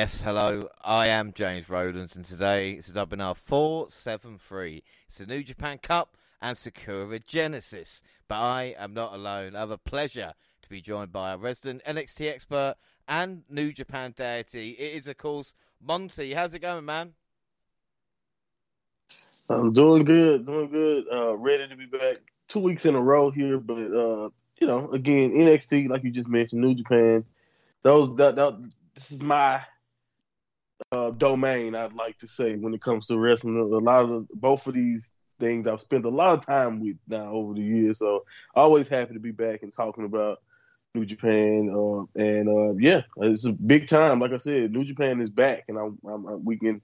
Yes, hello. I am James Rowlands, and today it's webinar 473. It's the New Japan Cup and Sakura Genesis. But I am not alone. I have a pleasure to be joined by a resident NXT expert and New Japan deity. It is, of course, Monty. How's it going, man? I'm doing good, doing good. Uh, ready to be back two weeks in a row here, but uh, you know, again, NXT, like you just mentioned, New Japan. Those that, that this is my uh, domain, I'd like to say, when it comes to wrestling. A lot of both of these things I've spent a lot of time with now over the years. So always happy to be back and talking about New Japan. Uh, and uh, yeah, it's a big time. Like I said, New Japan is back, and I'm, I'm, we can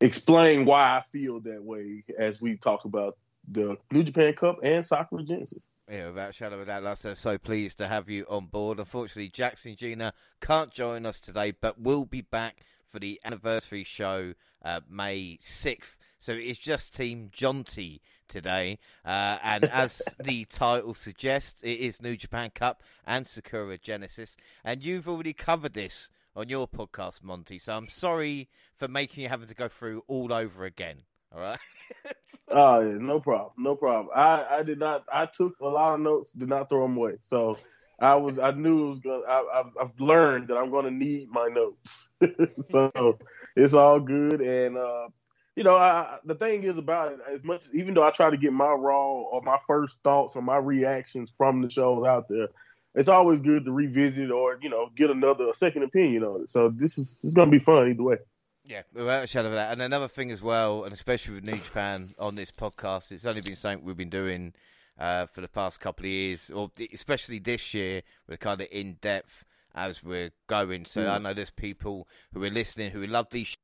explain why I feel that way as we talk about the New Japan Cup and Sakura Genesis. Yeah, without shadow of a doubt, said, so pleased to have you on board. Unfortunately, Jackson Gina can't join us today, but will be back for the anniversary show uh, May 6th. So it's just Team Jonty today. Uh, and as the title suggests, it is New Japan Cup and Sakura Genesis. And you've already covered this on your podcast, Monty. So I'm sorry for making you having to go through all over again. All right. oh yeah, no problem, no problem. I I did not. I took a lot of notes, did not throw them away. So I was I knew it was gonna, I, have learned that I'm going to need my notes, so it's all good. And uh, you know, I, the thing is about it, as much even though I try to get my raw or my first thoughts or my reactions from the shows out there, it's always good to revisit or you know get another second opinion on it. So this is it's going to be fun either way. Yeah, without a shadow of doubt. And another thing as well, and especially with New Japan on this podcast, it's only been something we've been doing uh, for the past couple of years, or especially this year, we're kind of in depth as we're going. So mm. I know there's people who are listening who love these.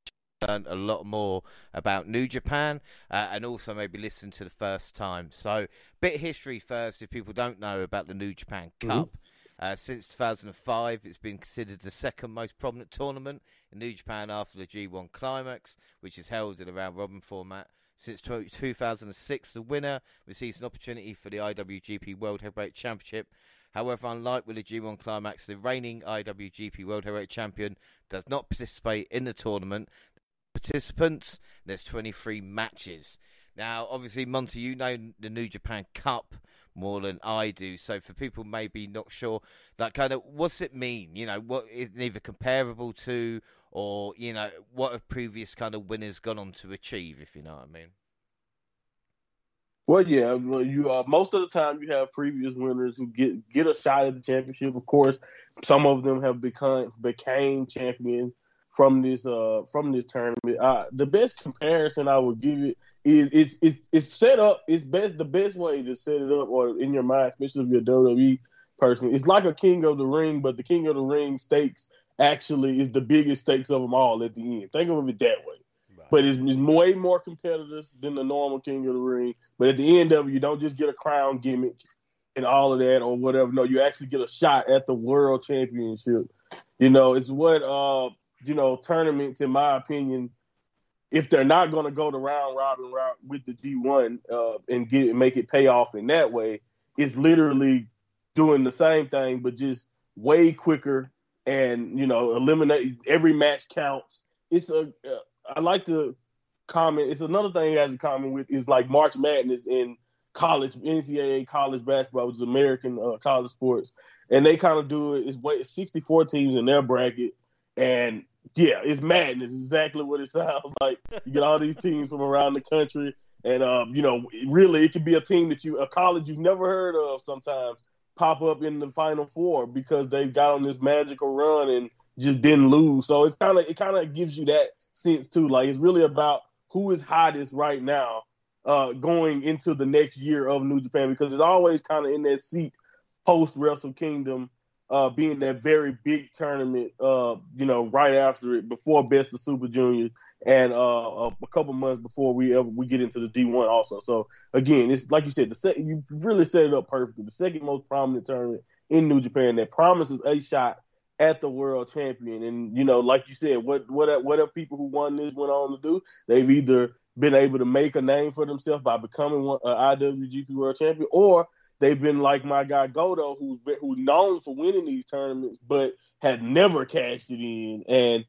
Learn a lot more about New Japan uh, and also maybe listen to the first time. So, bit of history first, if people don't know about the New Japan mm-hmm. Cup. Mm-hmm. Uh, since 2005, it's been considered the second most prominent tournament in New Japan after the G1 Climax, which is held in a round robin format. Since 2006, the winner receives an opportunity for the IWGP World Heavyweight Championship. However, unlike with the G1 Climax, the reigning IWGP World Heavyweight Champion does not participate in the tournament. Participants, there's 23 matches. Now, obviously, Monty, you know the New Japan Cup more than I do. So for people maybe not sure, that kind of what's it mean? You know, what is either comparable to or you know what have previous kind of winners gone on to achieve, if you know what I mean. Well, yeah, you uh, most of the time you have previous winners who get get a shot at the championship. Of course, some of them have become became champions from this uh from this tournament. Uh, the best comparison I would give it is it's it's it's set up. It's best the best way to set it up or in your mind, especially if you're a WWE person. It's like a King of the Ring, but the King of the Ring stakes actually is the biggest stakes of them all at the end. Think of it that way. Right. But it's, it's, way more competitors than the normal King of the Ring. But at the end of it, you don't just get a crown gimmick and all of that or whatever. No, you actually get a shot at the world championship. You know, it's what uh you know tournaments, in my opinion, if they're not going to go the round robin route with the G1 uh, and get make it pay off in that way, it's literally doing the same thing but just way quicker and you know eliminate every match counts. It's a uh, I like to comment. It's another thing it has in common with is like March Madness in college NCAA college basketball, which is American uh, college sports, and they kind of do it. It's way 64 teams in their bracket, and yeah, it's madness. Exactly what it sounds like. You get all these teams from around the country, and um, you know, really, it could be a team that you a college you've never heard of sometimes pop up in the final four because they've got on this magical run and just didn't lose. So it's kind of it kind of gives you that sense too. Like it's really about who is hottest right now uh, going into the next year of New Japan because it's always kind of in that seat post Wrestle Kingdom uh, being that very big tournament, uh, you know, right after it, before Best of Super Juniors, and uh, a couple months before we ever we get into the G1 also. So again, it's like you said, the second you really set it up perfectly. The second most prominent tournament in New Japan that promises a shot at the world champion. And you know, like you said, what what what have people who won this went on to do? They've either been able to make a name for themselves by becoming one, uh, IWGP World Champion, or they've been like my guy Goto, who's who's known for winning these tournaments, but had never cashed it in. And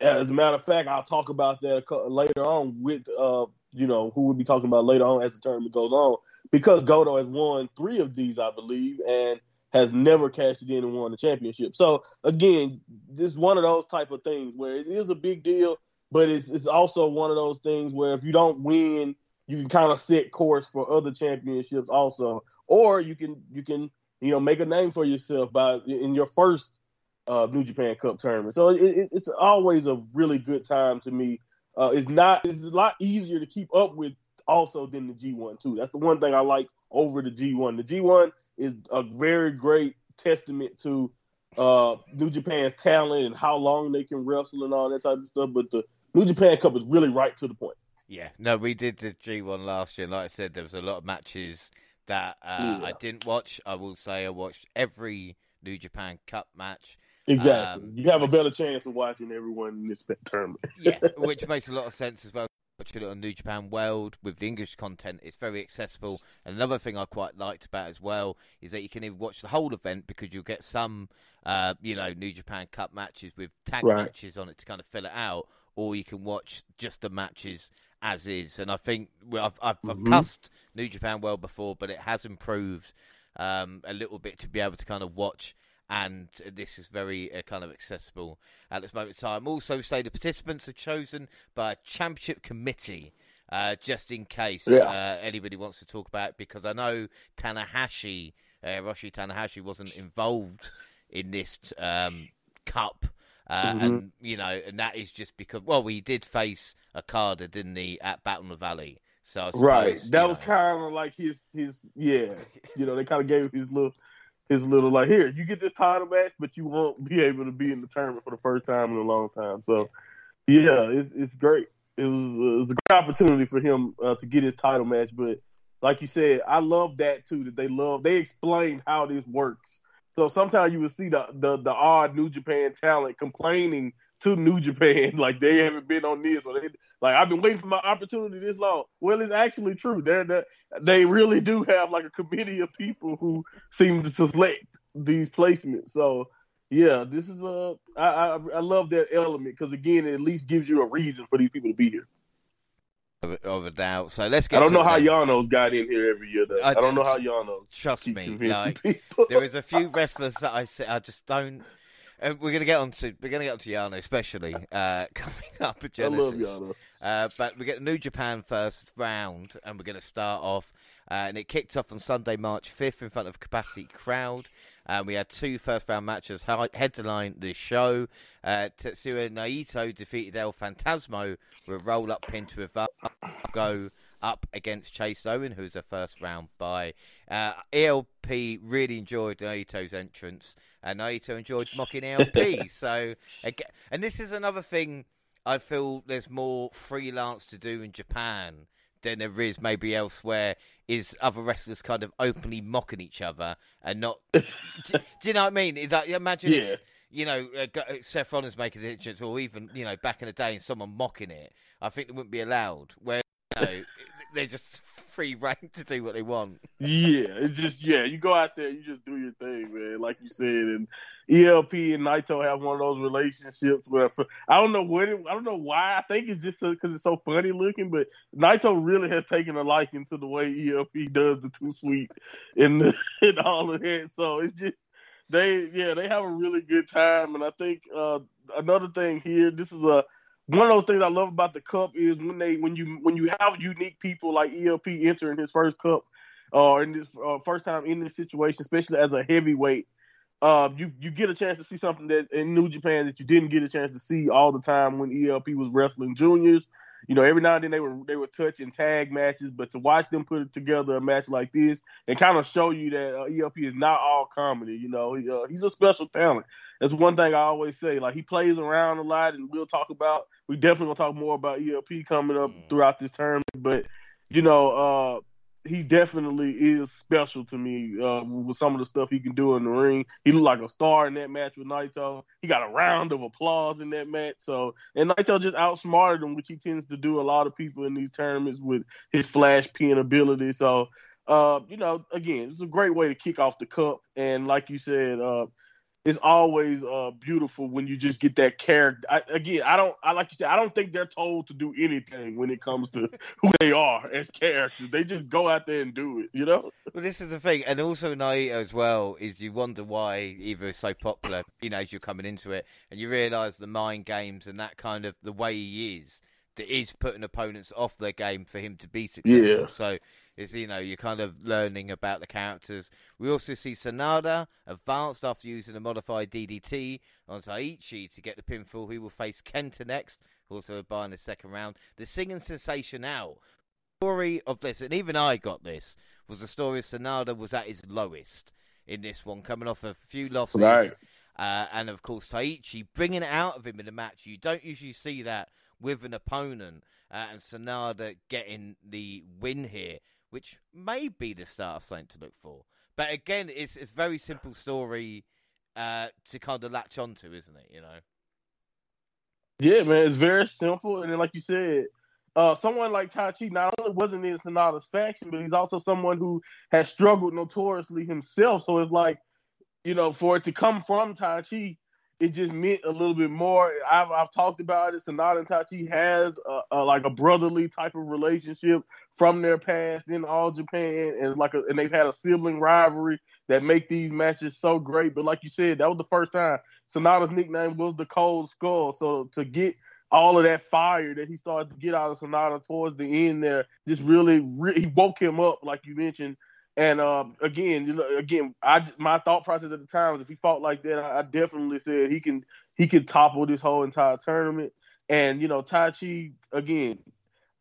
as a matter of fact, I'll talk about that later on with uh, you know who we'll be talking about later on as the tournament goes on because Goto has won three of these, I believe, and has never cashed it in and won the championship. So again, this is one of those type of things where it is a big deal, but it's it's also one of those things where if you don't win, you can kind of set course for other championships also, or you can you can you know make a name for yourself by in your first uh, New Japan Cup tournament. So it, it's always a really good time to me. Uh, it's not it's a lot easier to keep up with also than the G1 too. That's the one thing I like over the G1. The G1 is a very great testament to uh, New Japan's talent and how long they can wrestle and all that type of stuff. But the New Japan Cup is really right to the point. Yeah, no, we did the G1 last year. Like I said, there was a lot of matches that uh, yeah. I didn't watch. I will say I watched every New Japan Cup match. Exactly. Um, you have a better chance of watching everyone in this tournament. yeah, which makes a lot of sense as well. Watching it on New Japan World with the English content, it's very accessible. Another thing I quite liked about as well is that you can even watch the whole event because you'll get some, uh, you know, New Japan Cup matches with tag right. matches on it to kind of fill it out, or you can watch just the matches as is. And I think well, I've, I've, mm-hmm. I've cussed New Japan World before, but it has improved um, a little bit to be able to kind of watch and this is very uh, kind of accessible at this moment in time. Also, say the participants are chosen by a championship committee. Uh, just in case yeah. uh, anybody wants to talk about it, because I know Tanahashi, uh, Hiroshi Tanahashi, wasn't involved in this um, cup, uh, mm-hmm. and you know, and that is just because well, we did face Okada, didn't he, at Battle of the Valley? So suppose, right, that was kind of like his his yeah, you know, they kind of gave him his little his little like here you get this title match, but you won't be able to be in the tournament for the first time in a long time. So yeah, it's it's great. It was it was a great opportunity for him uh, to get his title match, but like you said, I love that too. That they love they explained how this works. So sometimes you will see the, the the odd New Japan talent complaining to New Japan. Like they haven't been on this, or they like I've been waiting for my opportunity this long. Well, it's actually true. They're, they they really do have like a committee of people who seem to select these placements. So yeah, this is a I I, I love that element because again, it at least gives you a reason for these people to be here. Of a doubt. So let's get. I don't know how Yano's got in here every year. Though. I, I don't know how Yano. Trust me, like there is a few wrestlers that I say I just don't uh, we're gonna get on to we're gonna get on to Yano, especially uh, coming up at Genesis. I love Yano. Uh, but we get New Japan first round, and we're gonna start off. Uh, and it kicked off on Sunday, March 5th, in front of a capacity crowd. Uh, we had two first round matches headline the show. Uh, Tetsuya Naito defeated El Phantasmo with a roll up pin to a go up against Chase Owen, who's a first round bye. Uh, ELP really enjoyed Naito's entrance, and Naito enjoyed mocking ELP. so, and this is another thing I feel there's more freelance to do in Japan than there is maybe elsewhere. Is other wrestlers kind of openly mocking each other and not? do, do, you know what I mean? Is that, imagine. Yeah. If, you know, uh, Seth Rollins making the entrance, or even you know, back in the day, and someone mocking it, I think it wouldn't be allowed. Where you know, they're just free reign to do what they want. yeah, it's just yeah, you go out there, you just do your thing, man. Like you said, and ELP and Naito have one of those relationships where I don't know what it, I don't know why. I think it's just because it's so funny looking, but Naito really has taken a liking to the way ELP does the two sweet and, the, and all of that. So it's just they yeah they have a really good time, and I think uh, another thing here, this is a one of those things I love about the cup is when they when you when you have unique people like ELP entering his first cup or uh, in this uh, first time in this situation, especially as a heavyweight, uh, you you get a chance to see something that in New Japan that you didn't get a chance to see all the time when ELP was wrestling juniors. You know, every now and then they were they were touching tag matches, but to watch them put together a match like this and kind of show you that uh, ELP is not all comedy. You know, he, uh, he's a special talent. That's one thing I always say. Like he plays around a lot, and we'll talk about. We definitely gonna talk more about ELP coming up mm. throughout this term. But you know, uh, he definitely is special to me uh, with some of the stuff he can do in the ring. He looked like a star in that match with Naito. He got a round of applause in that match. So, and Naito just outsmarted him, which he tends to do a lot of people in these tournaments with his flash pin ability. So, uh, you know, again, it's a great way to kick off the cup. And like you said, uh, it's always uh, beautiful when you just get that character. I, again, I don't, I like you said, I don't think they're told to do anything when it comes to who they are as characters. They just go out there and do it, you know. Well, this is the thing, and also Naito as well is you wonder why Evo is so popular. You know, as you're coming into it, and you realise the mind games and that kind of the way he is that is putting opponents off their game for him to be successful. Yeah. So is you know you're kind of learning about the characters. We also see Sanada advanced after using a modified DDT on Taichi to get the pinfall. He will face Kenta next, also a by in the second round. The singing sensation out story of this, and even I got this, was the story of Sanada was at his lowest in this one, coming off a few losses. Right. Uh, and of course, Taichi bringing it out of him in a match. You don't usually see that with an opponent, uh, and Sanada getting the win here which may be the start of something to look for. But again, it's a very simple story uh, to kind of latch onto, isn't it? You know. Yeah, man, it's very simple, and then like you said, uh, someone like Taichi not only wasn't in Sanada's faction, but he's also someone who has struggled notoriously himself. So it's like, you know, for it to come from Taichi, it just meant a little bit more. I've, I've talked about it. Sanada and Taichi has a, a, like a brotherly type of relationship from their past in all Japan, and like a, and they've had a sibling rivalry that make these matches so great. But like you said, that was the first time Sanada's nickname was the Cold Skull. So to get all of that fire that he started to get out of Sanada towards the end there, just really, really he woke him up, like you mentioned and um, again, you know, again, I my thought process at the time was if he fought like that, I, I definitely said he can he can topple this whole entire tournament. And you know, Taichi again,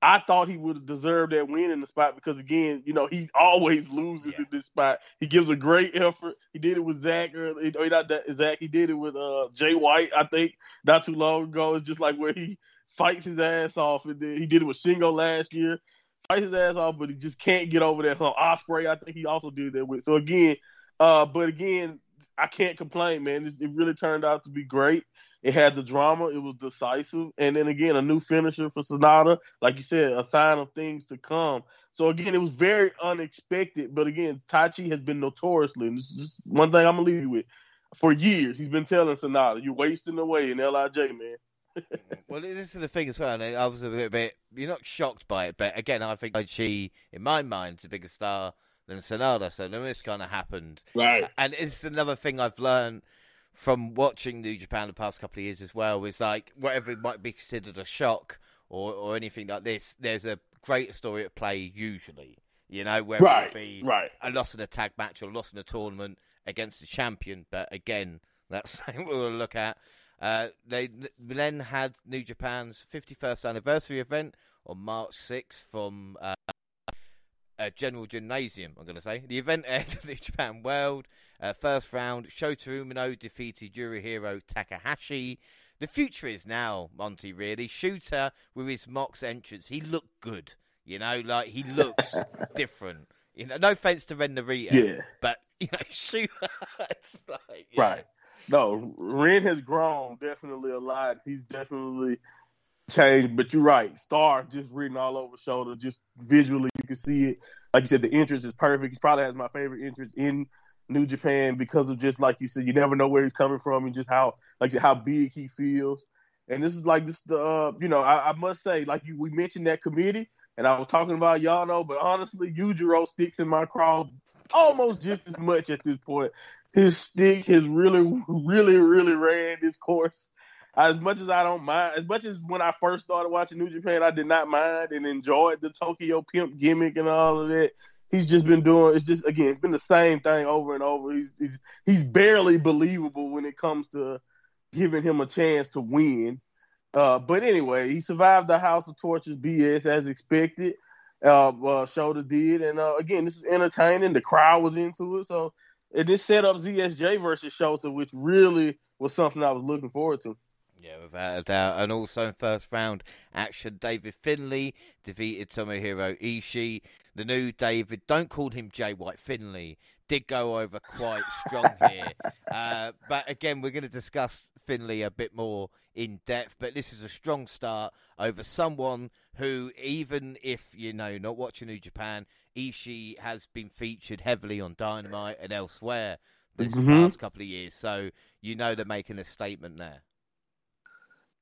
I thought he would have deserved that win in the spot because again, you know, he always loses yeah. in this spot. He gives a great effort. He did it with early, or not that Zack. He did it with uh, Jay White, I think, not too long ago. It's just like where he fights his ass off, and then he did it with Shingo last year fight his ass off, but he just can't get over that hump. Ospreay, I think he also did that with. So again, uh, but again, I can't complain, man. It, it really turned out to be great. It had the drama. It was decisive, and then again, a new finisher for Sanada. Like you said, a sign of things to come. So again, it was very unexpected. But again, Taichi has been notoriously, and this is one thing I'm gonna leave you with. For years, he's been telling Sanada, "You're wasting away in Lij, man." Well, this is the thing as well. And I was a little bit, you're not shocked by it, but again, I think she, in my mind, is a bigger star than Sanada. So then this kind of happened. Right. And it's another thing I've learned from watching New Japan the past couple of years as well is like whatever might be considered a shock or, or anything like this, there's a greater story at play usually. You know, whether right, it be right. a loss in a tag match or loss in a tournament against the champion. But again, that's something we'll look at. Uh, they then had New Japan's 51st anniversary event on March 6th from uh, General Gymnasium, I'm going to say. The event aired New Japan World. Uh, first round, Shota Umino defeated Yujiro Takahashi. The future is now, Monty, really. Shooter, with his Mox entrance, he looked good. You know, like, he looks different. You know, no offense to Ren Narita, yeah. but, you know, Shooter, it's like... Right no, Ren has grown definitely a lot. He's definitely changed. But you're right, Star just written all over shoulder. Just visually, you can see it. Like you said, the entrance is perfect. He probably has my favorite entrance in New Japan because of just like you said, you never know where he's coming from and just how like how big he feels. And this is like this the uh, you know I, I must say like you we mentioned that committee and I was talking about Yano, but honestly, Yujiro sticks in my craw almost just as much at this point his stick has really, really, really ran this course. As much as I don't mind, as much as when I first started watching New Japan, I did not mind and enjoyed the Tokyo Pimp gimmick and all of that. He's just been doing. It's just again, it's been the same thing over and over. He's he's he's barely believable when it comes to giving him a chance to win. Uh, but anyway, he survived the House of Torches BS as expected. Uh, uh Shota did, and uh, again, this is entertaining. The crowd was into it, so it just set up ZSJ versus Shota, which really was something I was looking forward to. Yeah, without a doubt. And also in first round action, David Finlay defeated Tomohiro Ishii. The new David, don't call him Jay White Finlay, did go over quite strong here. Uh, but again, we're going to discuss Finlay a bit more in depth. But this is a strong start over someone who, even if, you know, not watching New Japan, Ishii has been featured heavily on Dynamite and elsewhere this mm-hmm. past couple of years. So you know they're making a statement there.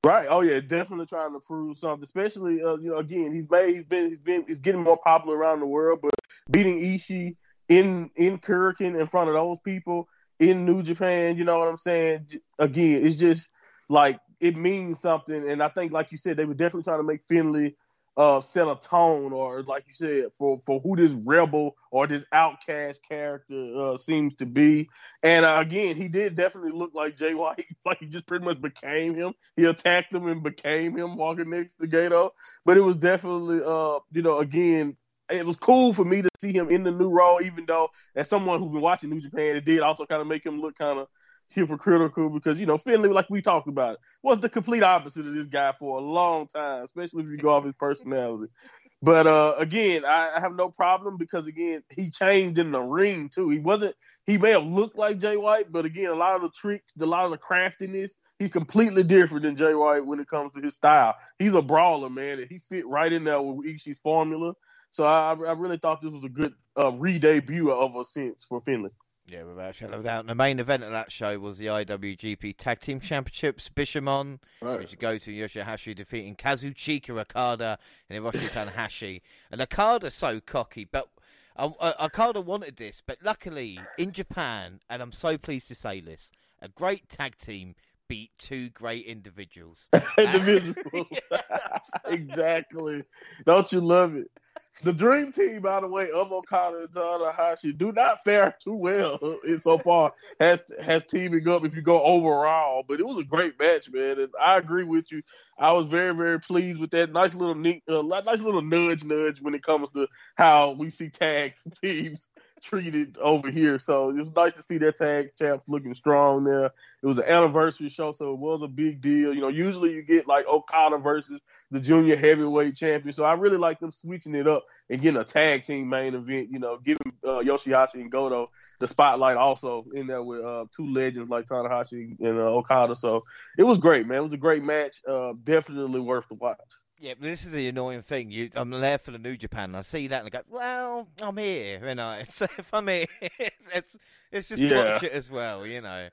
Right. Oh yeah, definitely trying to prove something. Especially, uh, you know, again, he's made, he's been, he's been, he's getting more popular around the world. But beating Ishii in in Korakuen in front of those people in New Japan, you know what I'm saying? Again, it's just like it means something. And I think, like you said, they were definitely trying to make Finlay uh, set a tone, or like you said, for for who this rebel or this outcast character uh, seems to be. And uh, again, he did definitely look like Jay White, like he just pretty much became him. He attacked him and became him walking next to Gedo. But it was definitely, uh, you know, again, it was cool for me to see him in the new role, even though as someone who's been watching New Japan, it did also kind of make him look kind of hypocritical because you know Finlay, like we talked about, it, was the complete opposite of this guy for a long time, especially if you go off his personality. But uh, again, I, I, have no problem because again, he changed in the ring too. He wasn't. He may have looked like Jay White, but again, a lot of the tricks, a lot of the craftiness, he's completely different than Jay White when it comes to his style. He's a brawler, man, and he fit right in there with Ishii's formula. So I, I really thought this was a good uh, re-debut of a sense for Finlay. Yeah, without shadow of doubt. the main event of that show was the IWGP Tag Team Championships. Bishamon, right. which go to Yoshihashi defeating Kazuchika Okada and Hiroshi Tanahashi. And Okada's so cocky, but uh, uh, Okada wanted this, but luckily in Japan, and I'm so pleased to say this, a great tag team beat two great individuals. individuals, exactly. Don't you love it? The dream team, by the way, of Okada and Tanahashi do not fare too well so far has has teaming up if you go overall. But it was a great match, man, and I agree with you. I was very very pleased with that nice little uh, nice little nudge nudge when it comes to how we see tag teams treated over here. So it's nice to see their tag champs looking strong there. It was an anniversary show, so it was a big deal. You know, usually you get like Okada versus the junior heavyweight champion. So I really like them switching it up and getting a tag team main event. You know, giving uh, Yoshihashi and Goto the spotlight also in there with uh, two legends like Tanahashi and uh, Okada. So it was great, man. It was a great match. Uh, definitely worth the watch. Yeah, but this is the annoying thing. You, I'm there for the New Japan. And I see that and I go, "Well, I'm here, you know. So if I'm here, let's let's just yeah. watch it as well, you know."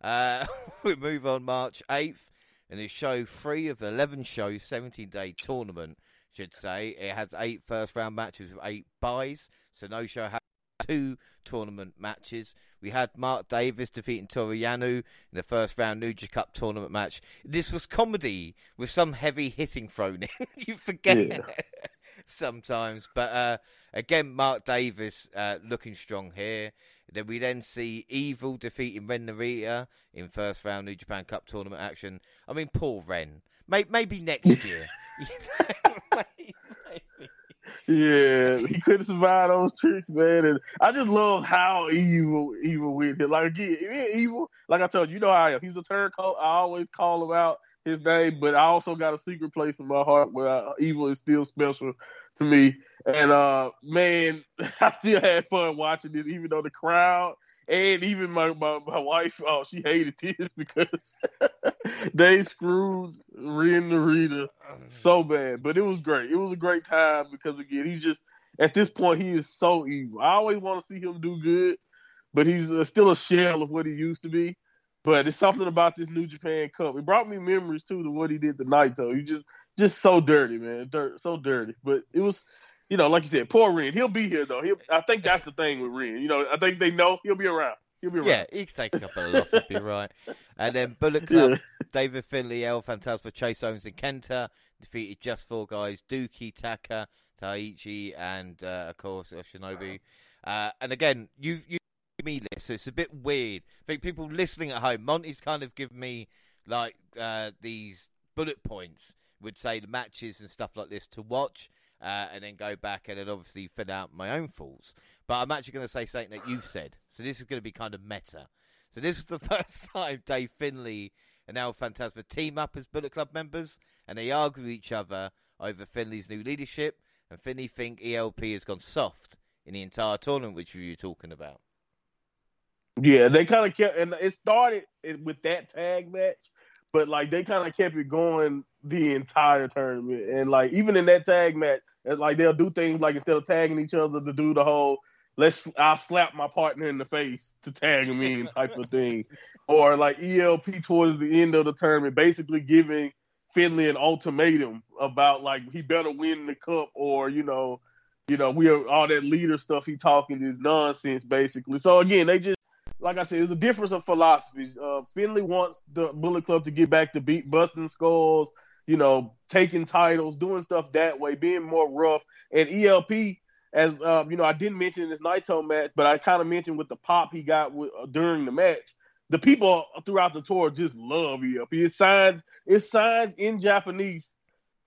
Uh, we move on March 8th, and it's show three of the 11 show 17 day tournament. Should say it has eight first round matches with eight buys, so no show has two tournament matches. We had Mark Davis defeating Toru Yano in the first round Nuja Cup tournament match. This was comedy with some heavy hitting thrown in. you forget yeah. sometimes. But uh, again, Mark Davis uh, looking strong here. Then we then see Evil defeating Ren Narita in first round New Japan Cup tournament action. I mean, poor Ren. Maybe next year. Yeah, he couldn't survive those tricks, man. And I just love how evil, evil with him. Like again, evil. Like I told you, you know how I am. He's a turncoat. I always call him out his name, but I also got a secret place in my heart where uh, evil is still special to me. And uh, man, I still had fun watching this, even though the crowd and even my, my, my wife, oh, she hated this because they screwed Ren Narita so bad. But it was great. It was a great time because again, he's just at this point he is so evil. I always want to see him do good, but he's uh, still a shell of what he used to be. But it's something about this New Japan Cup. It brought me memories too to what he did tonight. Though he just just so dirty, man, dirt, so dirty. But it was you know, like you said, poor Ren. He'll be here though. He'll, I think that's the thing with Ren. You know, I think they know he'll be around. He'll be around. Yeah, he's taking up a lot. Of be right. And then Bullet Club, yeah. David Finlay, El Phantasmo, Chase Owens, and Kenta defeated just four guys: Douki, Taka, Taichi, and uh, of course uh, Shinobu. Uh, and again, you you me this, so it's a bit weird. I think people listening at home, Monty's kind of given me like uh, these bullet points. Would say the matches and stuff like this to watch uh, and then go back and then obviously fill out my own thoughts. But I'm actually going to say something that you've said. So this is going to be kind of meta. So this was the first time Dave Finlay and El Phantasmo team up as Bullet Club members, and they argue with each other over Finlay's new leadership. And Finlay think ELP has gone soft in the entire tournament, which you were talking about. Yeah, they kind of kept, and it started with that tag match, but like they kind of kept it going the entire tournament. And like even in that tag match, like they'll do things like instead of tagging each other to do the whole let's I'll slap my partner in the face to tag him in type of thing. Or like ELP towards the end of the tournament, basically giving Finlay an ultimatum about like he better win the cup or you know, you know, we are all that leader stuff he talking is nonsense basically. So again, they just like I said, there's a difference of philosophies. Uh, Finlay wants the Bullet Club to get back to beat busting skulls, you know, taking titles, doing stuff that way, being more rough. And ELP, as uh, you know, I didn't mention this Naito match, but I kind of mentioned with the pop he got with, uh, during the match. The people throughout the tour just love ELP. It signs, it signs in Japanese,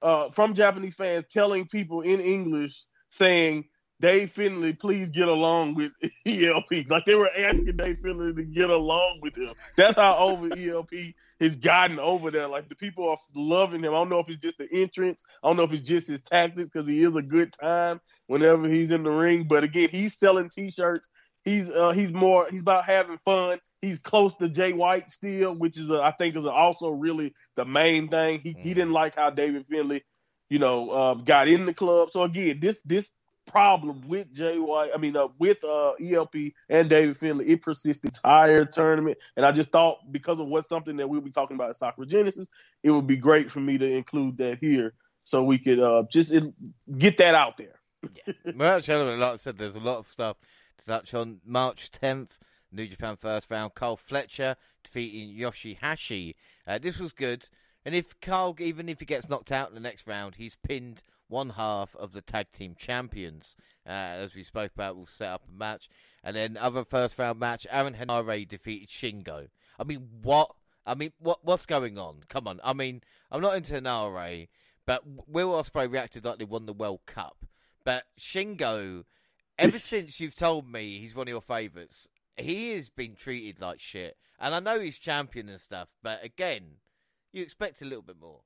uh, from Japanese fans telling people in English saying Dave Finlay, please get along with ELP. Like they were asking Dave Finlay to get along with him. That's how over ELP has gotten over there. Like the people are loving him. I don't know if it's just the entrance. I don't know if it's just his tactics because he is a good time whenever he's in the ring. But again, he's selling T-shirts. He's uh, he's more he's about having fun. He's close to Jay White still, which is a, I think is also really the main thing. He he didn't like how David Finlay you know, uh, got in the club. So again, this this problem with Jay White. I mean, uh, with uh, ELP and David Finlay, it persists the entire tournament. And I just thought because of what's something that we'll be talking about at Sakura Genesis, it would be great for me to include that here so we could uh, just it, get that out there. yeah. Well, gentlemen, like I said, there's a lot of stuff to touch on. March 10th, New Japan first round, Kyle Fletcher defeating Yoshihashi. Uh, this was good. And if Carl, even if he gets knocked out in the next round, he's pinned one half of the tag team champions. Uh, as we spoke about, we'll set up a match. And then other first round match, Aaron Henare defeated Shingo. I mean, what? I mean, what? What's going on? Come on. I mean, I'm not into Henare, but Will Ospreay reacted like they won the World Cup. But Shingo, ever since you've told me he's one of your favourites, he has been treated like shit. And I know he's champion and stuff, but again, you expect a little bit more.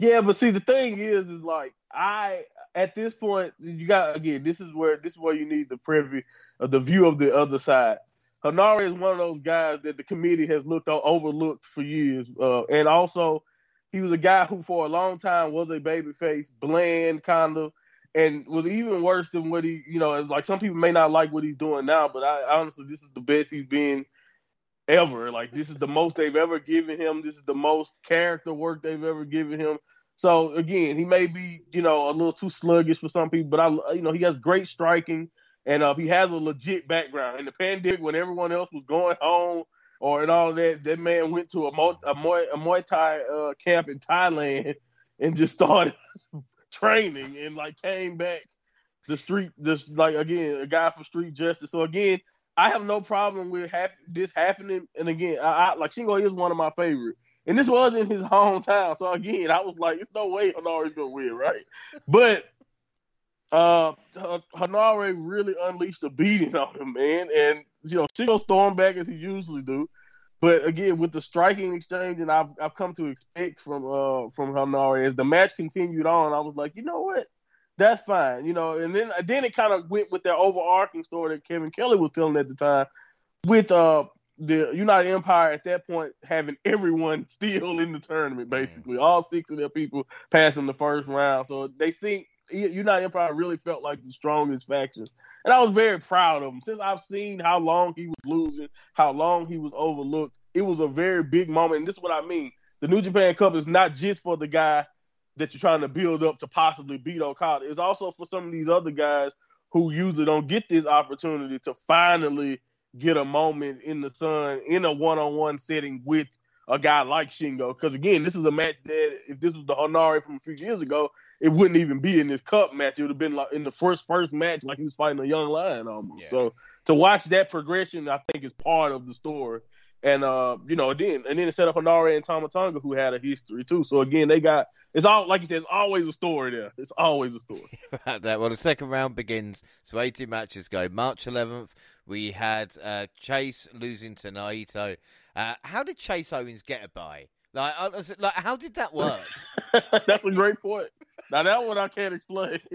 Yeah, but see, the thing is, is like I at this point, you got again. This is where this is where you need the preview, of the view of the other side. Henare is one of those guys that the committee has looked overlooked for years, uh, and also he was a guy who for a long time was a baby face, bland kind of, and was even worse than what he, you know, it's like some people may not like what he's doing now, but I honestly, this is the best he's been ever. Like this is the most they've ever given him. This is the most character work they've ever given him. So again, he may be, you know, a little too sluggish for some people, but I, you know, he has great striking and uh, he has a legit background. In the pandemic, when everyone else was going home or and all that, that man went to a, Mo- a, Muay, a Muay Thai uh, camp in Thailand and just started training and like came back the street, this like again, a guy for street justice. So again, I have no problem with hap- this happening. And again, I, I like Shingo is one of my favorite. And this was in his hometown. So again, I was like, it's no way Henare's gonna win, right? But uh Henare really unleashed a beating on him, man. And you know, Shingo stormed back as he usually do. But again, with the striking exchange, and I've I've come to expect from uh from Henare as the match continued on, I was like, you know what? That's fine, you know. And then then it kind of went with that overarching story that Kevin Kelly was telling at the time, with uh the United Empire at that point having everyone still in the tournament, basically mm. all six of their people passing the first round. So they think United Empire really felt like the strongest faction. And I was very proud of him. Since I've seen how long he was losing, how long he was overlooked, it was a very big moment. And this is what I mean. The New Japan Cup is not just for the guy that you're trying to build up to possibly beat Okada. It's also for some of these other guys who usually don't get this opportunity to finally get a moment in the sun in a one-on-one setting with a guy like Shingo. Because again, this is a match that if this was the Henare from a few years ago, it wouldn't even be in this cup match. It would have been like in the first first match, like he was fighting a young lion almost. Yeah. So to watch that progression, I think is part of the story. And uh, you know, then and then it set up Henare and Tama Tonga, who had a history too. So again, they got it's all like you said, it's always a story there. It's always a story. that well, the second round begins. So eighteen matches go. March eleventh, we had uh, Chase losing to Naito. Uh, how did Chase Owens get a bye? Like, like, how did that work? That's a great point. Now that one I can't explain.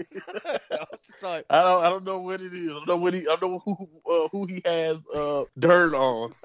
I don't. I don't know what it is. I don't know what he. I don't know who uh, who he has uh, dirt on.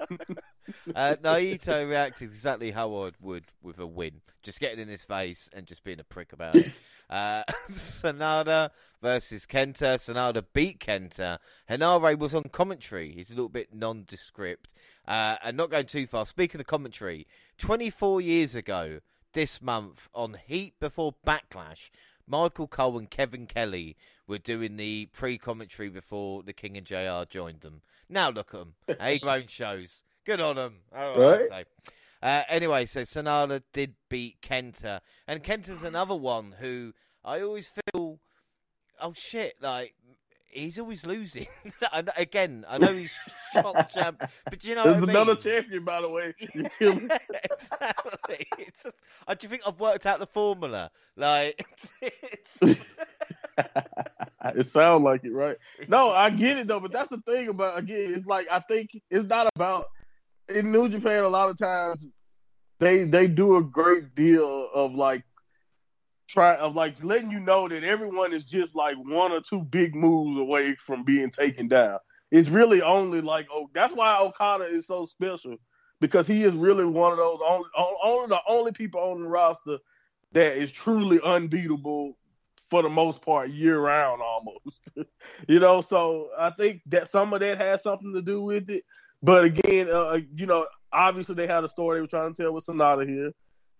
uh, Naito reacted exactly how I would with a win, just getting in his face and just being a prick about it. Uh, Sanada versus Kenta. Sanada beat Kenta. Henare was on commentary. He's a little bit nondescript. Uh, and not going too far. Speaking of commentary, 24 years ago this month on Heat before Backlash, Michael Cole and Kevin Kelly were doing the pre-commentary before the King and JR joined them. Now look at them. Eight own shows. Good on them. Right. Uh, anyway, so Sanada did beat Kenta, and Kenta's another one who I always feel, oh shit, like he's always losing. Again, I know he's shock champ, but you know, there's another mean? champion, by the way. exactly. It's, I uh, do you think I've worked out the formula? Like, it sounds like it, right? No, I get it though, but that's the thing about again. It's like I think it's not about in New Japan. A lot of times they they do a great deal of like try of like letting you know that everyone is just like one or two big moves away from being taken down. It's really only like oh that's why Okada is so special because he is really one of those only only the only people on the roster that is truly unbeatable for the most part year round almost. you know, so I think that some of that has something to do with it. But again, uh, you know, obviously they had a story they were trying to tell with Sanada here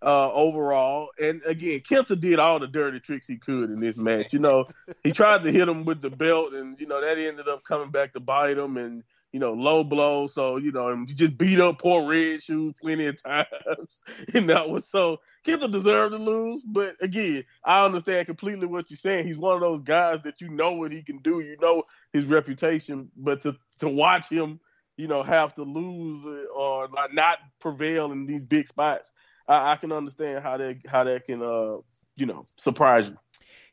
uh, overall. And again, Kenta did all the dirty tricks he could in this match. You know, he tried to hit him with the belt, and you know that ended up coming back to bite him, and you know low blow. So you know he just beat up poor Red Shoes plenty of times. and that was so Kenta deserved to lose. But again, I understand completely what you're saying. He's one of those guys that you know what he can do. You know his reputation, but to to watch him. You know, have to lose or not prevail in these big spots I, I can understand how that how that can uh you know surprise you.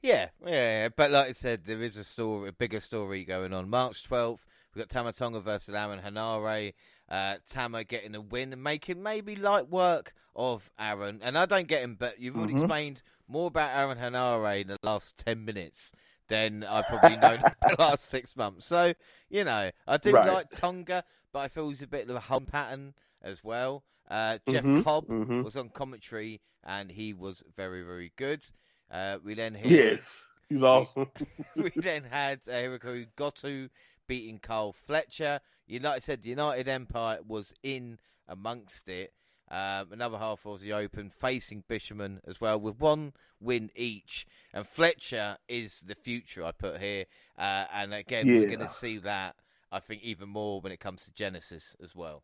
Yeah, yeah, but like I said, there is a story, a bigger story going on. March twelfth, we've got Tama Tonga versus Aaron Henare. Uh, Tama getting a win and making maybe light work of Aaron. And I don't get him, but you've already mm-hmm. explained more about Aaron Henare in the last 10 minutes than I've probably known the last six months. So, you know, I do right. like Tonga, but I feel he's a bit of a home pattern as well. Uh, Jeff mm-hmm, Cobb mm-hmm. was on commentary and he was very, very good. Uh, we then had, yes, he's awesome. we, we then had uh, Goto beating Kyle Fletcher. United said the United Empire was in amongst it. Um, another half was the Open facing Bishamon as well with one win each. And Fletcher is the future I put here. Uh, and again, yeah. we're going to see that I think even more when it comes to Genesis as well.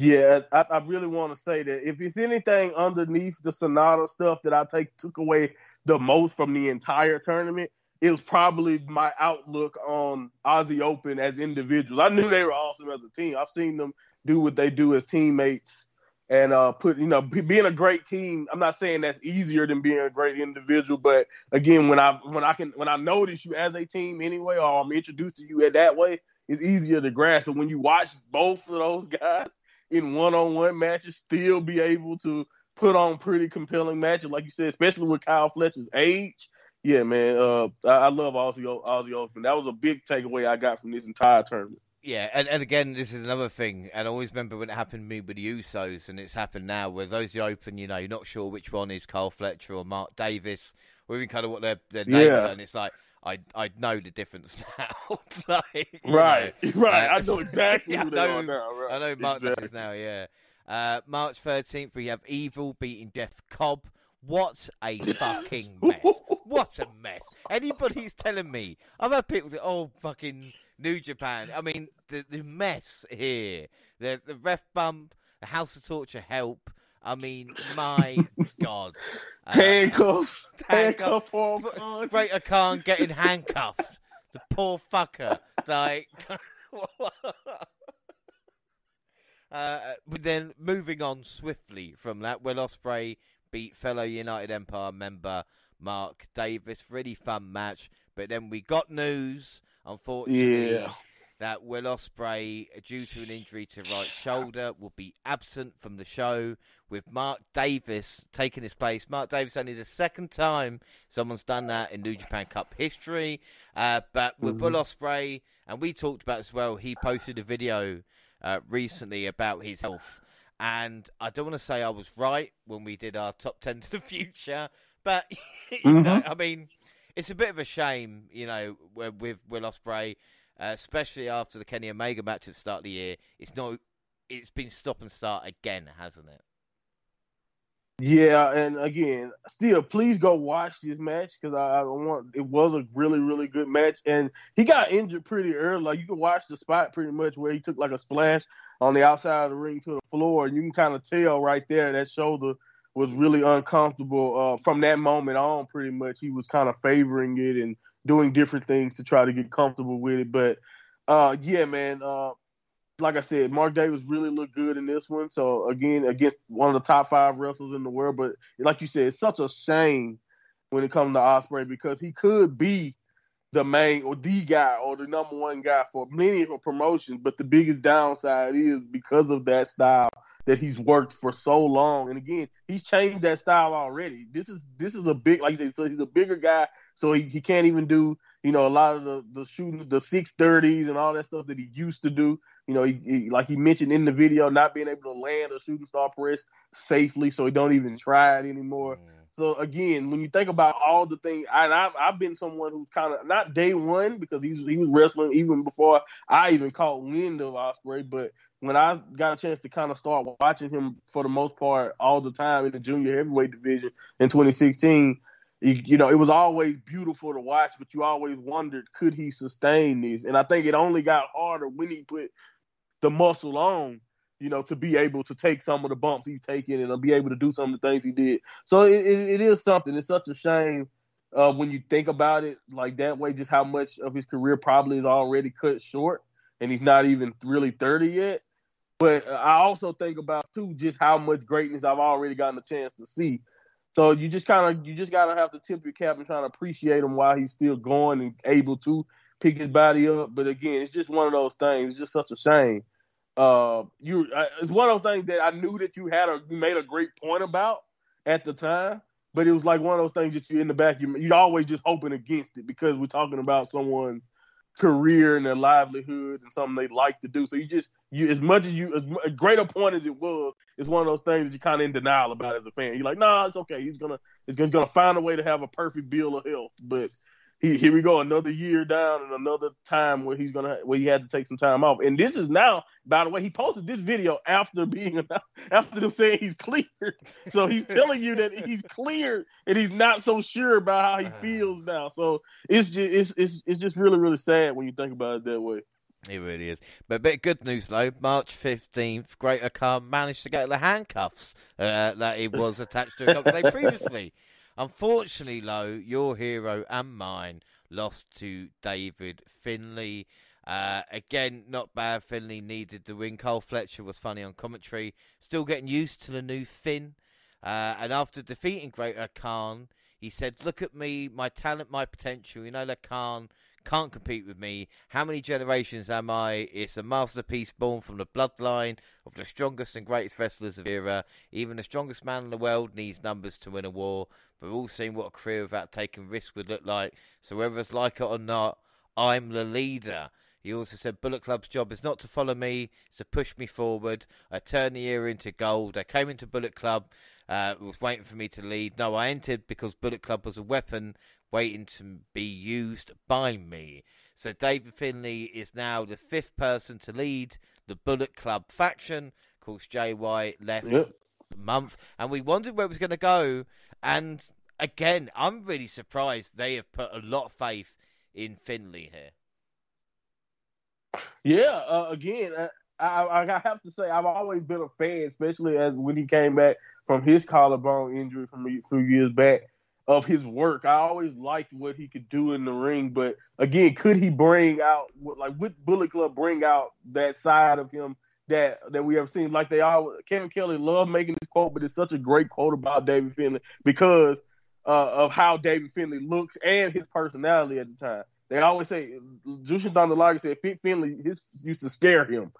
Yeah, I, I really want to say that if it's anything underneath the Sanada stuff that I take took away the most from the entire tournament, it was probably my outlook on Aussie Open as individuals. I knew they were awesome as a team. I've seen them do what they do as teammates and uh, put you know being a great team. I'm not saying that's easier than being a great individual, but again, when I when I can when I notice you as a team anyway, or I'm introduced to you that way, it's easier to grasp. But when you watch both of those guys in one-on-one matches still be able to put on pretty compelling matches, like you said, especially with Kyle Fletcher's age. Yeah, man, uh, I, I love Aussie Aussie Open. That was a big takeaway I got from this entire tournament. Yeah, and, and again, this is another thing, and I always remember when it happened to me with the Usos, and it's happened now, where those are open, you know, you're not sure which one is Kyle Fletcher or Mark Davis, or even kind of what their, their names yeah. are, and it's like, I I know the difference now. like, right, know, right. Uh, I know exactly yeah, who they I know, are now. Right. I know Mark exactly. Davis now. Yeah. Uh, March thirteenth, we have Evil beating Jeff Cobb. What a fucking mess! what a mess! Anybody's telling me I've had people say, "Oh, fucking New Japan." I mean, the the mess here. The the ref bump, the House of Torture help. I mean, my God. Uh, handcuffs. Handcuff. Handcuff. Great-O-Khan getting handcuffed. The poor fucker. Like. uh, but then moving on swiftly from that, Will Ospreay beat fellow United Empire member Mark Davis. Really fun match. But then we got news, unfortunately. Yeah that Will Ospreay, due to an injury to right shoulder, will be absent from the show, with Mark Davis taking his place. Mark Davis only the second time someone's done that in New Japan Cup history. Uh, but with mm-hmm. Will Ospreay, and we talked about as well, he posted a video uh, recently about his health. And I don't want to say I was right when we did our top 10 to the future, but, you mm-hmm. know, I mean, it's a bit of a shame, you know, with Will Ospreay, uh, especially after the Kenny Omega match at the start of the year. It's not. It's been stop and start again, hasn't it? Yeah, and again, still, please go watch this match because I, I, want. It was a really, really good match, and he got injured pretty early. Like you can watch the spot pretty much where he took like a splash on the outside of the ring to the floor, and you can kind of tell right there that shoulder was really uncomfortable. Uh, from that moment on, pretty much he was kind of favoring it and doing different things to try to get comfortable with it. But uh, yeah, man, uh, like I said, Mark Davis really looked good in this one. So again, against one of the top five wrestlers in the world. But like you said, it's such a shame when it comes to Ospreay because he could be the main or the guy or the number one guy for many of promotions. But the biggest downside is because of that style that he's worked for so long. And again, he's changed that style already. This is this is a big like you said, so he's a bigger guy, so he, he can't even do you know a lot of the the shooting the six thirties and all that stuff that he used to do. You know, he, he, like he mentioned in the video, not being able to land a shooting star press safely, so he don't even try it anymore. Mm. So again, when you think about all the things, and I've, I've been someone who's kind of not day one because he's he was wrestling even before I even caught wind of Ospreay. But when I got a chance to kind of start watching him for the most part all the time in the junior heavyweight division in 2016, you, you know, it was always beautiful to watch, but you always wondered could he sustain this? And I think it only got harder when he put the muscle on, you know, to be able to take some of the bumps he's taken and be able to do some of the things he did. So it, it, it is something. It's such a shame uh, when you think about it like that way, just how much of his career probably is already cut short, and he's not even really 30 yet. But I also think about too just how much greatness I've already gotten a chance to see. So you just kind of you just gotta have to tip your cap and try to appreciate him while he's still going and able to pick his body up. But again, it's just one of those things. It's just such a shame. Uh, you, it's one of those things that I knew that you had a you made a great point about at the time, but it was like one of those things that you in the back you you always just hoping against it because we're talking about someone career and their livelihood and something they like to do. So you just you as much as you as great a point as it was, it's one of those things you're kind of in denial about as a fan. You're like, nah, it's okay. He's gonna he's gonna find a way to have a perfect bill of health, but he, here we go, another year down and another time where he's gonna where he had to take some time off. And this is now, by the way, he posted this video after being after them saying he's cleared. So he's telling you that he's cleared and he's not so sure about how he uh-huh. feels now. So it's just it's it's it's just really really sad when you think about it that way. It really is. But a bit good news though. March fifteenth, Great-O-Khan managed to get the handcuffs uh, that he was attached to a couple of days previously. Unfortunately, Low, your hero and mine lost to David Finlay. Uh, again, not bad. Finlay needed the win. Kyle Fletcher was funny on commentary. Still getting used to the new Finn. Uh, and after defeating Great-O-Khan, he said, Look at me, my talent, my potential. You know, the Khan can't compete with me. How many generations am I? It's a masterpiece born from the bloodline of the strongest and greatest wrestlers of era. Even the strongest man in the world needs numbers to win a war. We've all seen what a career without taking risks would look like. So whether it's like it or not, I'm the leader. He also said Bullet Club's job is not to follow me, it's to push me forward. I turned the era into gold. I came into Bullet Club, uh, was waiting for me to lead. No, I entered because Bullet Club was a weapon waiting to be used by me. So David Finlay is now the fifth person to lead the Bullet Club faction. Of course, White left yep. a month, and we wondered where it was going to go. And again, I'm really surprised they have put a lot of faith in Finlay here. Yeah, uh, again, uh, I, I, have to say I've always been a fan, especially as when he came back from his collarbone injury from a few years back of his work. I always liked what he could do in the ring, but again, could he bring out like would Bullet Club bring out that side of him that that we have seen? Like they all Kevin Kelly loved making this quote, but it's such a great quote about David Finlay because uh, of how David Finlay looks and his personality at the time. They always say Jushin Thunder Liger said Finlay his used to scare him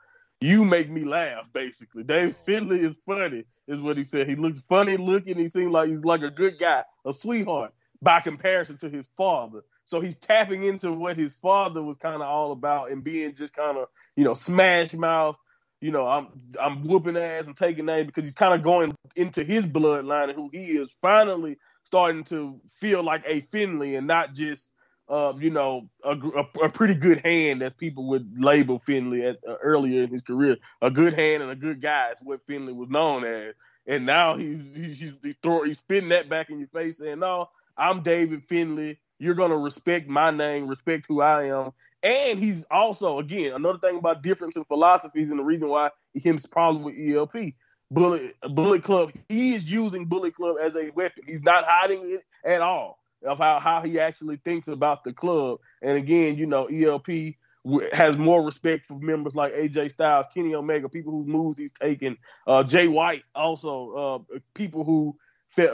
you make me laugh, basically. Dave oh. Finlay is funny, is what he said. He looks funny looking. He seems like he's like a good guy, a sweetheart, by comparison to his father. So he's tapping into what his father was kind of all about and being just kind of, you know, smash mouth. You know, I'm I'm whooping ass and taking names because he's kind of going into his bloodline and who he is. Finally, starting to feel like a Finlay and not just um, you know, a, a, a, pretty good hand, as people would label Finlay at, uh, earlier in his career. A good hand and a good guy is what Finlay was known as. And now he's he's he's, he's spitting that back in your face, saying, "No, I'm David Finlay. You're gonna respect my name, respect who I am." And he's also, again, another thing about difference in philosophies and the reason why him's problem with ELP. Bullet Bullet Club, he is using Bullet Club as a weapon. He's not hiding it at all of how, how he actually thinks about the club. And again, you know, ELP has more respect for members like AJ Styles, Kenny Omega, people whose moves he's taken. Uh, Jay White, also uh, people who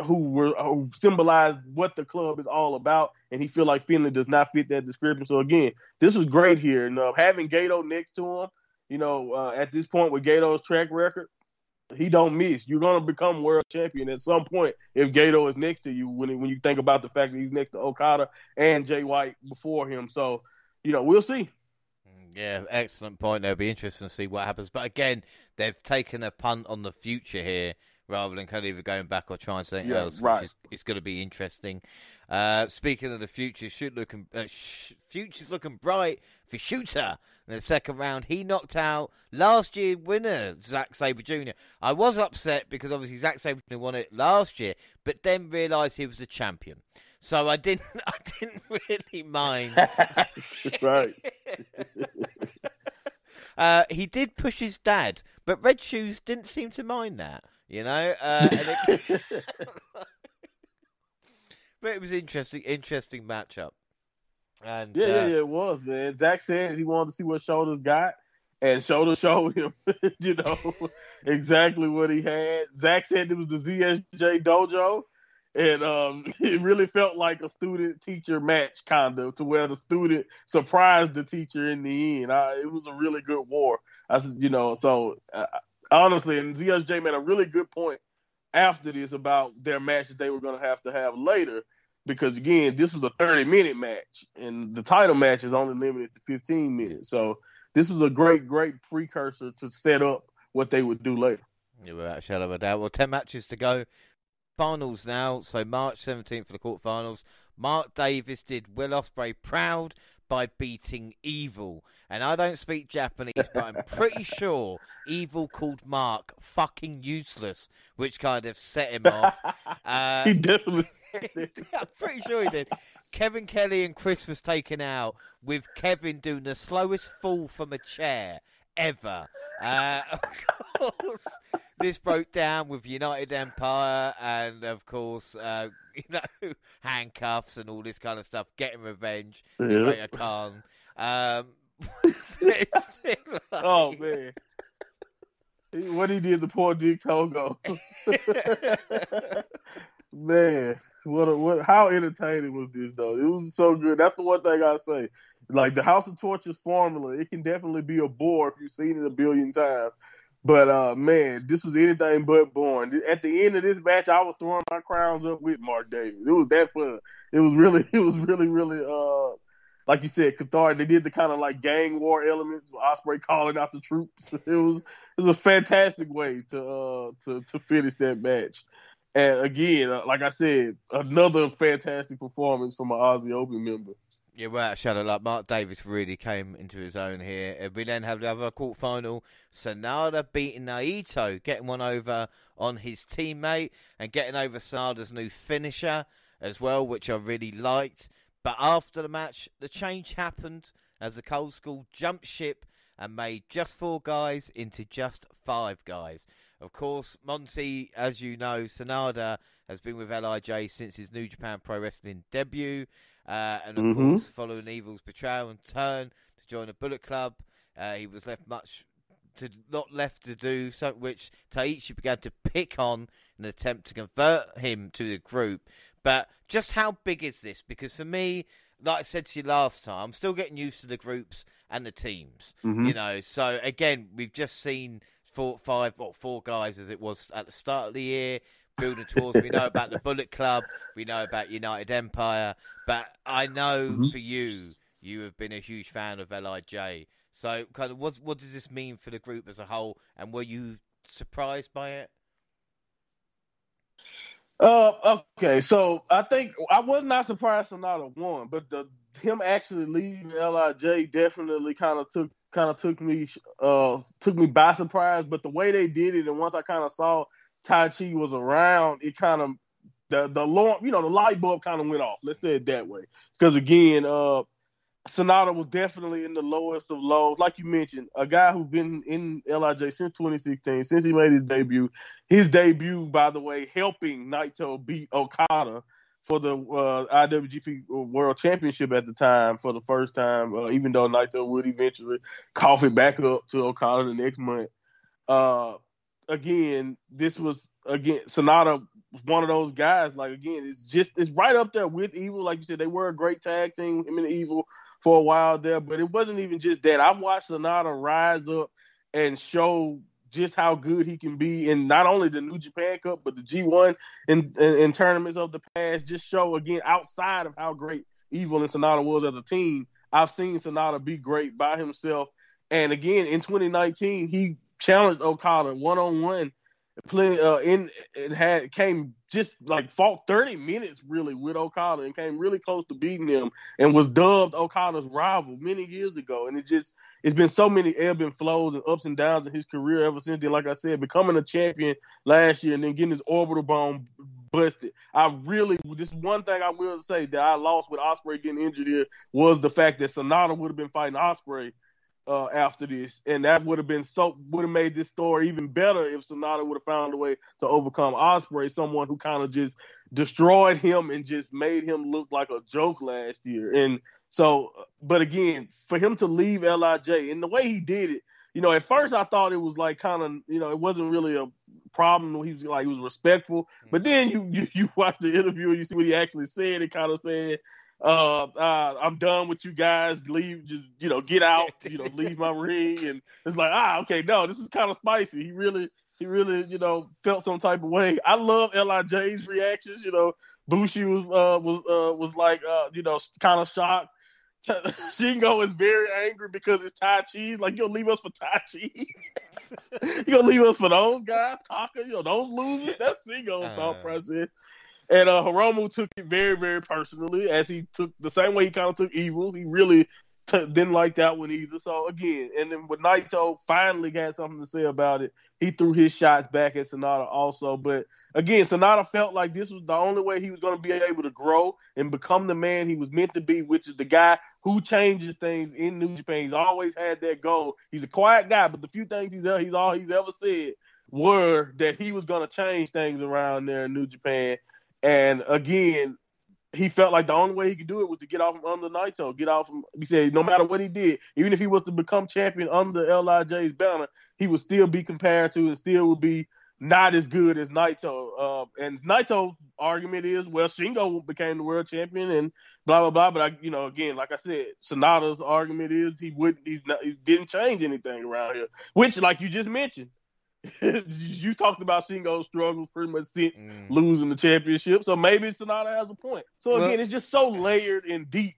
who were who symbolized what the club is all about, and he feel like Finlay does not fit that description. So again, this was great here, and uh, having Gedo next to him, you know, uh, at this point with Gedo's track record, he don't miss. You're gonna become world champion at some point if Gedo is next to you. When when you think about the fact that he's next to Okada and Jay White before him, so you know we'll see. Yeah, excellent point. It'll be interesting to see what happens. But again, they've taken a punt on the future here rather than kind of either going back or trying something yeah, else, right. which is it's going to be interesting. Uh, speaking of the future, shoot looking, uh, sh- future's looking bright for Shota in the second round. He knocked out last year winner Zack Sabre Jr. I was upset because obviously Zack Sabre Jr. won it last year, but then realised he was the champion. So I didn't, I didn't really mind. right. uh, he did push his dad, but Red Shoes didn't seem to mind that. You know, uh, it... but it was interesting, interesting matchup. And yeah, uh, yeah, yeah, it was, man. Zack said he wanted to see what Shoulders got, and Shoulders showed him, you know, exactly what he had. Zack said it was the ZSJ dojo, and um, it really felt like a student teacher match, kind of, to where the student surprised the teacher in the end. I, it was a really good war. I said, you know, so uh, honestly, and ZSJ made a really good point after this about their match that they were going to have to have later because again, this was a 30 minute match, and the title match is only limited to 15 minutes. So this was a great, great precursor to set up what they would do later. Yeah, without a shadow of a doubt. Well, 10 matches to go. Finals now. So March 17th for the quarterfinals. Mark Davis did Will Ospreay proud by beating Evil. And I don't speak Japanese, but I'm pretty sure Evil called Mark fucking useless, which kind of set him off. Uh, he definitely I'm pretty sure he did. Kevin Kelly and Chris was taken out with Kevin doing the slowest fall from a chair ever. Uh, of course, this broke down with United Empire and, of course, uh, you know, handcuffs and all this kind of stuff, getting revenge. Yeah. Khan. Um, oh man. What he did to poor Dick Togo. man, what a, what how entertaining was this though? It was so good. That's the one thing I say. Like the House of Torture formula, it can definitely be a bore if you've seen it a billion times. But uh, man, this was anything but boring. At the end of this match, I was throwing my crowns up with Mark Davis. It was that fun. It was really, it was really, really, uh, like you said, cathartic. They did the kind of like gang war elements, Ospreay calling out the troops. It was, it was a fantastic way to, uh, to, to finish that match. And again, uh, like I said, another fantastic performance from an Aussie Open member. Yeah, well, Shadow, like Mark Davis really came into his own here. We then have the other quarterfinal, Sanada beating Naito, getting one over on his teammate and getting over Sanada's new finisher as well, which I really liked. But after the match, the change happened as the Cold Skull jumped ship and made just four guys into just five guys. Of course, Monty, as you know, Sanada has been with LIJ since his New Japan Pro Wrestling debut. Uh, and of mm-hmm. course, following Evil's betrayal and turn to join the Bullet Club, uh, he was left much to not left to do, so which Taichi began to pick on in an attempt to convert him to the group. But just how big is this? Because for me, like I said to you last time, I'm still getting used to the groups and the teams. Mm-hmm. You know, so again, we've just seen four, five, what, four guys as it was at the start of the year, building towards. we know about the Bullet Club, we know about United Empire, but I know mm-hmm. for you, you have been a huge fan of Lij. So, kind of, what what does this mean for the group as a whole, and were you surprised by it? Uh, okay, so I think I was not surprised Sanada won, but the him actually leaving Lij definitely kind of took kind of took me uh took me by surprise. But the way they did it, and once I kind of saw Taichi was around, it kind of the the alarm, you know, the light bulb kind of went off. Let's say it that way. Because again, uh, Sanada was definitely in the lowest of lows. Like you mentioned, a guy who's been in Lij since 2016, since he made his debut. His debut, by the way, helping Naito beat Okada for the uh, IWGP World Championship at the time for the first time, uh, even though Naito would eventually cough it back up to Okada the next month. Uh, again, this was again Sanada one of those guys. Like again, it's just it's right up there with Evil. Like you said, they were a great tag team. Him and Evil for a while there, but it wasn't even just that. I've watched Sanada rise up and show just how good he can be in not only the New Japan Cup but the G1 and in, in, in, tournaments of the past. Just show again outside of how great Evil and Sanada was as a team. I've seen Sanada be great by himself, and again in 2019 he challenged Okada one on one plenty uh in it had came just like fought 30 minutes really with Okada and came really close to beating him and was dubbed Okada's rival many years ago. And it's just it's been so many ebb and flows and ups and downs in his career ever since then. Like I said, becoming a champion last year and then getting his orbital bone busted. I really this one thing I will say that I lost with Ospreay getting injured here was the fact that Sanada would have been fighting Ospreay uh, after this, and that would have been so would have made this story even better if Sanada would have found a way to overcome Ospreay, someone who kind of just destroyed him and just made him look like a joke last year. And so, but again, for him to leave Lij and the way he did it, you know, at first I thought it was like kind of, you know, it wasn't really a problem. He was like he was respectful, but then you you, you watch the interview and you see what he actually said. It kind of said, uh, uh, I'm done with you guys. Leave, just you know, get out. You know, leave my ring. And it's like, ah, okay, no, this is kind of spicy. He really, he really, you know, felt some type of way. I love Lij's reactions. You know, Bushi was uh was uh was like uh you know kind of shocked. Shingo is very angry because it's Tai Chi. Like, you'll leave us for Tai Chi. you gonna leave us for those guys, Taka, you know, those losers. That's Shingo's uh, thought process. And uh, Hiromu took it very, very personally, as he took the same way he kind of took Evil. He really t- didn't like that one either. So again, and then when Naito finally got something to say about it, he threw his shots back at Sanada also. But again, Sanada felt like this was the only way he was going to be able to grow and become the man he was meant to be, which is the guy who changes things in New Japan. He's always had that goal. He's a quiet guy, but the few things he's he's all he's ever said were that he was going to change things around there in New Japan. And again, he felt like the only way he could do it was to get off from under Naito, get off. Him. He said no matter what he did, even if he was to become champion under Lij's banner, he would still be compared to and still would be not as good as Naito. Uh, and Naito's argument is, well, Shingo became the world champion and blah blah blah. But I, you know, again, like I said, Sanada's argument is he wouldn't, he's not, he didn't change anything around here, which, like you just mentioned, you talked about Shingo's struggles pretty much since mm. losing the championship. So maybe Sanada has a point. So again, well, it's just so layered and deep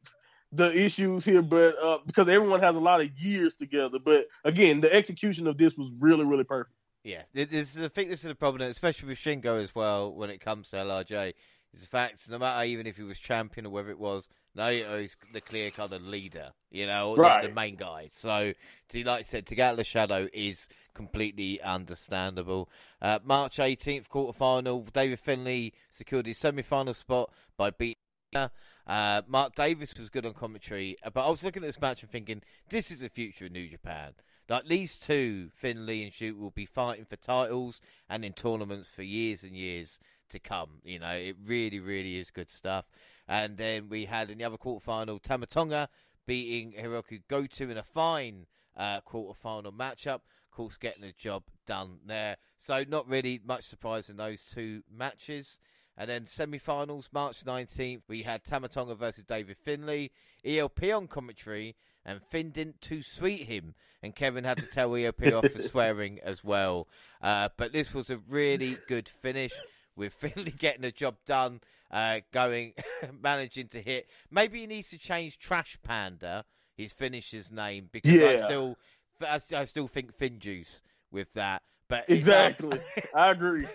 the issues here, but uh, because everyone has a lot of years together. But again, the execution of this was really, really perfect. Yeah, this is, I think this is the problem, especially with Shingo as well when it comes to LIJ, Is the fact no matter even if he was champion or whether it was Naito he's the clear kind of leader, you know, right. the, the main guy. So, to, like I said, to get out of the shadow is completely understandable. Uh, March 18th, quarterfinal, David Finlay secured his semi final spot by beating. Uh, Mark Davis was good on commentary, uh, but I was looking at this match and thinking, this is the future of New Japan. Like these two, Finlay and Shoot, will be fighting for titles and in tournaments for years and years to come. You know, it really, really is good stuff. And then we had in the other quarterfinal, Tama Tonga beating Hiroki Goto in a fine uh, quarterfinal matchup. Of course, getting the job done there. So not really much surprise in those two matches. And then semi-finals, March 19th, we had Tama Tonga versus David Finlay, ELP on commentary, and Finn didn't too sweet him, and Kevin had to tell ELP off for swearing as well. Uh, but this was a really good finish with Finlay getting the job done uh, going, managing to hit. Maybe he needs to change Trash Panda, his finisher's name, because yeah. I still, I, I still think Fin Juice with that. But exactly, I agree.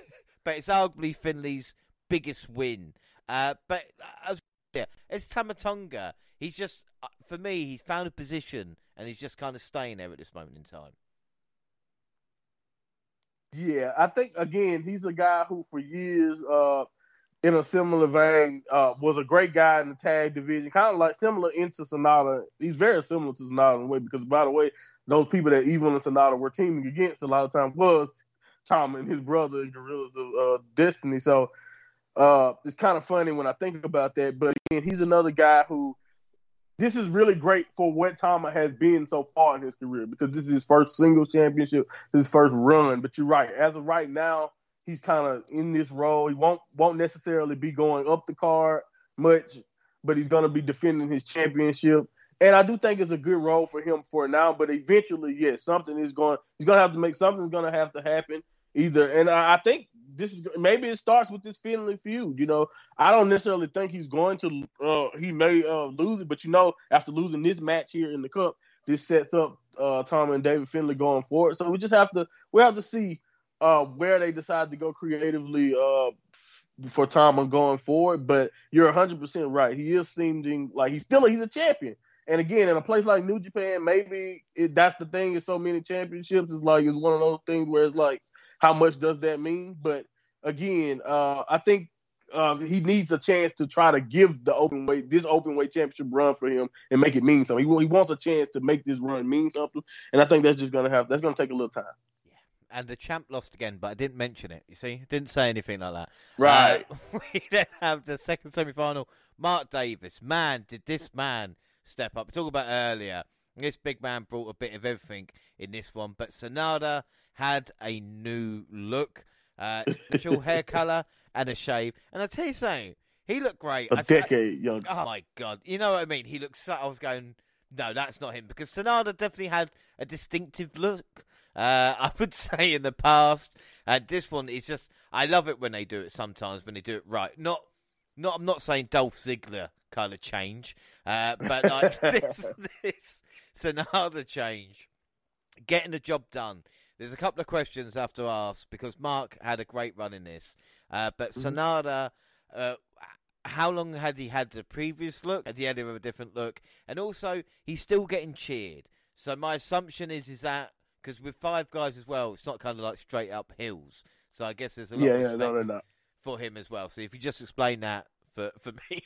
But it's arguably Finlay's biggest win. Uh, but as yeah, it's Tama Tonga. He's just uh, for me, he's found a position and he's just kind of staying there at this moment in time. Yeah, I think again he's a guy who for years, uh, in a similar vein, uh, was a great guy in the tag division, kind of like similar into Sanada. He's very similar to Sanada in a way because, by the way, those people that Evil and Sanada were teaming against a lot of times was Tom and his brother in Guerrillas of uh, Destiny. So uh, it's kind of funny when I think about that. But again, he's another guy who this is really great for what Tama has been so far in his career because this is his first single championship, his first run. But you're right, as of right now, he's kind of in this role. He won't won't necessarily be going up the card much, but he's going to be defending his championship. And I do think it's a good role for him for now. But eventually, yes, something is going. He's going to have to make something's going to have to happen either. And I, I think this is maybe it starts with this Finlay feud. You know, I don't necessarily think he's going to. Uh, he may uh, lose it, but you know, after losing this match here in the cup, this sets up uh, Tom and David Finlay going forward. So we just have to we have to see uh, where they decide to go creatively uh, for Tom going forward. But you're 100 percent right. He is seeming like he's still he's a champion. And again, in a place like New Japan, maybe it, that's the thing. Is so many championships. It's like it's one of those things where it's like how much does that mean? But again, uh, I think uh, he needs a chance to try to give the open weight this open weight championship run for him and make it mean something. He, he wants a chance to make this run mean something, and I think that's just gonna have that's gonna take a little time. And the champ lost again, but I didn't mention it. You see, didn't say anything like that. Right. Uh, we then have the second semi final. Mark Davis, man, did this man step up? We talked about earlier. This big man brought a bit of everything in this one, but Sanada had a new look, uh, natural hair color and a shave. And I tell you something, he looked great. A I, decade young. Oh my god, you know what I mean? He looked. So, I was going, no, that's not him because Sanada definitely had a distinctive look. Uh, I would say in the past, and this one is just. I love it when they do it. Sometimes when they do it right, not. Not, I'm not saying Dolph Ziggler kind of change, uh, but like this, this Sanada change, getting the job done. There's a couple of questions I have to ask because Mark had a great run in this. Uh, but mm-hmm. Sanada, uh, how long had he had the previous look? Had he had a different look? And also, he's still getting cheered. So my assumption is is that because with five guys as well, it's not kind of like straight up hills. So I guess there's a lot yeah, of respect yeah, no, no, no. for him as well. So if you just explain that for for me.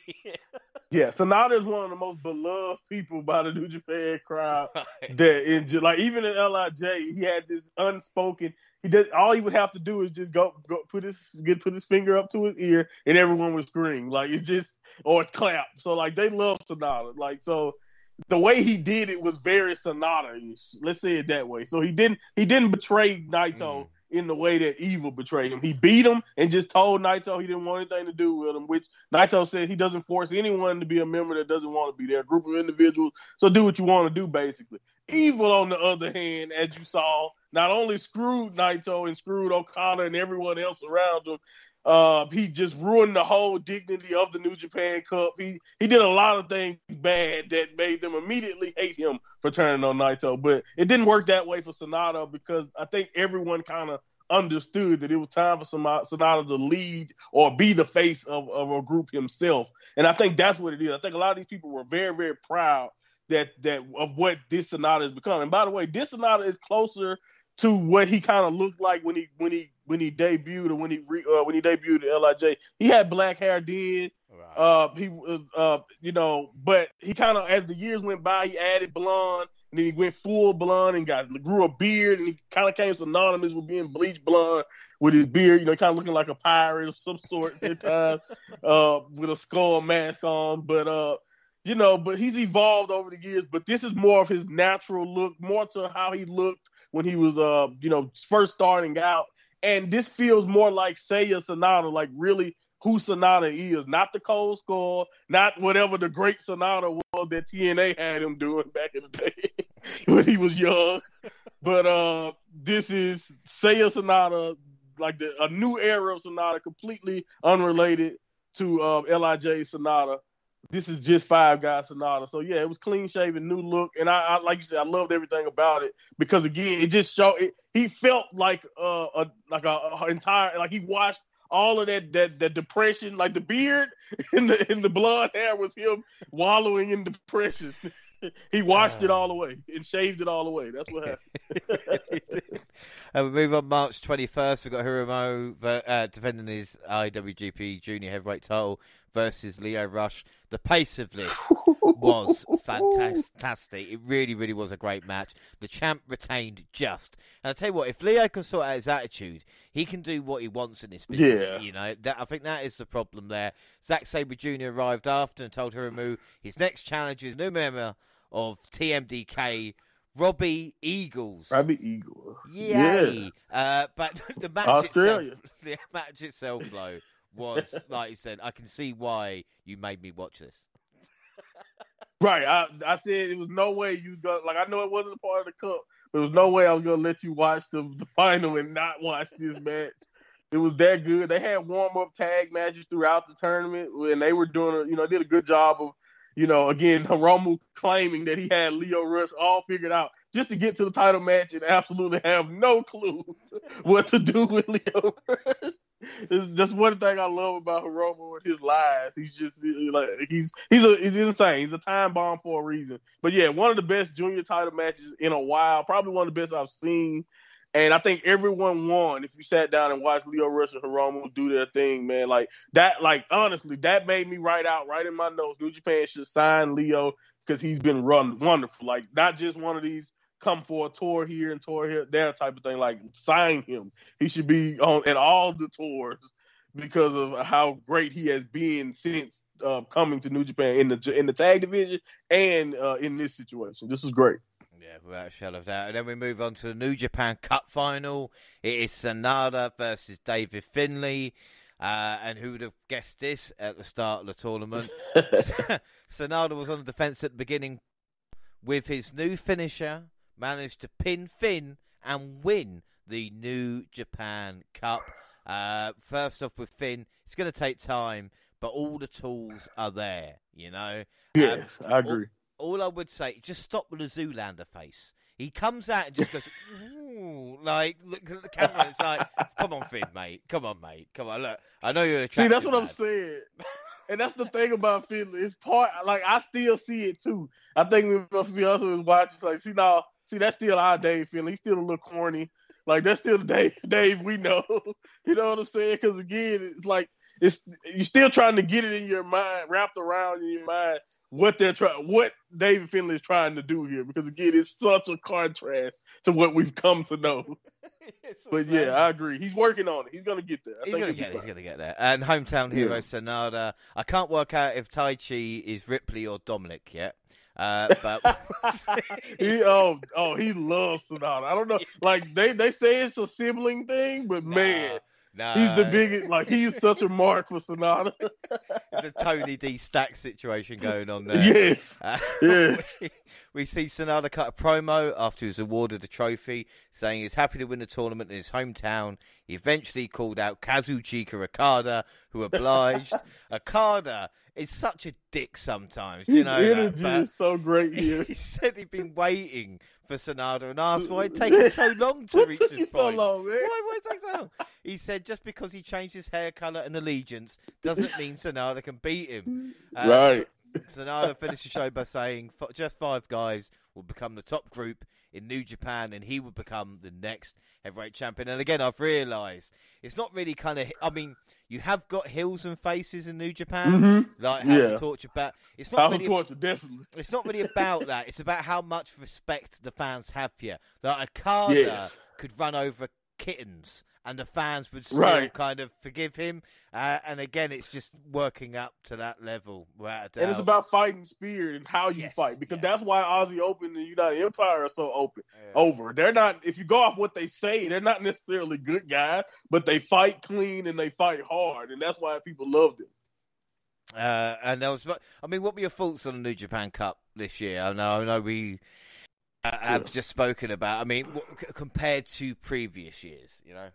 yeah, Sanada is one of the most beloved people by the New Japan crowd. Right. That in like even in Lij, he had this unspoken. He did all he would have to do is just go go put his get put his finger up to his ear, and everyone would scream like it's just or clap. So like they love Sanada. Like so. The way he did it was very Sanada. Let's say it that way. So he didn't he didn't betray Naito mm in the way that Evil betrayed him. He beat him and just told Naito he didn't want anything to do with him, which Naito said he doesn't force anyone to be a member that doesn't want to be there. A group of individuals, so do what you want to do, basically. Evil, on the other hand, as you saw, not only screwed Naito and screwed Okada and everyone else around him, uh, he just ruined the whole dignity of the New Japan Cup. He he did a lot of things bad that made them immediately hate him for turning on Naito. But it didn't work that way for Sanada because I think everyone kind of understood that it was time for Sanada to lead or be the face of, of a group himself. And I think that's what it is. I think a lot of these people were very, very proud that that of what this Sanada has become. And by the way, this Sanada is closer to what he kind of looked like when he when he when he debuted or when he re, uh, when he debuted at Lij. He had black hair then. Right. Uh, he uh, you know, but he kind of as the years went by, he added blonde, and then he went full blonde and got grew a beard, and he kind of came synonymous with being bleach blonde with his beard. You know, kind of looking like a pirate of some sort at times, uh, with a skull mask on. But uh, you know, but he's evolved over the years. But this is more of his natural look, more to how he looked when he was uh, you know, first starting out. And this feels more like Seiya Sanada, like really who Sanada is, not the cold skull, not whatever the great Sanada was that TNA had him doing back in the day when he was young. But uh, this is Seiya Sanada, like the, a new era of Sanada, completely unrelated to uh, Lij Sanada this is just five guys Sanada. So yeah, it was clean shaven, new look, and I, I, like you said, I loved everything about it because again, it just showed it, he felt like uh, a like a, a, entire like he watched all of that that that depression, like the beard and the and the blonde hair was him wallowing in depression. he washed uh, it all away and shaved it all away. That's what happened. and we move on March 21st. We've got Hiromu uh, defending his IWGP Junior Heavyweight title versus Lio Rush. The pace of this was fantastic. It really, really was a great match. The champ retained just. And I tell you what, if Lio can sort out his attitude, he can do what he wants in this business. Yeah. You know, that, I think that is the problem there. Zack Sabre Jr. arrived after and told Hiromu his next challenge is new member of TMDK. Robbie Eagles. Robbie Eagles. Yay. Yeah. Uh, but the match Australia. itself, the match itself, though, was like you said. I can see why you made me watch this. right. I I said it was no way you was gonna like. I know it wasn't a part of the cup, but there was no way I was gonna let you watch the the final and not watch this match. It was that good. They had warm up tag matches throughout the tournament, and they were doing, a, you know, did a good job of, you know, again, Hiromu claiming that he had Lio Rush all figured out just to get to the title match and absolutely have no clue what to do with Lio Rush it's just one thing I love about Hiromu and his lies. He's just like he's he's a he's insane. He's a time bomb for a reason. But yeah, one of the best junior title matches in a while. Probably one of the best I've seen. And I think everyone won if you sat down and watched Lio Rush and Hiromu do their thing, man. Like that, like honestly, that made me write out right in my notes. New Japan should sign Lio because he's been run wonderful. Like not just one of these come for a tour here and tour here, that type of thing. Like sign him. He should be on at all the tours because of how great he has been since uh, coming to New Japan in the in the tag division and uh, in this situation. This is great. Yeah, without a shadow of doubt. And then we move on to the New Japan Cup final. It is Sanada versus David Finlay. Uh, and who would have guessed this at the start of the tournament? Sanada was on the defense at the beginning with his new finisher, managed to pin Finn and win the New Japan Cup. Uh, first off, with Finn, it's going to take time, but all the tools are there, you know? Yes, um, I agree. All, I would say, just stop with the Zoolander face. He comes out and just goes, like, look at the camera. It's like, come on, Finn, mate. Come on, mate. Come on, look. I know you're a See, that's what I'm saying. and that's the thing about Finlay. It's part like I still see it too. I think we must be also watching. Like, see now, See, that's still our Dave feeling. He's still a little corny. Like that's still the Dave, Dave we know. you know what I'm saying? Because again, it's like it's you're still trying to get it in your mind, wrapped around in your mind what they're trying, what David Finlay is trying to do here. Because again, it's such a contrast to what we've come to know. but yeah, I agree. He's working on it. He's gonna get there. I he's gonna get. He's gonna get there. And hometown hero yeah. Sanada. I can't work out if Taichi is Ripley or Dominic yet. Uh, but he oh oh he loves Sanada. I don't know, like they they say it's a sibling thing, but nah, man. Nah. He's the biggest, like he's such a mark for Sanada. it's a Tony D Stack situation going on there. Yes, uh, yes. We, we, see Sanada cut a promo after he was awarded the trophy, saying he's happy to win the tournament in his hometown. He eventually called out Kazuchika Okada, who obliged. Okada is such a dick sometimes. His you know energy that? is so great here. He said he'd been waiting for Sanada and asked why it taken so long to what reach took this so point. long, man? Why, why take so long? He said just because he changed his hair color and allegiance doesn't mean Sanada can beat him. Uh, right. Sanada finished the show by saying just five guys will become the top group in New Japan, and he would become the next heavyweight champion. And again, I've realised it's not really kind of. I mean, you have got heels and faces in New Japan, mm-hmm. like House yeah. of Torture. But it's not really, Torture, definitely. It's not really about that. It's about how much respect the fans have for you. Like Okada yes. could run over kittens and the fans would still right. kind of forgive him. Uh, and again, it's just working up to that level. And it's about fighting spirit and how you yes. fight because yeah. that's why Aussie Open and United Empire are so open yeah. over. They're not. If you go off what they say, they're not necessarily good guys, but they fight clean and they fight hard, and that's why people love them. Uh, and I was, I mean, what were your thoughts on the New Japan Cup this year? I know, I know we uh, have just spoken about. I mean, what, compared to previous years, you know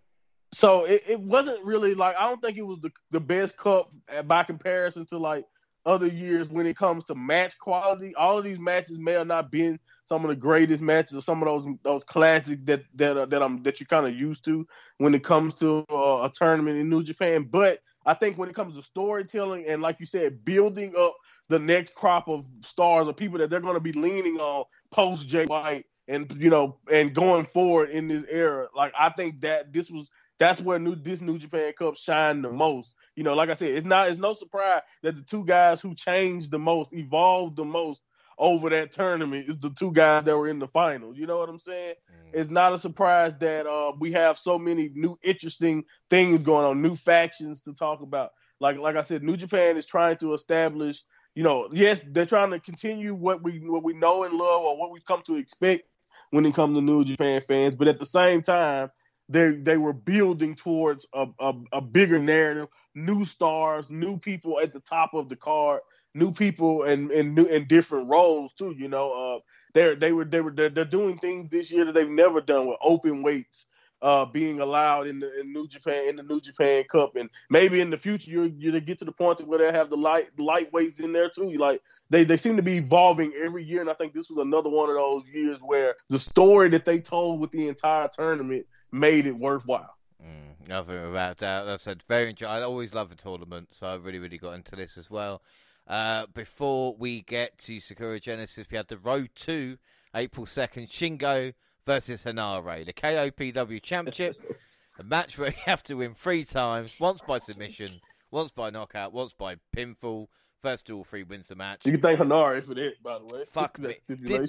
so it, it wasn't really like I don't think it was the, the best cup by comparison to like other years when it comes to match quality. All of these matches may have not been some of the greatest matches or some of those those classics that that uh, that I'm that you're kind of used to when it comes to uh, a tournament in New Japan. But I think when it comes to storytelling and like you said, building up the next crop of stars or people that they're going to be leaning on post Jay White and you know and going forward in this era, like I think that this was that's where new this New Japan Cup shined the most. You know, like I said, it's not it's no surprise that the two guys who changed the most, evolved the most over that tournament is the two guys that were in the finals. You know what I'm saying? Mm. It's not a surprise that uh, we have so many new interesting things going on, new factions to talk about. Like like I said, New Japan is trying to establish, you know, yes, they're trying to continue what we what we know and love or what we've come to expect when it comes to New Japan fans, but at the same time, they they were building towards a, a, a, bigger narrative, new stars, new people at the top of the card, new people and and new and different roles too. You know, uh, they they were they were they're, they're, doing things this year that they've never done with open weights. Uh, being allowed in the in New Japan in the New Japan Cup, and maybe in the future you you get to the point where they have the light lightweights in there too. Like they they seem to be evolving every year, and I think this was another one of those years where the story that they told with the entire tournament made it worthwhile. Mm, nothing about that. That's a very. Enjoy- I always love the tournament, so I really, really got into this as well. Uh, before we get to Sakura Genesis, we had the Road to April second, Shingo versus Henare, the KOPW Championship, a match where you have to win three times, once by submission, once by knockout, once by pinfall. First all three wins the match. You can thank Henare for that, by the way. Fuck me. Did,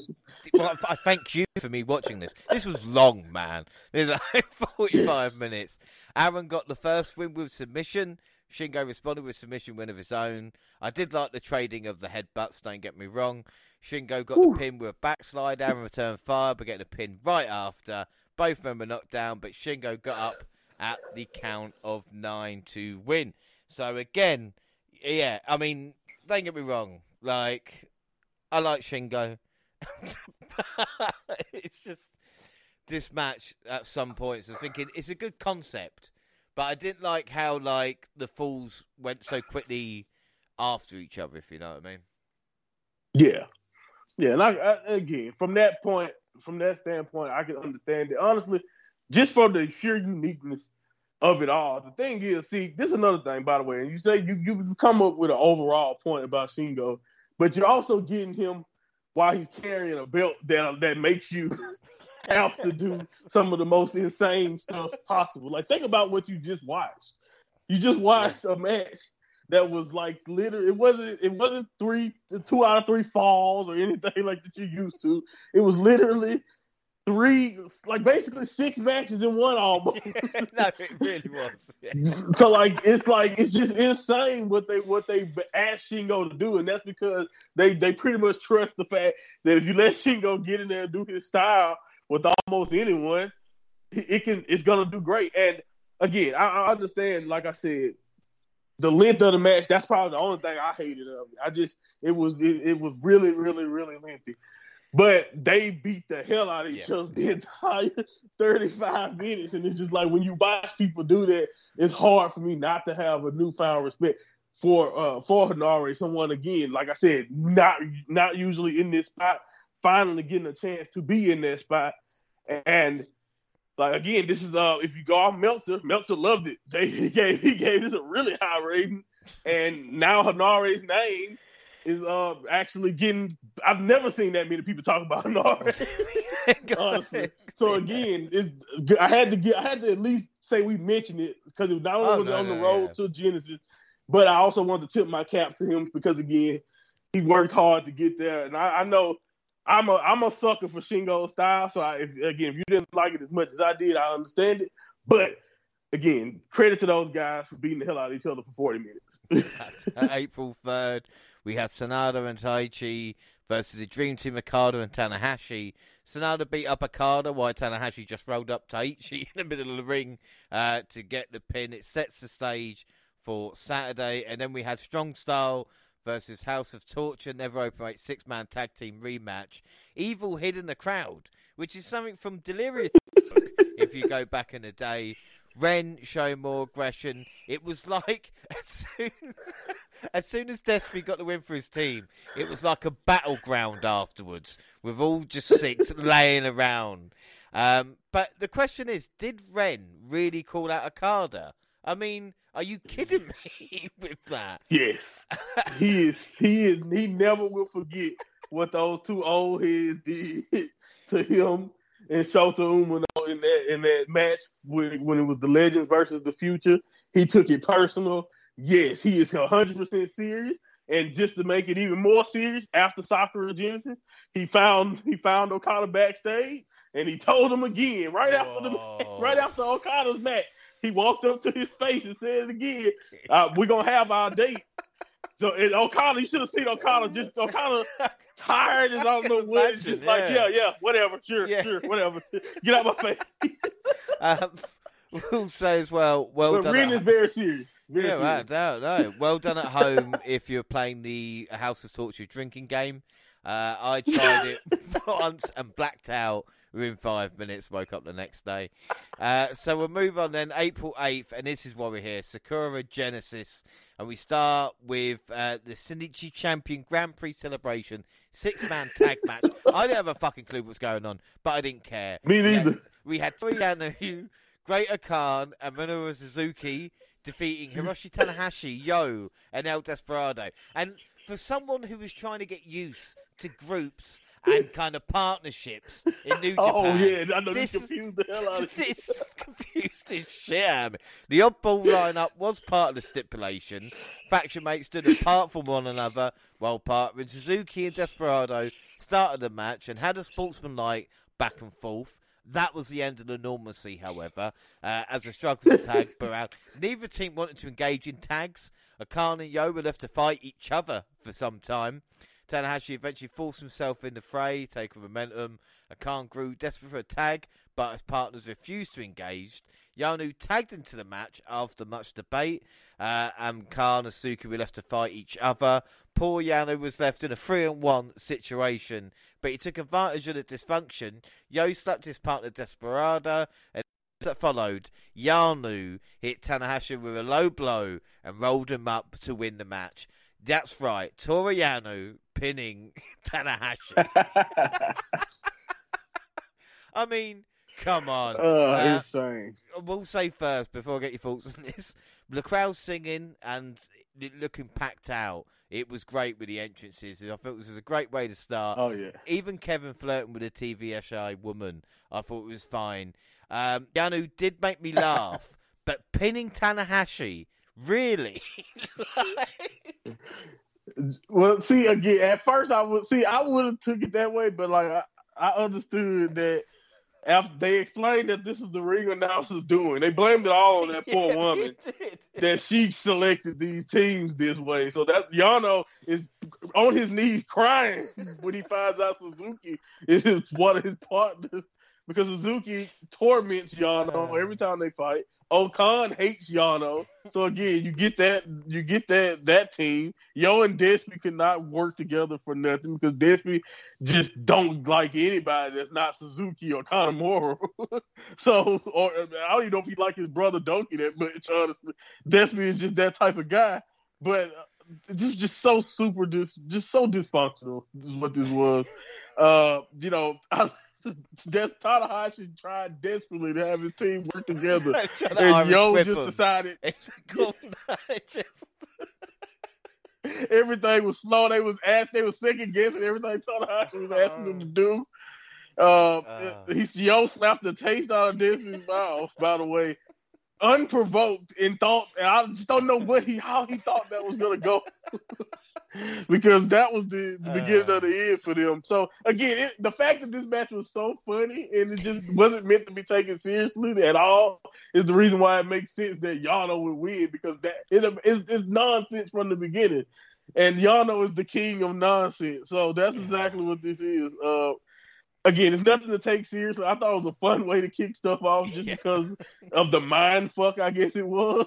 well, I thank you for me watching this. This was long, man. It was like 45 yes. minutes. Aaron got the first win with submission. Shingo responded with submission win of his own. I did like the trading of the headbutts, don't get me wrong. Shingo got Ooh. the pin with a backslide. Aaron returned fire, but getting a pin right after. Both men were knocked down, but Shingo got up at the count of nine to win. So again, yeah, I mean, don't get me wrong. Like, I like Shingo. it's just this match at some points. I'm thinking it's a good concept, but I didn't like how like the falls went so quickly after each other. If you know what I mean. Yeah, yeah, and I, I again from that point, from that standpoint, I can understand it. Honestly, just for the sheer uniqueness of it all. The thing is, see, this is another thing, by the way. And you say you you come up with an overall point about Shingo, but you're also getting him while he's carrying a belt that that makes you have to do some of the most insane stuff possible. Like think about what you just watched. You just watched a match that was like literally it wasn't it wasn't three two out of three falls or anything like that you're used to. It was literally three, like basically six matches in one almost. no, it really was. Yeah. So like it's like it's just insane what they what they asked Shingo to do, and that's because they they pretty much trust the fact that if you let Shingo get in there and do his style with almost anyone, it can it's gonna do great. And again, I, I understand, like I said, the length of the match. That's probably the only thing I hated of it. I just it was it, it was really really really lengthy. But they beat the hell out of each yeah. other the entire 35 minutes. And it's just like when you watch people do that, it's hard for me not to have a newfound respect for uh for Henare, someone again, like I said, not not usually in this spot, finally getting a chance to be in that spot. And like again, this is uh if you go off Meltzer, Meltzer loved it. They he gave he gave this a really high rating. And now Henare's name is uh actually getting. I've never seen that many people talk about Nard. honestly, so again, it's I had to get. I had to at least say we mentioned it because it was not only oh, was no, on no, the road yeah. to Genesis, but I also wanted to tip my cap to him because again, he worked hard to get there, and I, I know. I'm a I'm a sucker for Shingo style. So I, if, again, if you didn't like it as much as I did, I understand it. But again, credit to those guys for beating the hell out of each other for 40 minutes. April 3rd, we had Sanada and Taichi versus the Dream Team Okada and Tanahashi. Sanada beat up Okada while Tanahashi just rolled up Taichi in the middle of the ring uh, to get the pin. It sets the stage for Saturday. And then we had Strong Style versus House of Torture, Never Openweight six man tag team rematch. Evil hid in the crowd, which is something from Delirious if you go back in the day. Ren showing more aggression. It was like as soon as soon as Despy got the win for his team, it was like a battleground afterwards, with all just six laying around. Um, but the question is, did Ren really call out Okada? I mean, are you kidding me with that? Yes, he is. He is. He never will forget what those two old heads did to him and Shota Umino in that in that match when, when it was the Legends versus the Future. He took it personal. Yes, he is 100% serious. And just to make it even more serious, after Sakura Genesis, he found he found Okada backstage and he told him again right after the right after Okada's match. He walked up to his face and said it again. Uh, we're gonna have our date. So and Okada, you should have seen Okada just Okada tired as I don't know what. Just yeah. like yeah, yeah, whatever, sure, yeah. sure, whatever. Get out my face. um, we'll say as well. Well but done. Ren is very serious. Very yeah, right. No, no. Well done at home if you're playing the House of Torture drinking game. Uh, I tried it once and blacked out within five minutes. Woke up the next day. Uh, so we'll move on then. April 8th, and this is why we're here Sakura Genesis. And we start with uh, the Shinichi Champion Grand Prix celebration six man tag match. I didn't have a fucking clue what's going on, but I didn't care. Me neither. We had, we had Yano, Great Khan, and Minoru Suzuki defeating Hiroshi Tanahashi, Yo, and El Desperado. And for someone who was trying to get used to groups and kind of partnerships in New oh, Japan. Oh yeah, I know this, confused the hell out of This confused his shit out of me. The oddball lineup was part of the stipulation. Faction mates stood apart from one another while partnering Suzuki and Desperado started the match and had a sportsmanlike back and forth. That was the end of the normalcy, however, uh, as the struggle for tag around. Neither team wanted to engage in tags. O-Khan and Yo were left to fight each other for some time. Tanahashi eventually forced himself in the fray, taking momentum. O-Khan grew desperate for a tag, but his partners refused to engage. Yano tagged into the match after much debate, uh, and Khan and Suki were left to fight each other. Poor Yano was left in a 3 and 1 situation, but he took advantage of the dysfunction. Yo slapped his partner Desperado, and that followed, Yano hit Tanahashi with a low blow and rolled him up to win the match. That's right, Toru Yano pinning Tanahashi. I mean, come on. Oh, uh, insane. We'll say first, before I get your thoughts on this, the crowd singing and looking packed out. It was great with the entrances. I thought this was a great way to start. Oh yeah. Even Kevin flirting with a TVSI woman, I thought it was fine. Um, Yano did make me laugh, but pinning Tanahashi, really? well, see again. At first, I would see I would have took it that way, but like I, I understood that after they explained that this is the ring announcers doing, they blamed it all on that poor yeah, woman that she selected these teams this way. So that Yano is on his knees crying when he finds out Suzuki is one of his partners because Suzuki torments Yano every time they fight. O-Khan hates Yano. So again, you get that you get that that team. Yo and Despy could not work together for nothing because Despy just don't like anybody that's not Suzuki or Kanemaru. so or I don't even know if he like his brother Donkey that much, honestly. Despy is just that type of guy. But uh, just just so super dis just so dysfunctional is what this was. Uh, you know, I that's Tanahashi tried desperately to have his team work together, and Yo just him. decided. everything was slow. They was asked. They was second guessing everything Tanahashi was asking them to do. Uh, uh, he's Yo slapped the taste out of Desmond's mouth. By the way, unprovoked in thought, and I just don't know what he how he thought that was gonna go, because that was the, the beginning uh, of the end for them. So again, it, the fact that this match was so funny and it just wasn't meant to be taken seriously at all is the reason why it makes sense that Yano would win because that it, it's, it's nonsense from the beginning, and Yano is the king of nonsense. So that's exactly what this is. Uh, again, it's nothing to take seriously. I thought it was a fun way to kick stuff off just yeah. because of the mind fuck, I guess it was.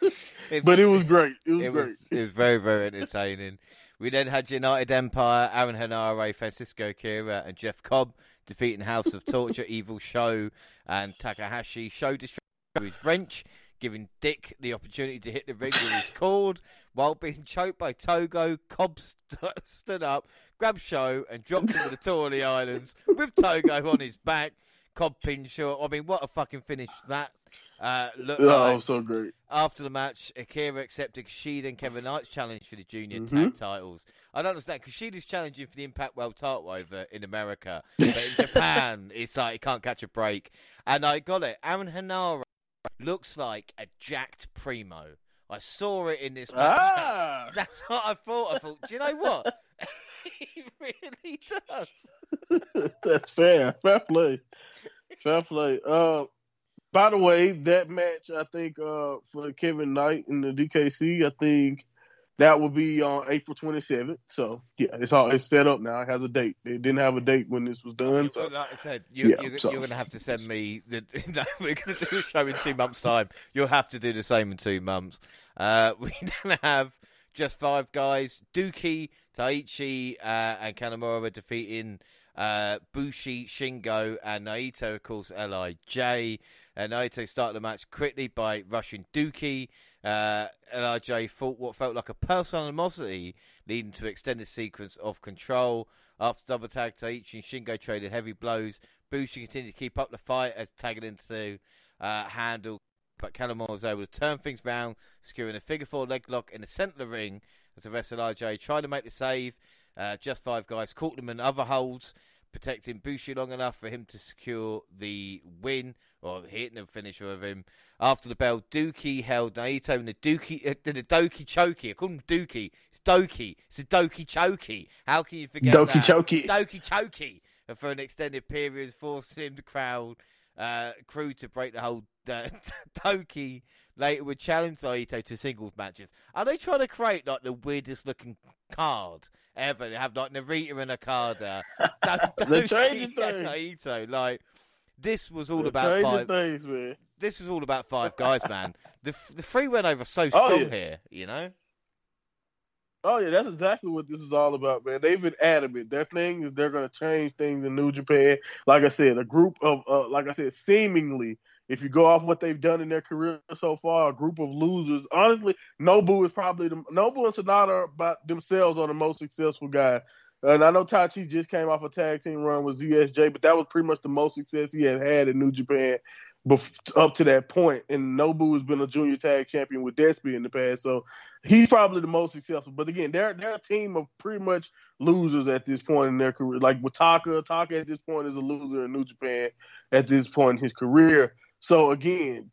but it was great. It was it great. Was, it was very, very entertaining. We then had United Empire, Aaron Henare, Francisco Akira, and Jeff Cobb defeating House of Torture, Evil Sho, and Takahashi. Sho destroyed his wrench, giving Dick the opportunity to hit the ring with his cord, while being choked by Togo. Cobb st- stood up, grabbed Sho, and dropped him to the tour of the islands with Togo on his back. Cobb pinned Sho. I mean, what a fucking finish that uh, looked Oh, like. so great. After the match, Akira accepted Kushida and Kevin Knight's challenge for the junior Mhm. tag titles. I don't understand. Kushida's challenging for the Impact World title over in America, but in Japan, it's like he can't catch a break. And I got it. Aaron Henare looks like a jacked primo. I saw it in this match. Ah, That's what I thought. I thought, do you know what? He really does. that's fair. Fair play. Fair play. Uh, by the way, that match I think uh for Kevin Knight in the DKC, I think that will be on April 27th. So yeah, it's all it's set up now. It has a date. It didn't have a date when this was done. So like I said, you, Yeah, you're, so- you're going to have to send me. The, no, we're going to do a show in two months' time. You'll have to do the same in two months. Uh, we then have just five guys: Dookie, Taichi, uh, and Kanemaru defeating uh, Bushi, Shingo, and Naito. Of course, LIJ. And Naito started the match quickly by rushing Dookie. Uh, LIJ fought what felt like a personal animosity, leading to extended sequence of control. After double tag, Taichi and Shingo traded heavy blows. Bushi continued to keep up the fight as tagging into uh, handle, but Kanemaru was able to turn things round, securing a figure four leg lock in the centre of the ring as the rest of LIJ tried to make the save. Uh, just five guys caught them in other holds, protecting Bushi long enough for him to secure the win or hitting the finisher of him. After the bell, Dookie held Naito in the Dookie, uh, the Doki Choki. I call him Dookie. It's Doki. It's a Doki Choki. How can you forget Doki that? Choki. Doki Choki for an extended period, forcing him to crowd uh, crew to break the whole uh, Doki. Later would challenge Naito to singles matches. Are they trying to create like the weirdest looking card ever? They have like Narita and Okada. They're changing things. Naito. Like this was all They're about five. things, man. This was all about five guys, man. The the three went over so Oh, strong yeah. here. You know. Oh yeah, that's exactly what this is all about, man. They've been adamant. Their thing is they're going to change things in New Japan. Like I said, a group of, uh, like I said, seemingly, if you go off what they've done in their career so far, a group of losers. Honestly, Nobu is probably the Nobu and Sanada are themselves are the most successful guy. And I know Taichi just came off a tag team run with ZSJ, but that was pretty much the most success he had had in New Japan up to that point. And Nobu has been a junior tag champion with Despy in the past, so he's probably the most successful. But again, they're they're a team of pretty much losers at this point in their career. Like with Taka, Taka at this point is a loser in New Japan at this point in his career. So again,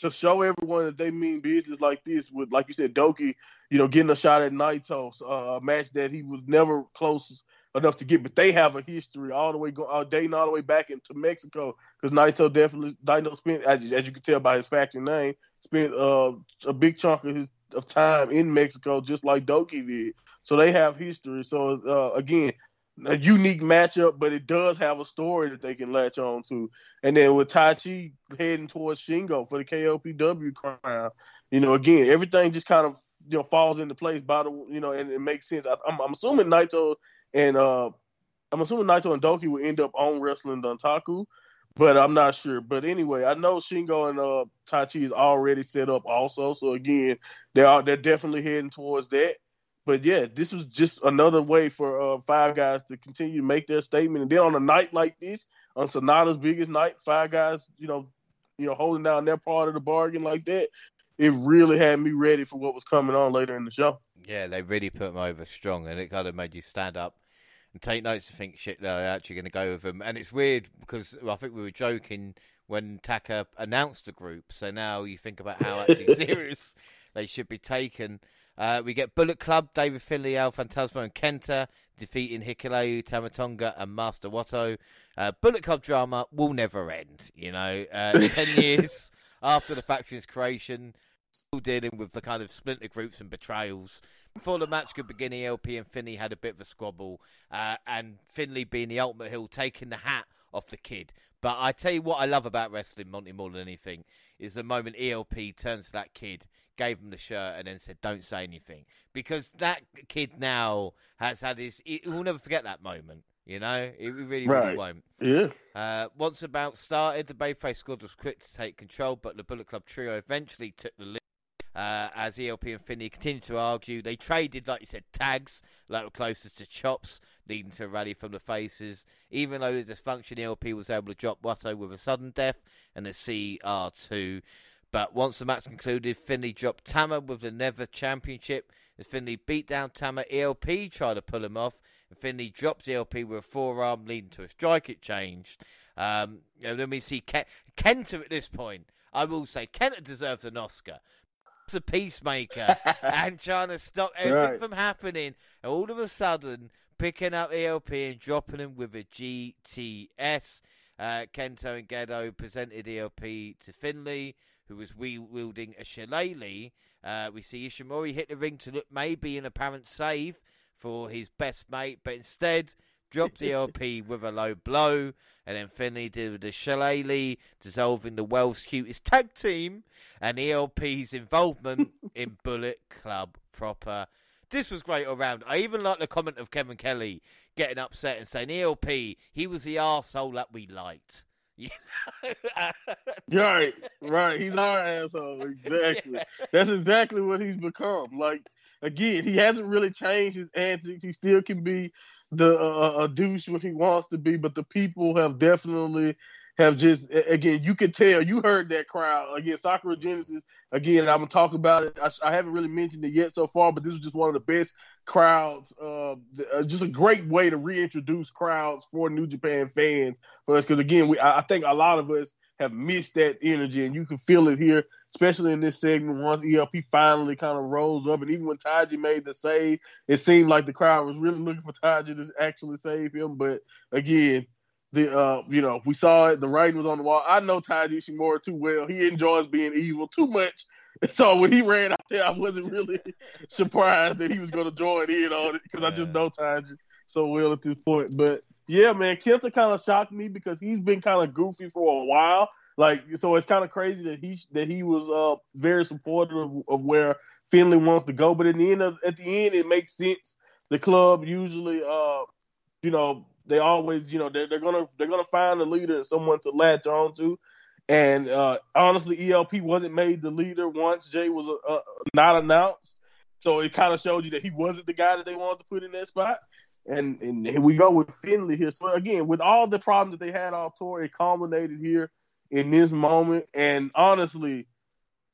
to show everyone that they mean business like this, with like you said, Doki, you know, getting a shot at Naito, uh, match that he was never close enough to get, but they have a history all the way go, uh, dating all the way back into Mexico because Naito definitely Naito spent, as, as you can tell by his factory name, spent uh, a big chunk of his of time in Mexico, just like Doki did. So they have history. So uh, again, a unique matchup, but it does have a story that they can latch on to. And then with Taichi heading towards Shingo for the KOPW crown, you know, again, everything just kind of you know falls into place by the you know, and it makes sense. I, I'm, I'm assuming Naito and uh, I'm assuming Naito and Doki will end up on Wrestling Dontaku, but I'm not sure. But anyway, I know Shingo and uh, is already set up also. So again, they are they're definitely heading towards that. But yeah, this was just another way for uh, five guys to continue to make their statement. And then on a night like this, on Sanada's biggest night, five guys, you know, you know, holding down their part of the bargain like that, it really had me ready for what was coming on later in the show. Yeah, they really put him over strong, and it kind of made you stand up and take notes and think, shit, they're actually going to go with them. And it's weird because I think we were joking when Taka announced the group, so now you think about how actually serious they should be taken. Uh, we get Bullet Club, David Finlay, El Phantasmo, and Kenta defeating Hikuleo, Tamatonga, and Master Wato. Uh, Bullet Club drama will never end, you know. Uh, ten years after the faction's creation, still dealing with the kind of splinter groups and betrayals. Before the match could begin, ELP and Finlay had a bit of a squabble, uh, and Finlay, being the ultimate heel, taking the hat off the kid. But I tell you what I love about wrestling, Monty, more than anything, is the moment ELP turns to that kid, gave him the shirt, and then said, "Don't say anything," because that kid now has had his. He will never forget that moment. You know, it really, really won't. Yeah. Uh, once the bout started, the Bayface squad was quick to take control, but the Bullet Club trio eventually took the lead. Uh, as ELP and Finlay continue to argue, they traded, like you said, tags that were closest to chops, leading to a rally from the faces. Even though the dysfunction, ELP was able to drop Wato with a sudden death and a CR2. But once the match concluded, Finlay dropped Tama with the Never Championship. As Finlay beat down Tama, ELP tried to pull him off, and Finlay dropped ELP with a forearm, leading to a strike exchange. Um, and then we see Ken- Kenta at this point. I will say Kenta deserves an Oscar. He's a peacemaker and trying to stop everything Right. from happening. And all of a sudden, picking up ELP and dropping him with a GTS. Uh, Kenta and Gedo presented ELP to Finlay, who was wielding a shillelagh. Uh, we see Ishimori hit the ring to look maybe an apparent save for his best mate, but instead dropped the ELP with a low blow, and then Finlay did the shillelagh, dissolving the world's cutest tag team, and ELP's involvement in Bullet Club proper. This was great all round. I even like the comment of Kevin Kelly getting upset and saying, ELP, he was the arsehole that we liked. You know? Right, right. He's our asshole. Exactly. That's exactly what he's become. Like again, he hasn't really changed his antics. He still can be the uh, a douche when he wants to be, but the people have definitely have just again. You can tell. You heard that crowd again. Sakura Genesis again. I'm gonna talk about it. I, I haven't really mentioned it yet so far, but this was just one of the best crowds. Uh, uh, just a great way to reintroduce crowds for New Japan fans for us because again, we I, I think a lot of us have missed that energy, and you can feel it here, especially in this segment. Once ELP finally kind of rose up, and even when Taiji made the save, it seemed like the crowd was really looking for Taiji to actually save him. But again, the uh, you know, we saw it. The writing was on the wall. I know Taiji Ishimori too well. He enjoys being evil too much. So when he ran out there, I wasn't really surprised that he was going to join in on it because I just know Taiji so well at this point. But yeah, man, Kenta kind of shocked me because he's been kind of goofy for a while. Like, so it's kind of crazy that he that he was uh very supportive of, of where Finlay wants to go. But in the end of at the end, it makes sense. The club usually, uh, you know, they always, you know, they're, they're gonna they're gonna find a leader and someone to latch on to. And uh, honestly, ELP wasn't made the leader once Jay was uh, uh, not announced. So it kind of showed you that he wasn't the guy that they wanted to put in that spot. And and here we go with Finlay here. So again, with all the problems that they had all tour, it culminated here in this moment. And honestly,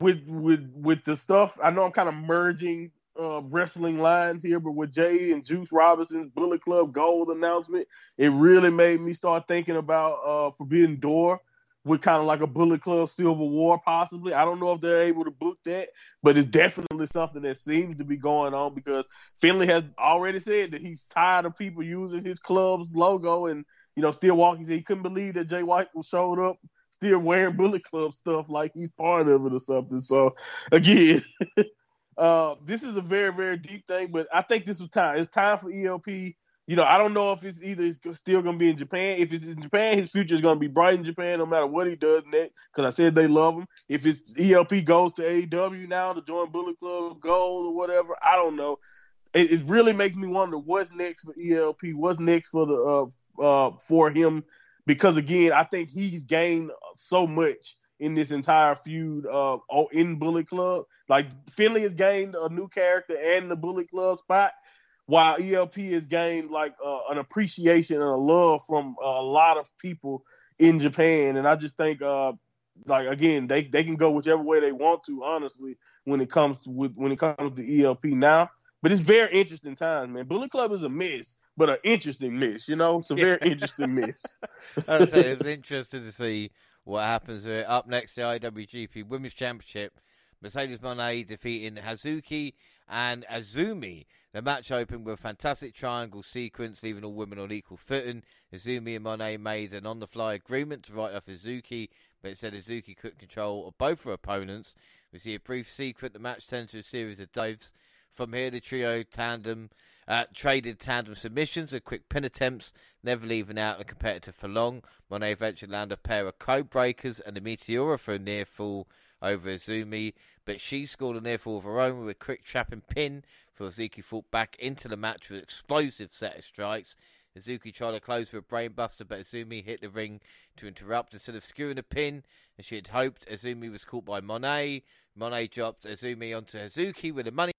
with with with the stuff, I know I'm kind of merging uh, wrestling lines here, but with Jay and Juice Robinson's Bullet Club Gold announcement, it really made me start thinking about uh, Forbidden Door with kind of like a Bullet Club Civil War, possibly. I don't know if they're able to book that, but it's definitely something that seems to be going on because Finlay has already said that he's tired of people using his club's logo and you know still walking. He couldn't believe that Jay White showed up still wearing Bullet Club stuff like he's part of it or something. So again. Uh, this is a very, very deep thing, but I think this was time. It's time for ELP. You know, I don't know if it's either it's still going to be in Japan. If it's in Japan, his future is going to be bright in Japan, no matter what he does next. Because I said they love him. If it's ELP goes to AEW now to join Bullet Club Gold or whatever, I don't know. It, it really makes me wonder what's next for ELP. What's next for the uh, uh, for him? Because again, I think he's gained so much in this entire feud uh, in Bullet Club. Like Finlay has gained a new character and the Bullet Club spot, while ELP has gained like uh, an appreciation and a love from a lot of people in Japan. And I just think, uh, like again, they they can go whichever way they want to. Honestly, when it comes to with, when it comes to ELP now. But it's very interesting times, man. Bullet Club is a miss, but an interesting miss. You know, it's a very interesting miss. I was saying, it was interesting to see what happens it. Up next, the IWGP Women's Championship. Mercedes Monet defeating Hazuki and Azumi. The match opened with a fantastic triangle sequence, leaving all women on equal footing. Azumi and Monet made an on the fly agreement to write off Hazuki, but it said Hazuki couldn't control both her opponents. We see a brief sequence. The match turned to a series of dives. From here, the trio tandem uh, traded tandem submissions and quick pin attempts, never leaving out a competitor for long. Monet eventually landed a pair of code breakers and a meteora for a near fall over Azumi, but she scored a near fall of her own with a quick trapping pin for Azuki fought back into the match with an explosive set of strikes. Hazuki tried to close with a brainbuster, but Azumi hit the ring to interrupt instead of skewing a pin, as she had hoped. Azumi was caught by Monet. Monet dropped Azumi onto Hazuki with a money,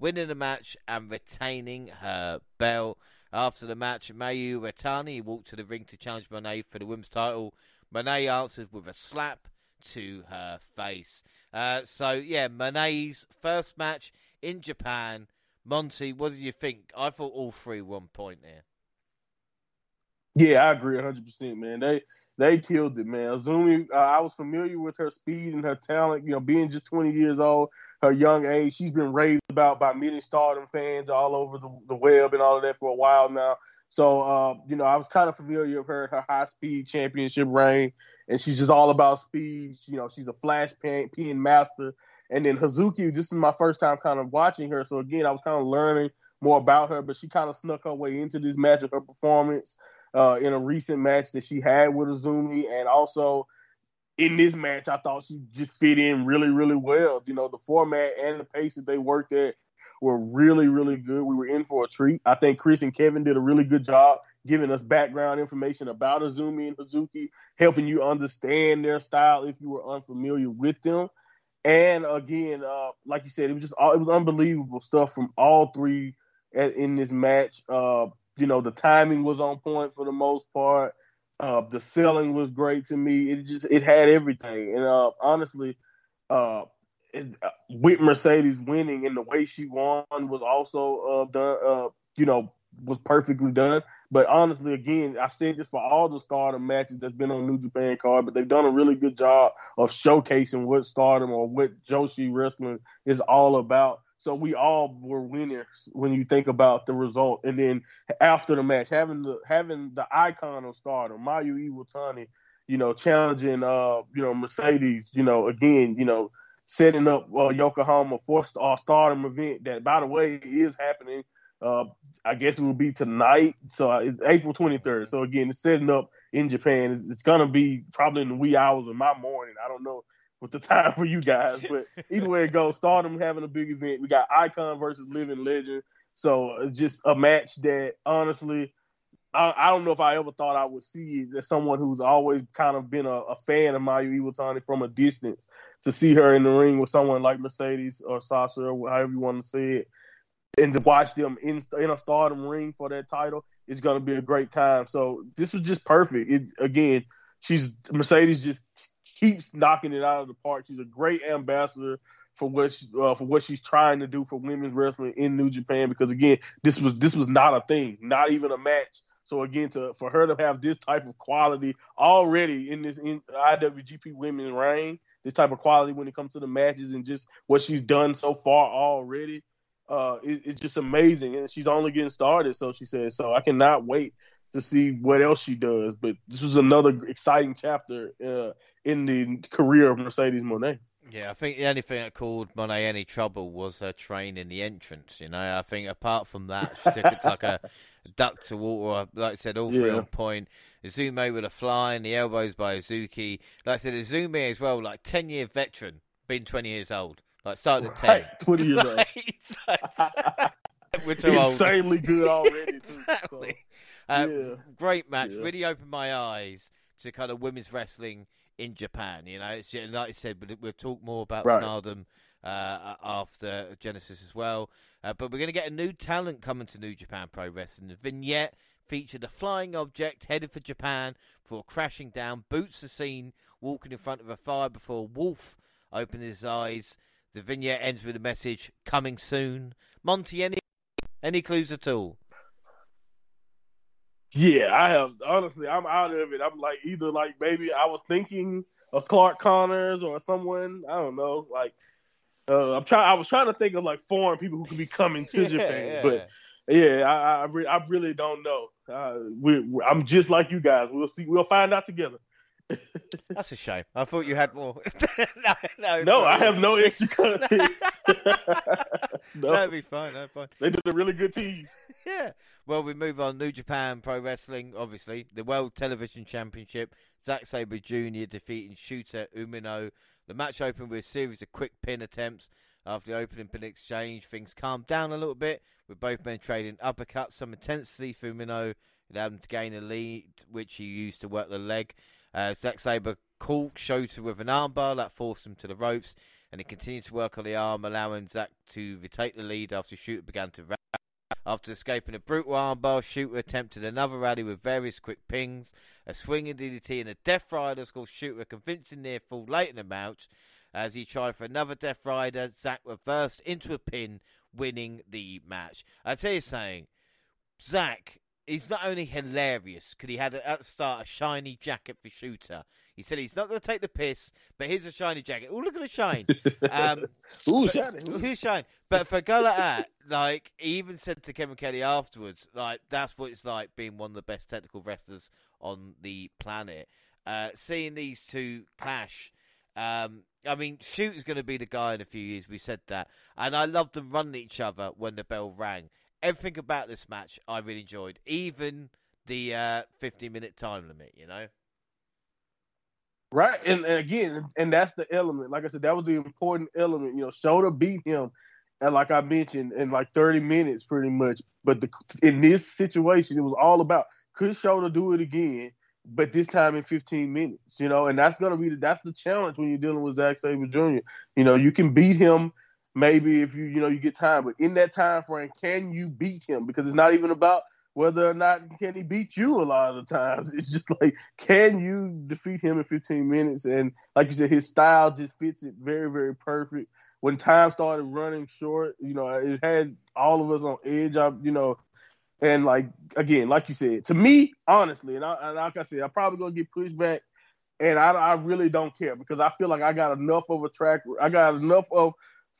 winning the match and retaining her belt. After the match, Mayu Iwatani walked to the ring to challenge Monet for the women's title. Monet answered with a slap to her face. Uh, so, yeah, Monet's first match in Japan. Monty, what did you think? I thought all three one point there. Yeah, I agree 100%, man. They they killed it, man. Azumi, uh, I was familiar with her speed and her talent, you know, being just 20 years old, her young age. She's been raved about by meeting stardom fans all over the, the web and all of that for a while now. So, uh, you know, I was kind of familiar with her, her high speed championship reign, and she's just all about speed. You know, she's a flash pin, pin master. And then Hazuki, this is my first time kind of watching her. So, again, I was kind of learning more about her, but she kind of snuck her way into this match of her performance uh, in a recent match that she had with Azumi, and also in this match, I thought she just fit in really, really well. You know, the format and the pace that they worked at were really, really good. We were in for a treat. I think Chris and Kevin did a really good job giving us background information about Azumi and Hazuki, helping you understand their style if you were unfamiliar with them. And again, uh, like you said, it was just all, it was unbelievable stuff from all three at, in this match. Uh, you know, the timing was on point for the most part. Uh, the selling was great to me. It just it had everything, and uh, honestly, uh, it, uh, with Mercedes winning and the way she won was also uh, done. Uh, you know, was perfectly done. But honestly, again, I've said this for all the Stardom matches that's been on New Japan card, but they've done a really good job of showcasing what Stardom or what Joshi wrestling is all about. So we all were winners when you think about the result. And then after the match, having the having the icon of Stardom, Mayu Iwatani, you know, challenging uh, you know, Mercedes, you know, again, you know, setting up uh, Yokohama for a Stardom event that, by the way, is happening. Uh, I guess it will be tonight, so uh, it's April 23rd. So again, it's setting up in Japan. It's gonna be probably in the wee hours of my morning. I don't know with the time for you guys. But either way it goes, Stardom having a big event. We got Icon versus Living Legend. So uh, just a match that honestly, I, I, don't know if I ever thought I would see as someone who's always kind of been a, a fan of Mayu Iwatani from a distance to see her in the ring with someone like Mercedes or Sasha or however you want to say it, and to watch them in in a Stardom ring for that title is going to be a great time. So this was just perfect. It, again, she's Mercedes just keeps knocking it out of the park. She's a great ambassador for what she, uh, for what she's trying to do for women's wrestling in New Japan. Because again, this was this was not a thing, not even a match. So again, to for her to have this type of quality already in this in IWGP Women's reign, this type of quality when it comes to the matches and just what she's done so far already, uh, it, it's just amazing. And she's only getting started, so she says. So I cannot wait to see what else she does. But this was another exciting chapter uh, in the career of Mercedes Monet. Yeah, I think the only thing that caused Monet any trouble was her train in the entrance. You know, I think apart from that, she looked like a duck to water. Like I said, all three yeah. on point. Izume with a fly and the elbows by Azuki. Like I said, Izume as well, like ten year veteran, been twenty years old. Like started at right, ten, twenty years old. We're too Insanely old. good already. exactly. So, uh, yeah. Great match. Yeah. Really opened my eyes to kind of women's wrestling in Japan. You know, it's, like I said, we'll talk more about right. Stardom uh, after Genesis as well. Uh, but we're going to get a new talent coming to New Japan Pro Wrestling. The vignette featured a flying object headed for Japan before crashing down. Boots the scene, walking in front of a fire before Wolf opened his eyes. The vignette ends with a message coming soon. Monty, any any clues at all? Yeah, I have honestly, I'm out of it. I'm like either like maybe I was thinking of Clark Connors or someone. I don't know. Like uh, I'm trying. I was trying to think of like foreign people who could be coming to yeah, Japan, yeah. but yeah, I I, re- I, really don't know. Uh, we, I'm just like you guys. We'll see. We'll find out together. That's a shame. I thought you had more. no, no, no I have no extra content. no. That'd be fine. That'd be fine. They did a really good tease. yeah. Well, we move on. New Japan Pro Wrestling, obviously. The World Television Championship. Zack Sabre Jr. defeating Shota Umino. The match opened with a series of quick pin attempts. After the opening pin exchange, things calmed down a little bit, with both men trading uppercuts. Some intensity for Umino, It allowed him to gain a lead, which he used to work the leg. Uh, Zack Sabre caught Shota with an armbar that forced him to the ropes, and he continued to work on the arm, allowing Zack to retake the lead after Shota began to rally. After escaping a brutal armbar, Shota attempted another rally with various quick pings, a swinging DDT, and a Death Rider scored Shota a convincing near fall late in the match. As he tried for another Death Rider, Zack reversed into a pin, winning the match. I tell you something, Zack is not only hilarious because he had at the start a shiny jacket for Shota. He said he's not going to take the piss, but here's a shiny jacket. Oh, look at the shine. Um, Ooh, but- shiny. Who's shine? But for a guy like that, like he even said to Kevin Kelly afterwards, like that's what it's like being one of the best technical wrestlers on the planet. Uh, seeing these two clash. Um, I mean, Shoot is going to be the guy in a few years. We said that, and I loved them running each other when the bell rang. Everything about this match I really enjoyed, even the uh, 15 minute time limit. You know, Right, and, and again, and that's the element. Like I said, that was the important element. You know, Shota beat him, and like I mentioned, in like 30 minutes, pretty much. But the, in this situation, it was all about could Shota do it again, but this time in 15 minutes. You know, and that's gonna be the, that's the challenge when you're dealing with Zack Sabre Jr. You know, you can beat him maybe if you you know you get time, but in that time frame, can you beat him? Because it's not even about whether or not can he beat you a lot of the times. It's just like, can you defeat him in 15 minutes? And like you said, his style just fits it very, very perfect. When time started running short, you know, it had all of us on edge. You know, and like again, like you said, to me, honestly, and, I, and like I said, I'm probably gonna get pushed back, and I, I really don't care because I feel like I got enough of a track. I got enough of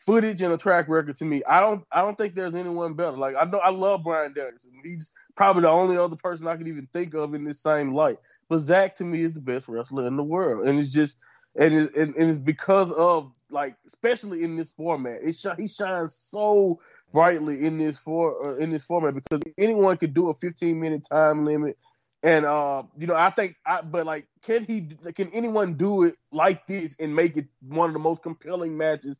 footage and a track record to me. I don't I don't think there's anyone better. Like I know I love Bryan Danielson. He's probably the only other person I could even think of in this same light. But Zack to me is the best wrestler in the world, and it's just and it, and, and it's because of like especially in this format. It sh- he shines so brightly in this for uh, in this format because anyone could do a 15 minute time limit. And uh, you know, I think, I, but like, can he? Can anyone do it like this and make it one of the most compelling matches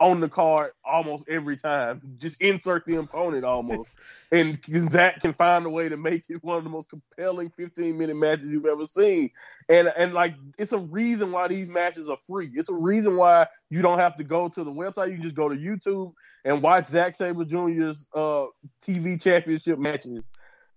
on the card almost every time. Just insert the opponent almost. and Zack can find a way to make it one of the most compelling 15 minute matches you've ever seen. And and like it's a reason why these matches are free. It's a reason why you don't have to go to the website. You just go to YouTube and watch Zack Sabre Jr.'s uh, TV championship matches.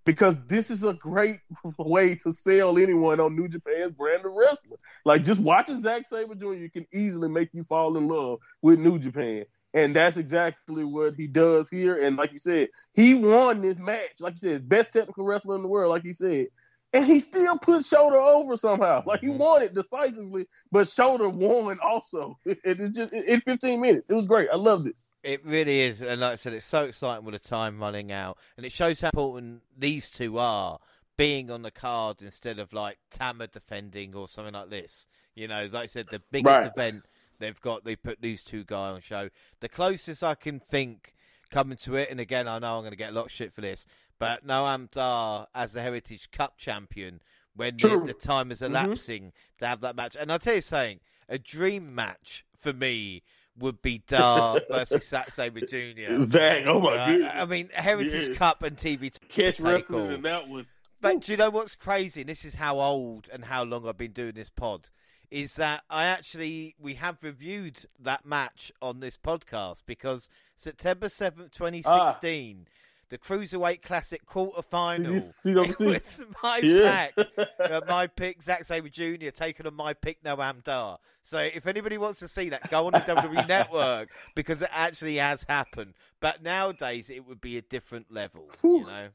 Because this is a great way to sell anyone on New Japan's brand of wrestling. Like just watching Zack Sabre Jr. can easily make you fall in love with New Japan. And that's exactly what he does here. And like you said, he won this match. Like you said, best technical wrestler in the world, like you said. And he still put Shota over somehow. Like he mm-hmm. won it decisively, but Shota won also. And it's just in 15 minutes. It was great. I love this. It really is, and like I said, it's so exciting with the time running out, and it shows how important these two are being on the card instead of like Tama defending or something like this. You know, like I said, the biggest Right. event they've got, they put these two guys on show. The closest I can think coming to it, and again, I know I'm going to get a lot of shit for this, but Noam Dar as the Heritage Cup champion when the, the time is Mhm. elapsing to have that match. And I'll tell you something, a dream match for me would be Dar versus Zack Sabre Jr. Zack, oh my Uh, goodness. I mean, Heritage Yes. Cup and TV. t- Catch wrestling all. in that one. But do you know what's crazy? And this is how old and how long I've been doing this pod. Is that I actually we have reviewed that match on this podcast because September seventh, twenty sixteen, the Cruiserweight Classic quarter final. Did you see what I'm It my Yeah. pack. Uh, my pick, Zack Sabre Jr. taking on my pick, Noam Dar. So if anybody wants to see that, go on the WWE Network because it actually has happened. But nowadays, it would be a different level, you know.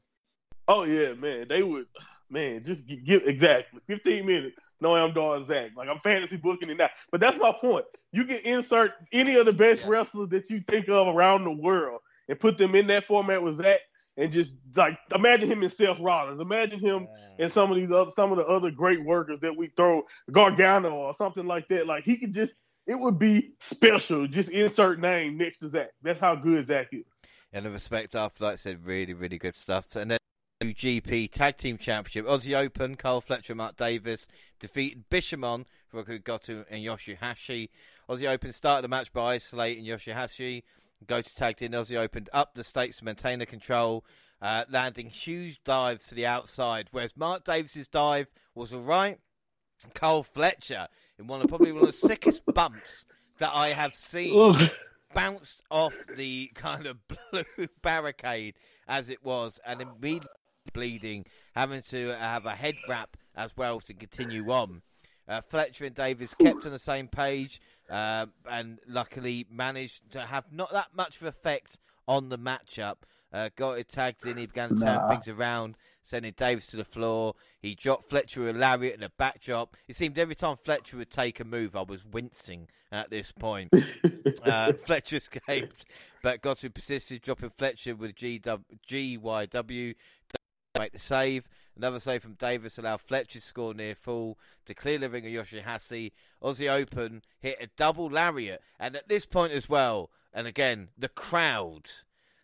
Oh yeah, man. They would, man. Just gi- give exactly 15 minutes. No, I'm doing Zack. Like I'm fantasy booking it now. But that's my point. You can insert any of the best Yeah. wrestlers that you think of around the world and put them in that format with Zack, and just like imagine him in Seth Rollins. Imagine him and some of these other some of the other great workers that we throw Gargano or something like that. Like he could just it would be special. Just insert name next to Zack. That's how good Zack is. And the respect after, like I said, really, really good stuff. And then GP Tag Team Championship, Aussie Open, Kyle Fletcher, Mark Davis defeated Bishamon, Roku Goto, and Yoshihashi. Aussie Open started the match by isolating Yoshihashi. Go to tag team. Aussie opened up the stakes to maintain the control. uh, landing huge dives to the outside, whereas Mark Davis's dive was all right. Kyle Fletcher, in one of probably one of the sickest bumps that I have seen, bounced off the kind of blue barricade as it was, and immediately bleeding, having to have a head wrap as well to continue on. Uh, Fletcher and Davis kept on the same page uh, and luckily managed to have not that much of effect on the matchup. Uh, got it tagged in, he began to turn nah. things around, sending Davis to the floor. He dropped Fletcher with a lariat and a back drop. It seemed every time Fletcher would take a move, I was wincing at this point. uh, Fletcher escaped, but Goto persisted, dropping Fletcher with GW, GYW make the save. Another save from Davis allowed Fletcher to score near full to clear the ring of Yoshihashi. Aussie Open hit a double lariat, and at this point as well, and again, the crowd,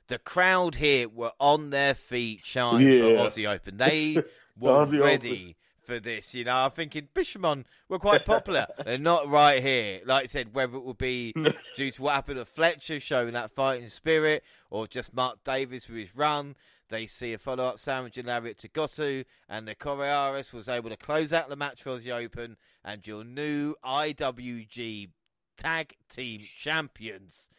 the crowd here were on their feet shine yeah. for Aussie Open. They were ready Open. for this. You know, I'm thinking Bishamon were quite popular. They're not right here. Like I said, whether it will be due to what happened to Fletcher showing that fighting spirit, or just Mark Davis with his run. They see a follow up sandwich and lariat to Goto, and the Coriolis was able to close out the match for the Open, and your new IWG Tag Team Champions,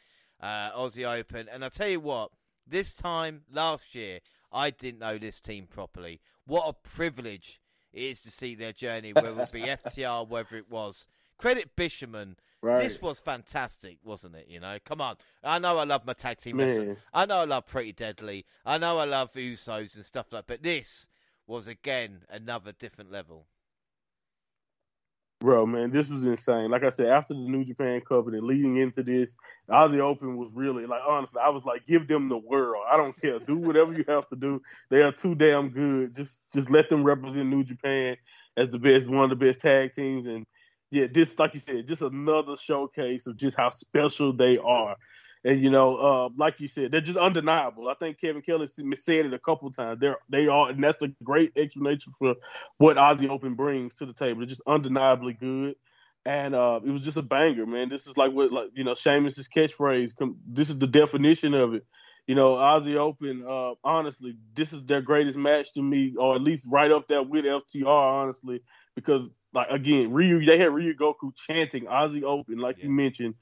uh, Aussie Open. And I tell you what, this time last year, I didn't know this team properly. What a privilege it is to see their journey, whether it be FTR, whether it was. Credit Bishamon Right. This was fantastic, wasn't it? You know, come on. I know I love my tag team wrestling. I know I love Pretty Deadly. I know I love Usos and stuff like. But this was again another different level. Bro, man, this was insane. Like I said, after the New Japan Cup and leading into this, Aussie Open was really like honestly, I was like, give them the world. I don't care. Do whatever you have to do. They are too damn good. Just just let them represent New Japan as the best, one of the best tag teams and yeah, this like you said, just another showcase of just how special they are. And you know, uh, like you said, they're just undeniable. I think Kevin Kelly said it a couple times. They're they are, and that's a great explanation for what Aussie Open brings to the table. They're just undeniably good, and uh, it was just a banger, man. This is like what like you know, Sheamus's catchphrase. This is the definition of it. You know, Aussie Open. Uh, honestly, this is their greatest match to me, or at least right up there with FTR. Honestly, because like again, Ryu, they had Ryogoku chanting Aussie Open, like yeah. you mentioned,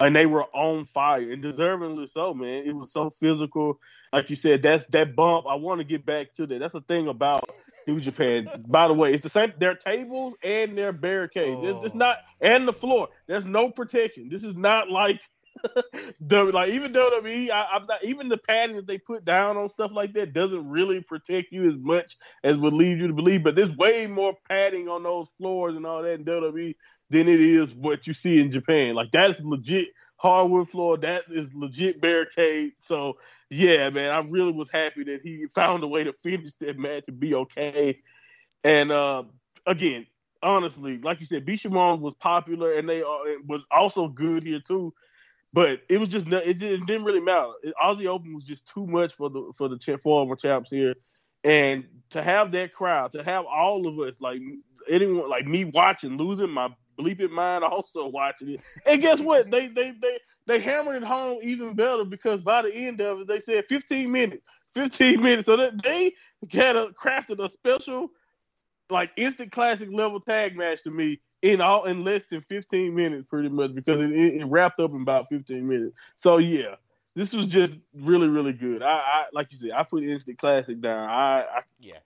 and they were on fire and deservingly so, man. It was so physical, like you said. That's that bump. I want to get back to that. That's the thing about New Japan. By the way, it's the same. Their tables and their barricades. Oh. It's, it's not oh. and the floor. There's no protection. This is not like like even WWE, I, am not even the padding that they put down on stuff like that doesn't really protect you as much as would lead you to believe. But there's way more padding on those floors and all that in WWE than it is what you see in Japan. Like that is legit hardwood floor. That is legit barricade. So yeah, man, I really was happy that he found a way to finish that match and be okay. And uh, again, honestly, like you said, Bishamon was popular and they uh, was also good here too. But it was just it didn't, really matter. Aussie Open was just too much for the for the former champs here, and to have that crowd, to have all of us like anyone like me watching, losing my bleeping mind, also watching it. And guess what? They they they they hammered it home even better because by the end of it, they said 15 minutes, 15 minutes. So that they had a, crafted a special, like instant classic level tag match to me in all in less than 15 minutes, pretty much, because it, it, wrapped up in about 15 minutes. So yeah, this was just really, really good. I, I like you said, I put Instant Classic down. I, I yeah,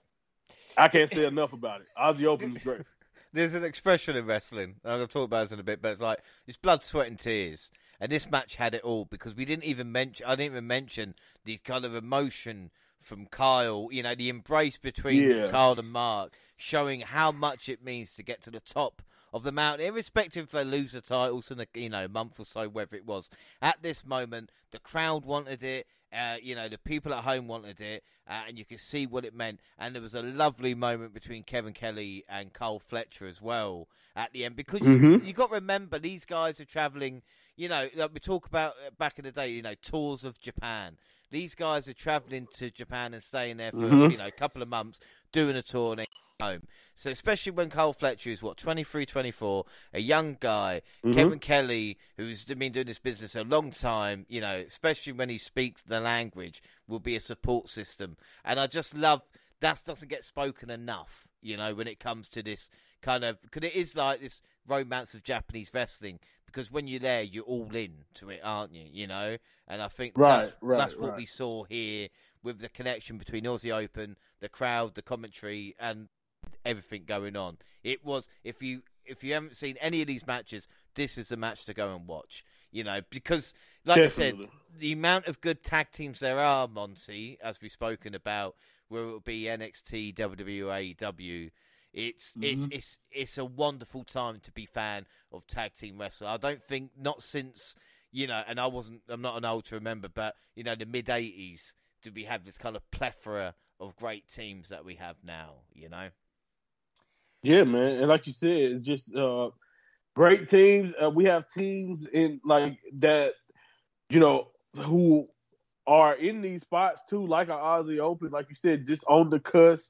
I can't say enough about it. Aussie Open is great. There's an expression in wrestling. I'm gonna talk about it in a bit, but it's like it's blood, sweat, and tears. And this match had it all because we didn't even mention. I didn't even mention the kind of emotion from Kyle. You know, the embrace between yeah. Kyle and Mark, showing how much it means to get to the top of the mountain, irrespective if they lose the titles in a you know month or so, whether it was. At this moment, the crowd wanted it. Uh, you know, the people at home wanted it, uh, and you could see what it meant. And there was a lovely moment between Kevin Kelly and Kyle Fletcher as well at the end, because mm-hmm. you, you got to remember these guys are traveling. You know, like we talk about uh, back in the day. You know, tours of Japan. These guys are traveling to Japan and staying there for mm-hmm. you know a couple of months doing a tournament home. So especially when Kyle Fletcher is what 23, 24, a young guy, Mhm. Kevin Kelly, who's been doing this business a long time, you know, especially when he speaks the language, will be a support system. And I just love that doesn't get spoken enough, you know, when it comes to this kind of because it is like this romance of Japanese wrestling. Because when you're there, you're all in to it, aren't you? You know, and I think Right, that's, right, that's what right. we saw here with the connection between Aussie Open, the crowd, the commentary, and everything going on. It was if you if you haven't seen any of these matches, this is the match to go and watch. You know, because like I said, the amount of good tag teams there are, Monty, as we've spoken about, where it will be NXT, WWE, AEW. It's it's Mhm. it's it's a wonderful time to be fan of tag team wrestling. I don't think not since you know, and I wasn't I'm not an old to remember, but you know, the mid eighties did we have this kind of plethora of great teams that we have now, you know? Yeah, man, and like you said, it's just uh, great teams. Uh, we have teams in like that, you know, who are in these spots too, like our Aussie Open, like you said, just on the cusp,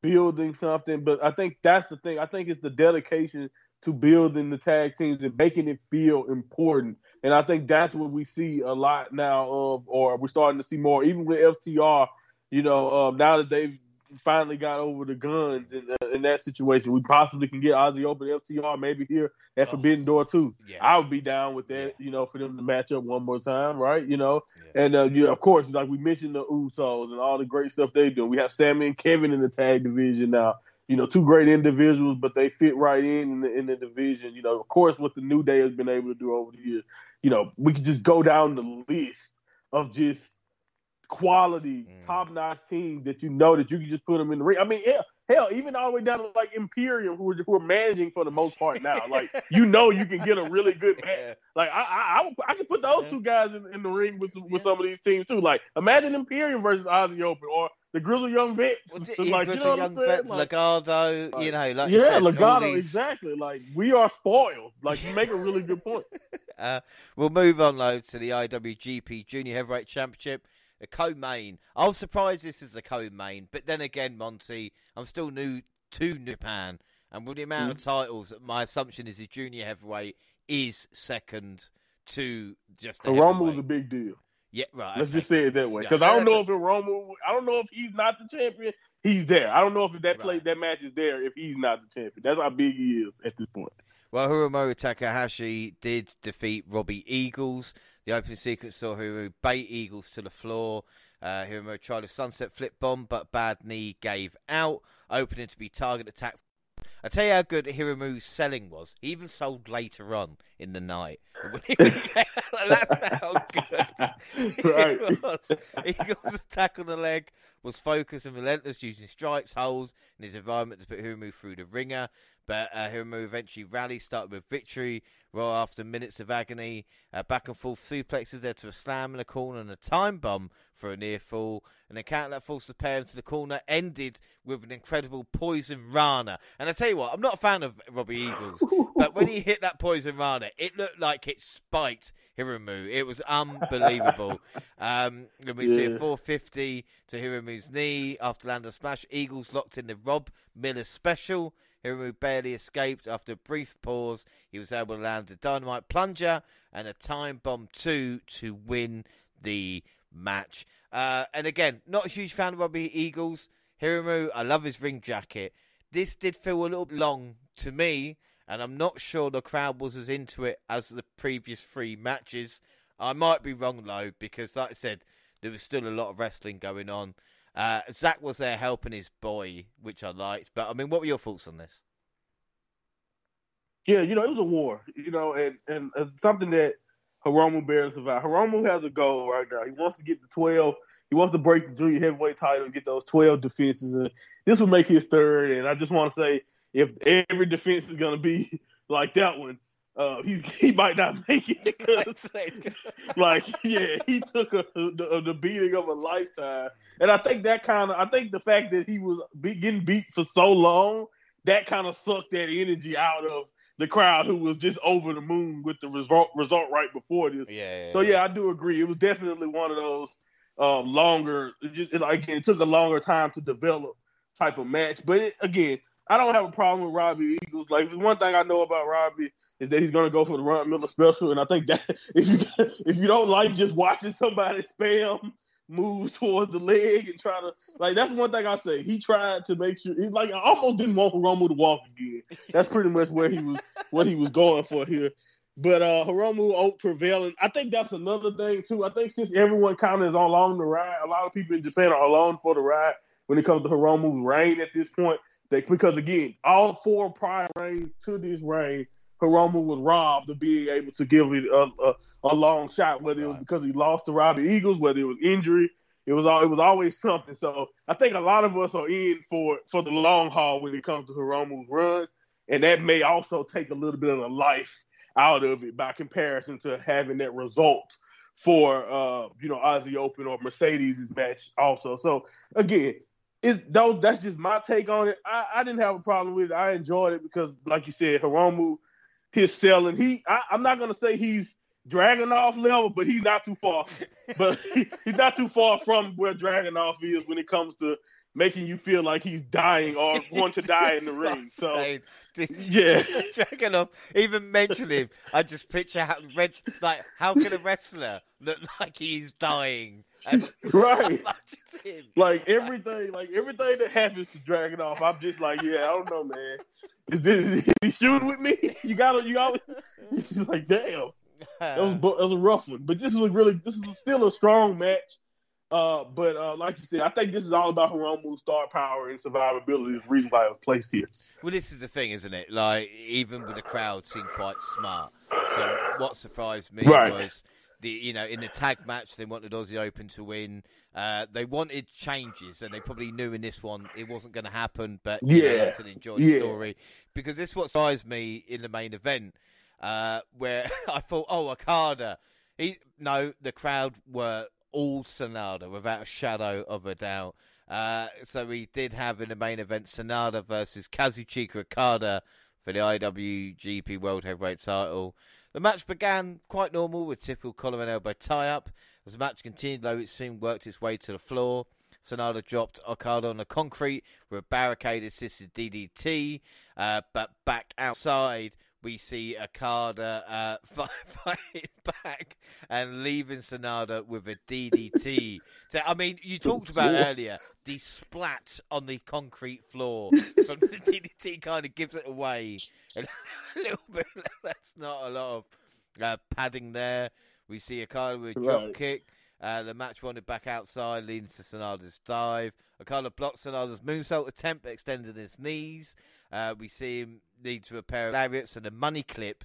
building something. But I think that's the thing. I think it's the dedication to building the tag teams and making it feel important. And I think that's what we see a lot now of, or we're starting to see more, even with FTR. You know, um, now that they've finally got over the Gunns in, uh, in that situation, we possibly can get Aussie Open FTR maybe here at Oh. Forbidden Door too. Yeah. I would be down with that, you know, for them to match up one more time, right? You know, Yeah. and uh, you of course, like we mentioned the Usos and all the great stuff they do. We have Sammy and Kevin in the tag division now. You know, two great individuals, but they fit right in in the, in the division. You know, of course, what the New Day has been able to do over the years. You know, we could just go down the list of just quality, Mm. top notch teams that you know that you can just put them in the ring. I mean, hell, hell, even all the way down to like Imperium, who are, who are managing for the most part now. Like, you know, you can get a really good match. Yeah. Like I, I, I, I can put those Yeah. two guys in, in the ring with some, with Yeah. some of these teams too. Like imagine Imperium versus Aussie Open or the Grizzled Young Vets. Well, like you know young saying? Like, Legado, like- you know, like yeah, said, all Legado, these- exactly. Like we are spoiled. Like you make a really good point. Uh, we'll move on, though, to the IWGP Junior Heavyweight Championship, the co-main. I was surprised this is the co-main, but then again, Monty, I'm still new to New Japan, and with the amount Mm. of titles, my assumption is the Junior Heavyweight is second to just the Hiromu heavyweight. was a big deal. Yeah, right. Let's okay. just say it that way. Yeah, Because I don't that's know if Hiromu, I don't know if he's not the champion. He's there. I don't know if that play Right. that match is there if he's not the champion. That's how big he is at this point. Well, Hiromu Takahashi did defeat Robbie Eagles. The opening sequence saw Hiromu bait Eagles to the floor. Uh, Hiromu tried a sunset flip bomb, but bad knee gave out, opening to be target attack. I tell you how good Hiromu's selling was. He even sold later on in the night. He- That's how good Right. it was. Eagles' attack on the leg was focused and relentless, using strikes, holes in his environment to put Hiramu through the ringer. But uh, Hiromu eventually rallied, started with victory. Raw after minutes of agony, uh, back and forth suplexes led to a slam in the corner and a time bomb for a near fall. And the counter that forced the pair into the corner ended with an incredible poison rana. And I tell you what, I'm not a fan of Robbie Eagles, but when he hit that poison rana, it looked like it spiked Hiromu. It was unbelievable. um, and we see a 450 to Hiromu's knee after land a splash. Eagles locked in the Ron Miller special. Hiromu barely escaped after a brief pause. He was able to land a dynamite plunger and a time bomb two to win the match. Uh, and again, not a huge fan of Robbie Eagles. Hiromu, I love his ring jacket. This did feel a little long to me, and I'm not sure the crowd was as into it as the previous three matches. I might be wrong though, because like I said, there was still a lot of wrestling going on. Uh, Zack was there helping his boy, which I liked. But I mean, what were your thoughts on this? Yeah, you know, it was a war, you know, and, and, and something that Hiromu bears about. Hiromu has a goal right now. He wants to get the 12. He wants to break the junior heavyweight title and get those 12 defenses. And this will make his third. And I just want to say, if every defense is going to be like that one, uh, he's he might not make it. 'cause, like, yeah, he took a, the, the beating of a lifetime. And I think that kind of, I think the fact that he was be, getting beat for so long, that kind of sucked that energy out of the crowd who was just over the moon with the result result right before this. yeah, So yeah, I do agree. It was definitely one of those um, longer. It just it, again, it took a longer time to develop type of match. But it, again, I don't have a problem with Robbie Eagles. Like, there's one thing I know about Robbie is that he's going to go for the Ron Miller special, and I think that if you if you don't like just watching somebody spam move towards the leg and try to like that's one thing I say. He tried to make sure he like I almost didn't want Hiromu to walk again. That's pretty much where he was what he was going for here. But uh Hiromu out prevailing. I think that's another thing too. I think since everyone kind of is along the ride, a lot of people in Japan are along for the ride when it comes to Hiromu's reign at this point. They, because again, all four prior reigns to this reign, Hiromu was robbed of being able to give it a, a, a long shot, whether it was because he lost to Robbie Eagles, whether it was injury. It was all it was always something. So I think a lot of us are in for for the long haul when it comes to Hiromu's run, and that may also take a little bit of the life out of it by comparison to having that result for uh, you know Aussie Open or Mercedes' match also. So again, it's those that's just my take on it. I, I didn't have a problem with it. I enjoyed it because, like you said, Hiromu, his selling. He I, I'm not gonna say he's Dragunov level, but he's not too far. but he, he's not too far from where Dragunov is when it comes to making you feel like he's dying or going to die in the ring. So yeah, Dragunov even mention him. I just picture how red, like how can a wrestler look like he's dying? And right, like everything, like everything that happens to Dragunov, I'm just like, yeah, I don't know, man. Is this is he shooting with me? You gotta, you always. It's like, damn, that was that was a rough one. But this is a really, this is still a strong match. Uh, but uh, like you said, I think this is all about Hiromu's star power and survivability. Is the reason why it was placed here. Well, this is the thing, isn't it? Like even with the crowd seemed quite smart. So what surprised me right. was the you know in the tag match they wanted Aussie Open to win. Uh, they wanted changes, and they probably knew in this one it wasn't going to happen. But yeah, I enjoyed the yeah. story because this is what surprised me in the main event, uh, where I thought, oh, Okada. He, no, the crowd were all Sanada without a shadow of a doubt. Uh, so we did have in the main event Sanada versus Kazuchika Okada for the IWGP World Heavyweight title. The match began quite normal with typical collar and elbow tie up. As the match continued, though, it soon worked its way to the floor. Sanada dropped Okada on the concrete with a barricade assisted DDT, uh, but back outside we see Okada uh, fighting back and leaving Sanada with a DDT. so, I mean, you talked about earlier the splat on the concrete floor from the DDT kind of gives it away a little bit. That's not a lot of uh, padding there. We see Okada with a drop right. kick. Uh, the match wanted back outside, leading to Sanada's dive. Okada blocks Sanada's moonsault attempt, extending his knees. Uh, we see him lead to a pair of lariats and a money clip.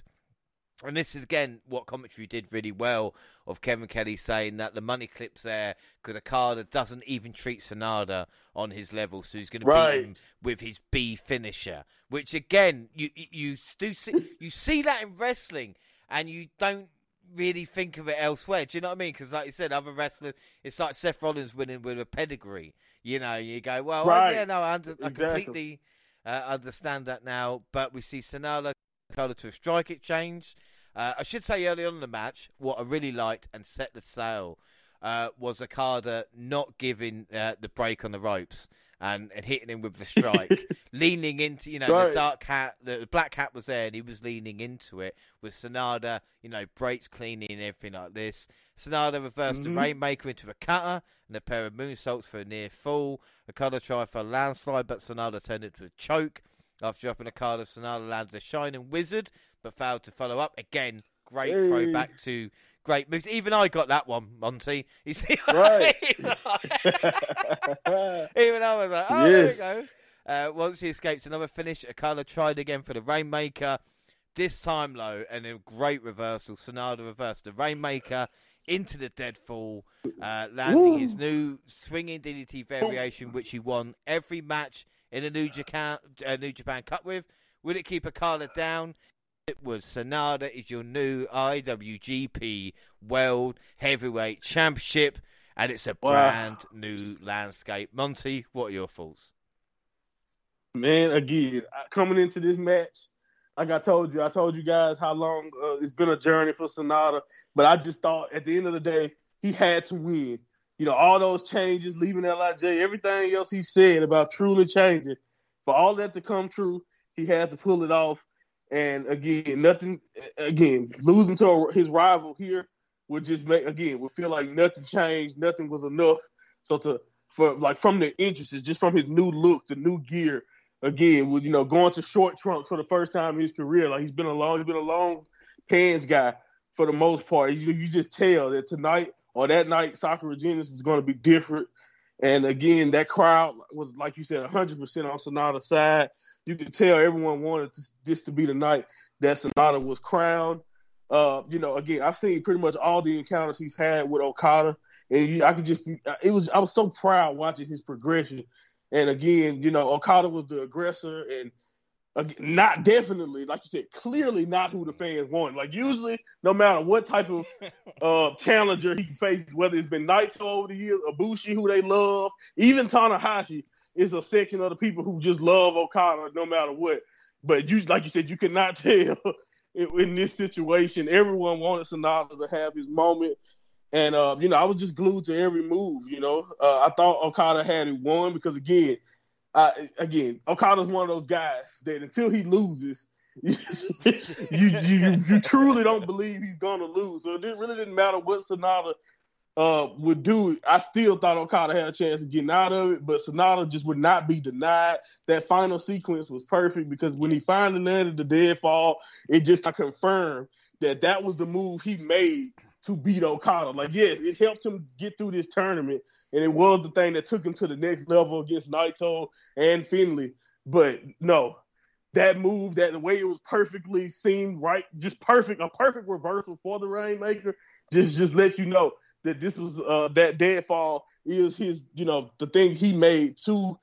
And this is again what commentary did really well of Kevin Kelly saying that the money clips there because Okada doesn't even treat Sanada on his level, so he's going to beat him with his B finisher. Which again, you you do see you see that in wrestling, and you don't really think of it elsewhere. Do you know what I mean? Because like you said, other wrestlers, it's like Seth Rollins winning with a pedigree. You know, you go, well, right. yeah, no, I, under, exactly. I completely uh, understand that now. But we see Sanada Okada to a strike exchange. Uh, I should say early on in the match, what I really liked and set the sail uh, was Okada not giving uh, the break on the ropes and, and hitting him with the strike, leaning into you know right. the dark hat, the black hat was there, and he was leaning into it with Sanada, you know, breaks cleaning and everything like this. Sanada reversed mm-hmm. the Rainmaker into a cutter and a pair of moonsaults for a near fall. Okada tried for a landslide, but Sanada turned it to a choke. After dropping Okada, Sanada landed a Shining Wizard, but failed to follow up. Again, great hey. throwback to great moves. Even I got that one, Monty. You see, right? even I was like, oh, yes. there we go. Uh, once he escaped another finish, Okada tried again for the Rainmaker. This time low, and a great reversal. Sanada reversed the Rainmaker into the deadfall, uh, landing Ooh. his new swinging DDT variation, which he won every match in a New Japan, uh, New Japan Cup with. Will it keep Okada down? It was Sanada is your new IWGP World Heavyweight Championship, and it's a brand wow. new landscape. Monty, what are your thoughts? Man, again, coming into this match, like I told you, I told you guys how long uh, it's been a journey for Sanada, but I just thought at the end of the day, he had to win. you know, all those changes, leaving LIJ, everything else he said about truly changing, for all that to come true, he had to pull it off. And again, nothing. Again, losing to his rival here would just make again would feel like nothing changed, nothing was enough. So to for like from the interests, just from his new look, the new gear, again, with you know going to short trunks for the first time in his career. Like he's been a long, he's been a long pants guy for the most part. You, you just tell that tonight or that night, Sakura Genesis was going to be different. And again, that crowd was like you said, 100 percent on Sanada's side. You could tell everyone wanted this to be the night that Sanada was crowned. Uh, you know, again, I've seen pretty much all the encounters he's had with Okada, and I could just, it was, I was so proud watching his progression and again, you know, Okada was the aggressor and not definitely, like you said, clearly not who the fans want. Like usually, no matter what type of uh, challenger he faces, whether it's been Naito over the years, Ibushi, who they love, even Tanahashi is a section of the people who just love Okada no matter what. But you, like you said, you cannot tell in this situation. Everyone wanted Sanada to have his moment, and uh, you know, I was just glued to every move. You know, uh, I thought Okada had it won because again, I, again, Okada's one of those guys that until he loses, you, you, you you truly don't believe he's gonna lose. So it didn't, really didn't matter what Sanada uh, would do. I still thought Okada had a chance of getting out of it, but Sanada just would not be denied. That final sequence was perfect because when he finally landed the deadfall, it just confirmed that that was the move he made to beat Okada. Like, yes, it helped him get through this tournament, and it was the thing that took him to the next level against Naito and Finlay. But no, that move, that the way it was perfectly seemed right, just perfect, a perfect reversal for the Rainmaker. Just, just let you know that this was uh, that deadfall is his, you know, the thing he made to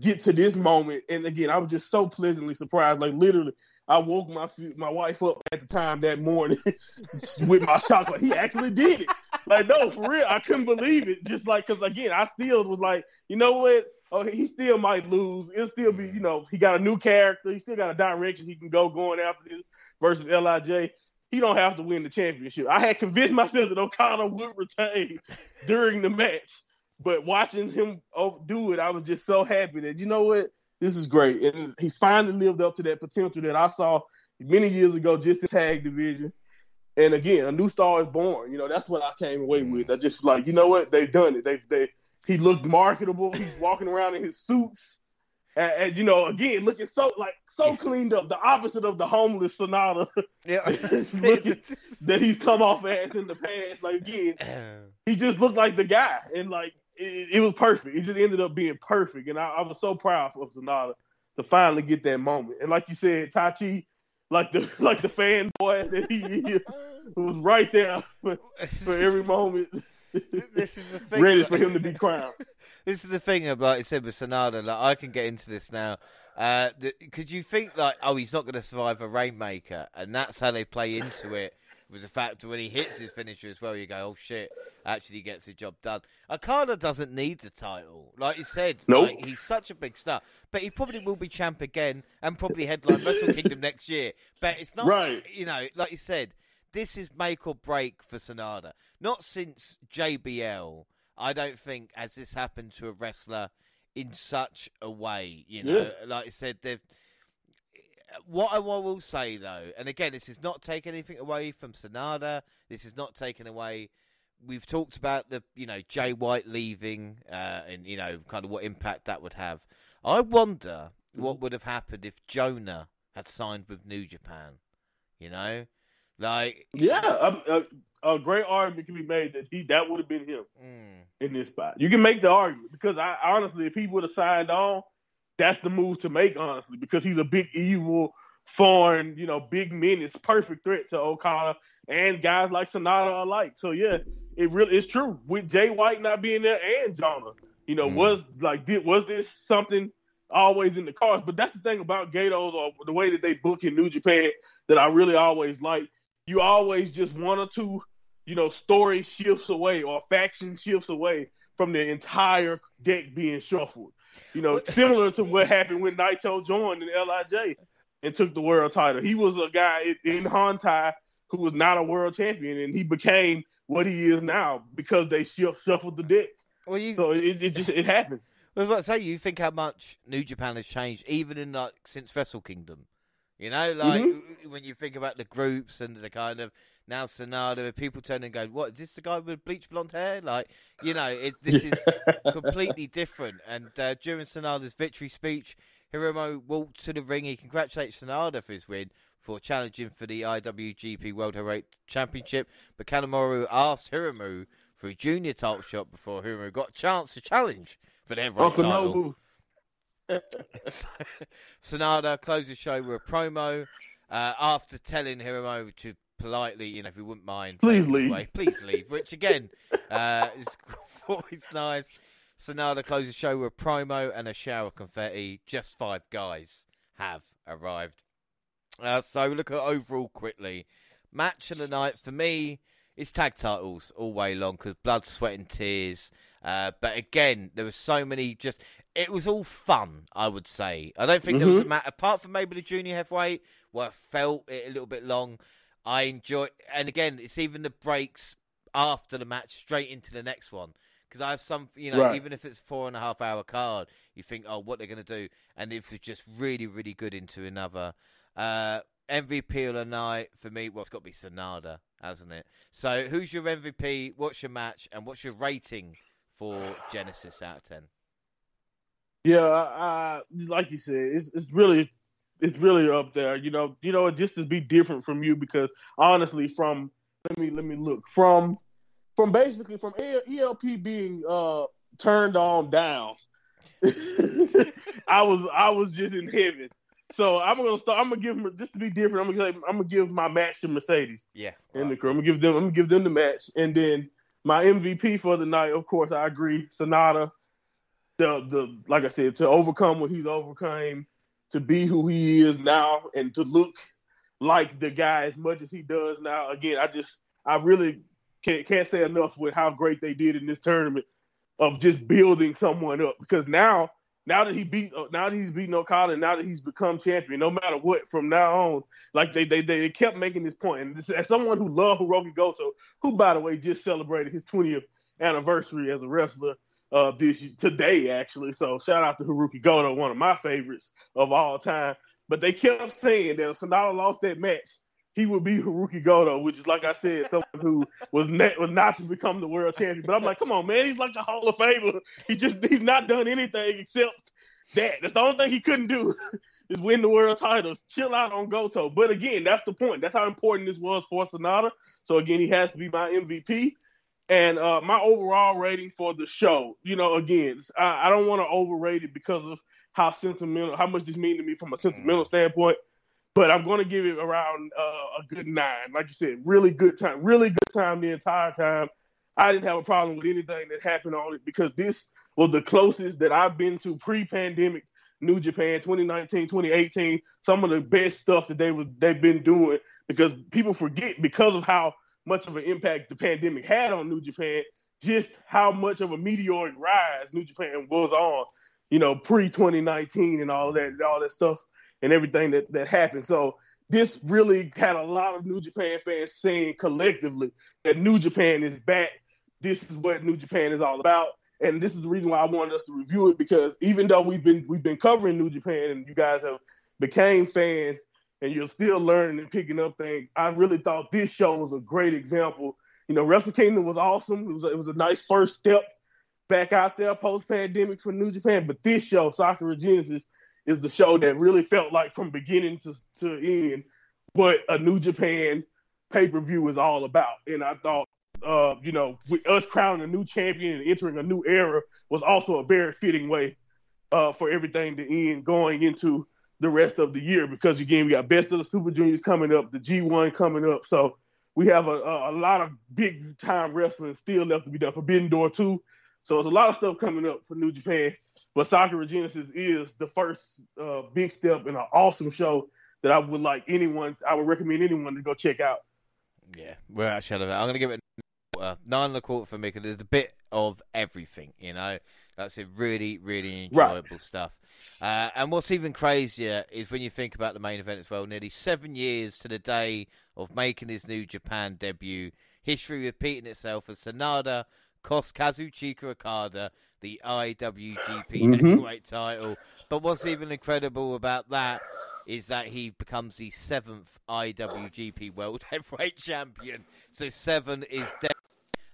get to this moment. And again, I was just so pleasantly surprised. Like literally, I woke my my wife up at the time that morning with my shots. Like he actually did it. Like no, for real, I couldn't believe it. Just like because again, I still was like, you know what? Oh, he still might lose. It'll still be, you know, he got a new character. He still got a direction he can go going after this versus LIJ. He don't have to win the championship. I had convinced myself that O'Connor would retain during the match, but watching him do it, I was just so happy that you know what this is great. And he's finally lived up to that potential that I saw many years ago, just in tag division. And again, a new star is born. You know, that's what I came away with. I just like, you know what? They've done it. They've they he looked marketable. He's walking around in his suits. And, and, you know, again, looking so like so cleaned up, the opposite of the homeless Sanada Yeah, that he's come off as in the past. Like again, he just looked like the guy, and like it, it, was perfect. It just ended up being perfect, and I, I was so proud of Sanada to finally get that moment. And like you said, Taichi, like the like the fanboy that he is, was right there for, for every moment. this is the thing. Ready for him to be crowned. this is the thing about I said with Sanada. Like I can get into this now. Because uh, you think like, oh, he's not going to survive a rainmaker, and that's how they play into it with the fact that when he hits his finisher as well, you go, oh shit, actually gets the job done. Okada doesn't need the title. Like you said, nope. Like, he's such a big star. But he probably will be champ again and probably headline Wrestle Kingdom next year. But it's not, right. you know, like you said, this is make or break for Sanada. Not since JBL, I don't think, has this happened to a wrestler in such a way. You know, yeah. like I said, they've what I will say though, and again, this is not taking anything away from Sanada. This is not taking away. We've talked about the you know Jay White leaving, uh, and you know kind of what impact that would have. I wonder what would have happened if Jonah had signed with New Japan. You know, like yeah, a, a, a great argument can be made that he that would have been him mm. in this spot. You can make the argument because I honestly, if he would have signed on that's the move to make, honestly, because he's a big evil, foreign, you know, big menace, perfect threat to Okada and guys like Sanada alike. So yeah, it really is true. With Jay White not being there and Jonah, you know, mm. was like did was this something always in the cards? But that's the thing about Gedo's or the way that they book in New Japan that I really always like. You always just one or two, you know, story shifts away or faction shifts away from the entire deck being shuffled. You know, similar to what happened when Naito joined in LIJ and took the world title. He was a guy in, Hontai who was not a world champion, and he became what he is now because they shuffled the deck. Well, you, so it, it just it happens. I was about to say, you think how much New Japan has changed, even in like since Wrestle Kingdom. You know, like mm-hmm. when you think about the groups and the kind of now Sanada, people turn and go, "What is this? The guy with bleach blonde hair?" Like, you know, it, this is completely different. And uh, during Sanada's victory speech, Hiromu walked to the ring. He congratulates Sanada for his win for challenging for the IWGP World Heavyweight Championship. But Kanemaru asked Hiromu for a junior title shot before Hiromu got a chance to challenge for the heavyweight title. Sanada closed the show with a promo uh, after telling Hiromu to politely, you know, if you wouldn't mind, please leave. Away, please leave. Which again uh, is always nice. Sanada closed the show with a promo and a shower of confetti. Just five guys have arrived. Uh, so look at overall quickly. Match of the night for me is tag titles all way long because blood, sweat, and tears. Uh, but again, there were so many. Just it was all fun. I would say. I don't think mm-hmm. there was a mm-hmm. match apart from maybe the junior heavyweight where I felt it a little bit long. I enjoy, and again, it's even the breaks after the match straight into the next one because I have some, you know, right. even if it's four and a half hour card, you think, oh, what they're going to do, and it was just really, really good into another. Uh, MVP of the night for me, well, it's got to be Sanada, hasn't it? So, who's your MVP? What's your match, and what's your rating for Genesis out of ten? Yeah, uh, like you said, it's it's really it's really up there. You know, you know, just to be different from you because honestly, from let me let me look from from basically from ELP being uh turned on down. I was I was just in heaven. So I'm gonna start. I'm gonna give them just to be different. I'm gonna I'm gonna give my match to Mercedes. Yeah, in the crew. I'm gonna give them. I'm gonna give them the match, and then my MVP for the night. Of course, I agree. Sanada, The the like I said to overcome what he's overcome, to be who he is now, and to look like the guy as much as he does now. Again, I just I really can't can't say enough with how great they did in this tournament of just building someone up because now now that he beat now that he's beaten Okada, now that he's become champion, no matter what, from now on, like they they they kept making this point. And this, as someone who loved Hiroki Goto, who by the way just celebrated his 20th anniversary as a wrestler uh, this today actually. So shout out to Hiroki Goto, one of my favorites of all time. But they kept saying that if Sanada lost that match, he would be Hiroki Goto, which is like I said, someone who was not, was not to become the world champion. But I'm like, come on, man, he's like a Hall of Famer. He just he's not done anything except that. That's the only thing he couldn't do is win the world titles. Chill out on Goto. But again, that's the point. That's how important this was for Sanada. So again, he has to be my MVP. And uh, my overall rating for the show, you know, again, I, I don't want to overrate it because of how sentimental, how much this means to me from a sentimental standpoint but I'm going to give it around uh, a good nine. Like you said, really good time, really good time the entire time. I didn't have a problem with anything that happened on it because this was the closest that I've been to pre-pandemic New Japan 2019, 2018. Some of the best stuff that they were they've been doing because people forget because of how much of an impact the pandemic had on New Japan, just how much of a meteoric rise New Japan was on, you know, pre 2019 and all that, all that stuff and everything that, that happened. So this really had a lot of New Japan fans saying collectively that New Japan is back. This is what New Japan is all about. And this is the reason why I wanted us to review it because even though we've been we've been covering New Japan and you guys have became fans and you're still learning and picking up things, I really thought this show was a great example. You know, Wrestle Kingdom was awesome. It was a, it was a nice first step back out there post pandemic for New Japan. But this show, Sakura Genesis, is the show that really felt like from beginning to, to end what a New Japan pay per view is all about. And I thought, uh, you know, with us crowning a new champion and entering a new era was also a very fitting way uh, for everything to end going into the rest of the year. Because again, we got Best of the Super Juniors coming up, the G1 coming up. So we have a, a, a lot of big time wrestling still left to be done. Forbidden Door 2. So there's a lot of stuff coming up for New Japan. But Sakura Genesis is the first uh, big step in an awesome show that I would like anyone. I would recommend anyone to go check out. Yeah, we're actually. I'm going to give it uh, nine and a quarter for me because there's a bit of everything. You know, that's a really, really enjoyable right. stuff. Uh, and what's even crazier is when you think about the main event as well. Nearly seven years to the day of making his New Japan debut, history repeating itself as Sanada cost Kazuchika Okada the IWGP mm-hmm. Heavyweight title. But what's even incredible about that is that he becomes the seventh IWGP World Heavyweight Champion. So seven is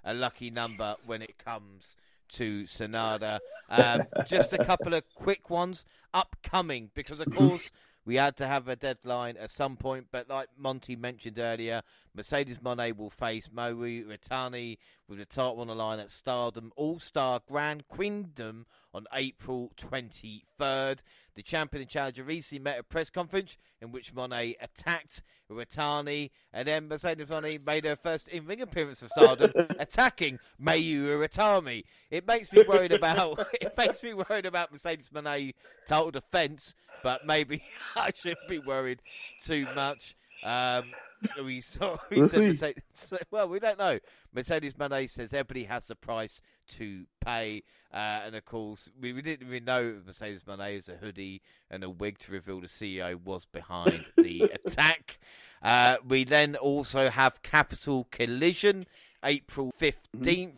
a lucky number when it comes to Sanada. Um, just a couple of quick ones upcoming because, of course, we had to have a deadline at some point. But like Monty mentioned earlier, Mercedes Moné will face Mayu Iwatani with the title on the line at Stardom All Star Grand Kingdom on April 23rd. The champion and challenger recently met a press conference in which Moné attacked Iwatani, and then Mercedes Moné made her first in-ring appearance for Stardom, attacking Mayu Iwatani. It makes me worried about it makes me worried about Mercedes Moné title defense, but maybe I shouldn't be worried too much. Um, we saw. We said Mercedes, well, we don't know. Mercedes Moné says everybody has the price to pay, uh, and of course, we, we didn't even know Mercedes was a hoodie and a wig to reveal the CEO was behind the attack. Uh, we then also have Capital Collision, April 15th, mm-hmm.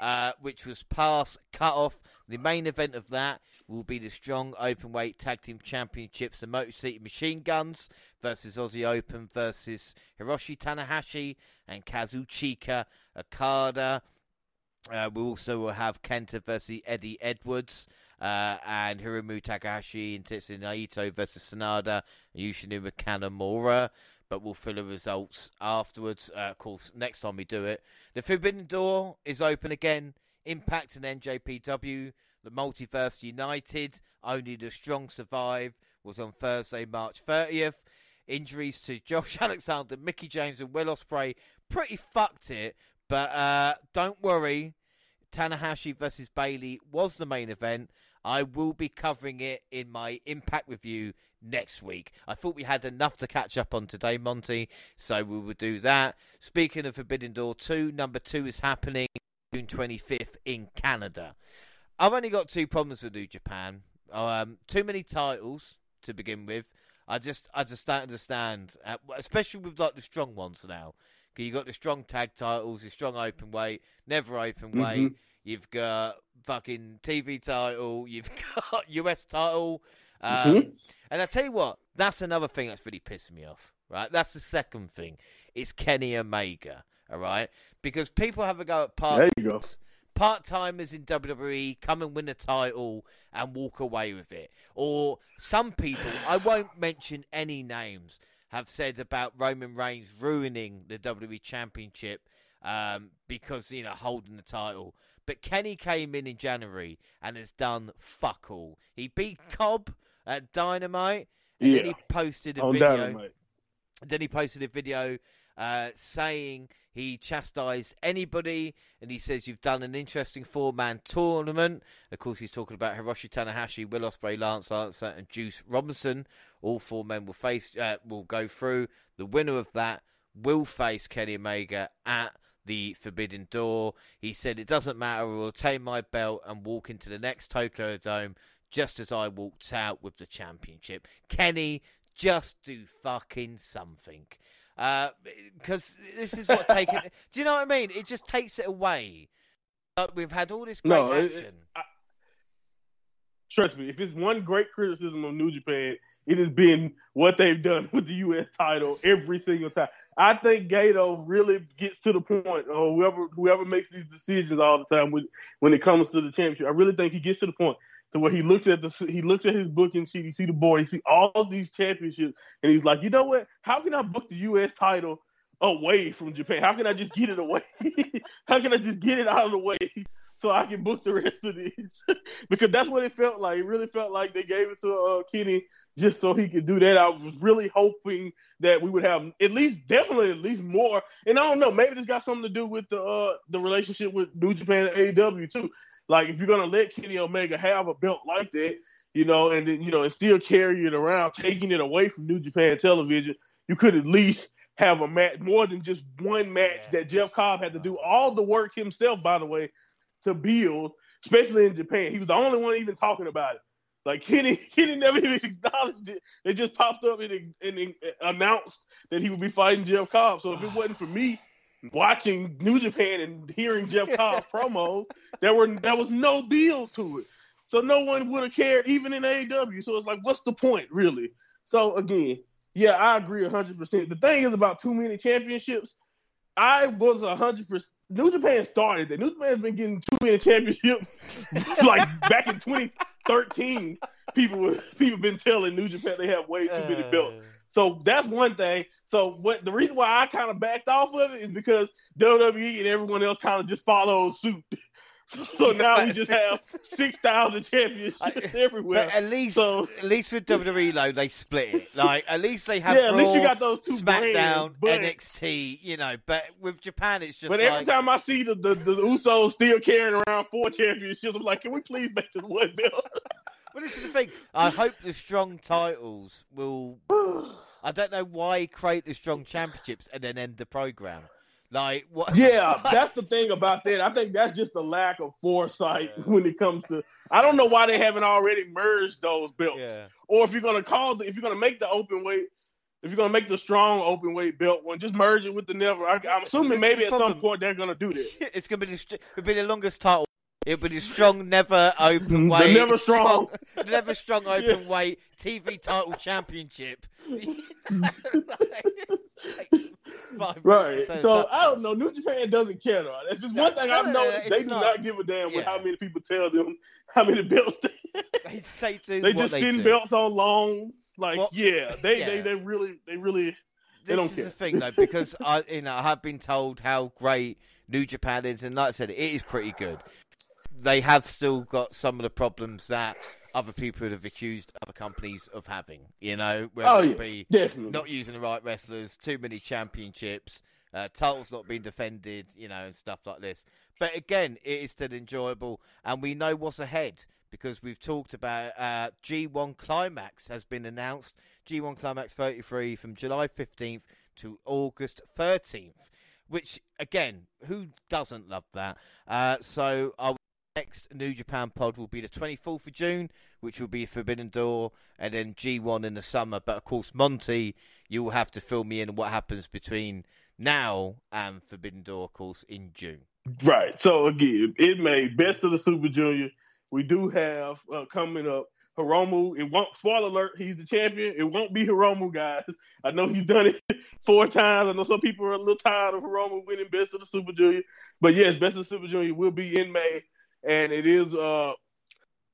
uh, which was past cut off. The main event of that will be the strong openweight tag team championships, the Motor City Machine Guns versus Aussie Open versus Hiroshi Tanahashi and Kazuchika Okada. Uh, we also will have Kenta versus Eddie Edwards. Uh, and Hiromu Takahashi and Tetsuya Naito versus Sanada and Yoshinori Kanemaru. But we'll fill the results afterwards. Uh, of course, next time we do it. The Forbidden Door is open again. Impact and NJPW the Multiverse United, Only the Strong Survive, was on Thursday, March 30th. Injuries to Josh Alexander, Mickie James, and Will Ospreay pretty fucked it, but uh, don't worry. Tanahashi versus Bailey was the main event. I will be covering it in my Impact review next week. I thought we had enough to catch up on today, Monty, so we will do that. Speaking of Forbidden Door 2, number 2 is happening June 25th in Canada. I've only got two problems with New Japan. Um, too many titles to begin with. I just, I just don't understand, uh, especially with like the strong ones now. You got the strong tag titles, the strong open weight, never open mm-hmm. weight. You've got fucking TV title. You've got US title. Um, mm-hmm. And I tell you what, that's another thing that's really pissing me off. Right, that's the second thing. It's Kenny Omega. All right, because people have a go at parts. There you go part timers in WWE come and win a title and walk away with it. Or some people, I won't mention any names, have said about Roman Reigns ruining the WWE Championship um, because, you know, holding the title. But Kenny came in in January and has done fuck all. He beat Cobb at Dynamite, and yeah. then he posted a On video. Dynamite. Then he posted a video uh, saying he chastised anybody, and he says you've done an interesting four-man tournament. Of course, he's talking about Hiroshi Tanahashi, Will Ospreay, Lance Archer, and Juice Robinson. All four men will face uh, will go through. The winner of that will face Kenny Omega at the Forbidden Door. He said it doesn't matter. I will take my belt and walk into the next Tokyo Dome just as I walked out with the championship. Kenny, just do fucking something because uh, this is what taking. do you know what I mean? It just takes it away. But we've had all this great no, action. It, I, trust me, if it's one great criticism of New Japan, it has been what they've done with the U.S. title every single time. I think Gedo really gets to the point, or whoever whoever makes these decisions all the time when when it comes to the championship. I really think he gets to the point to where he looks at the he looks at his booking sheet, he see the board, he see all these championships, and he's like, you know what? How can I book the U.S. title away from Japan? How can I just get it away? How can I just get it out of the way so I can book the rest of these? because that's what it felt like. It really felt like they gave it to uh, Kenny just so he could do that. I was really hoping that we would have at least, definitely at least more. And I don't know, maybe this got something to do with the uh, the relationship with New Japan and AEW too. Like if you're gonna let Kenny Omega have a belt like that, you know, and then you know, and still carry it around, taking it away from New Japan Television, you could at least have a match more than just one match yeah. that Jeff Cobb had to do all the work himself, by the way, to build, especially in Japan. He was the only one even talking about it. Like Kenny, Kenny never even acknowledged it. It just popped up and, and, announced that he would be fighting Jeff Cobb. So if it wasn't for me watching New Japan and hearing Jeff Cobb promo, there were there was no deal to it. So no one would have cared, even in AEW. So it's like, what's the point, really? So again, yeah, I agree hundred percent. The thing is about too many championships. I was hundred percent. New Japan started that. New Japan's been getting too many championships, like back in 2013. People people been telling New Japan they have way too many uh, belts. So that's one thing. So what the reason why I kind of backed off of it is because WWE and everyone else kind of just followed suit. So now we just have six thousand championships I, everywhere. But at least, so, at least with WWE though, they split it. Like at least they have. Yeah, Raw, at least you got those two SmackDown, brands, but, NXT. You know, but with Japan, it's just. But like, every time I see the, the the Usos still carrying around four championships, I'm like, can we please make this one belt? Well, this is the thing. I hope the strong titles will. I don't know why create the strong championships and then end the program. Like what? Yeah, that's the thing about that. I think that's just a lack of foresight yeah. when it comes to. I don't know why they haven't already merged those belts. Yeah. Or if you're gonna call the, if you're gonna make the open weight, if you're gonna make the strong open weight belt one, just merge it with the never. I, am assuming maybe at some point they're gonna do this. It's gonna be the, it'll be the longest title. It'll be the strong, never open weight. The never strong, strong never strong open yeah. weight TV title championship. right. So I don't know. New Japan doesn't care though. That's just one thing I've noticed. They do not, not give a damn yeah. with how many people tell them how many belts they. they, they do. They just they send do. belts on loan. Like well, yeah, they, yeah. they they really they really. They this don't is care. the thing though, because I you know I have been told how great New Japan is, and like I said, it is pretty good. They have still got some of the problems that other people would have accused other companies of having. You know, whether oh, it be not using the right wrestlers, too many championships, uh, titles not being defended, you know, and stuff like this. But again, it is still enjoyable, and we know what's ahead because we've talked about uh, G1 Climax has been announced. G1 Climax 33 from July 15th to August 13th, which again, who doesn't love that? Uh, so I Next New Japan pod will be the 24th of June, which will be Forbidden Door, and then G1 in the summer. But of course, Monty, you will have to fill me in what happens between now and Forbidden Door, of course, in June. Right. So again, it may best of the Super Junior. We do have uh, coming up Hiromu. It won't spoiler alert, he's the champion. It won't be Hiromu, guys. I know he's done it four times. I know some people are a little tired of Hiromu winning best of the Super Junior. But yes, best of the Super Junior will be in May and it is uh,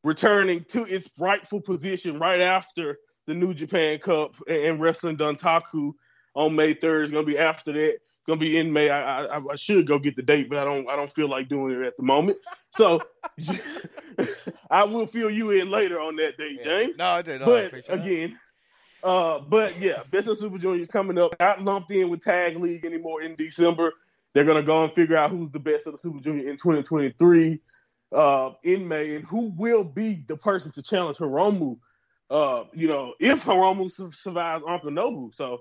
returning to its rightful position right after the New Japan Cup and Wrestling Dontaku on May 3rd. It's gonna be after that. It's gonna be in May. I, I, I should go get the date, but I don't I don't feel like doing it at the moment. So I will fill you in later on that date, yeah. James. No, I. No, but I again. Uh, but yeah, Best of Super Junior is coming up. Not lumped in with Tag League anymore in December. They're gonna go and figure out who's the best of the Super Junior in 2023 uh, in May and who will be the person to challenge Hiromu. Uh, you know, if Hiromu su- survives Uncle Nobu. So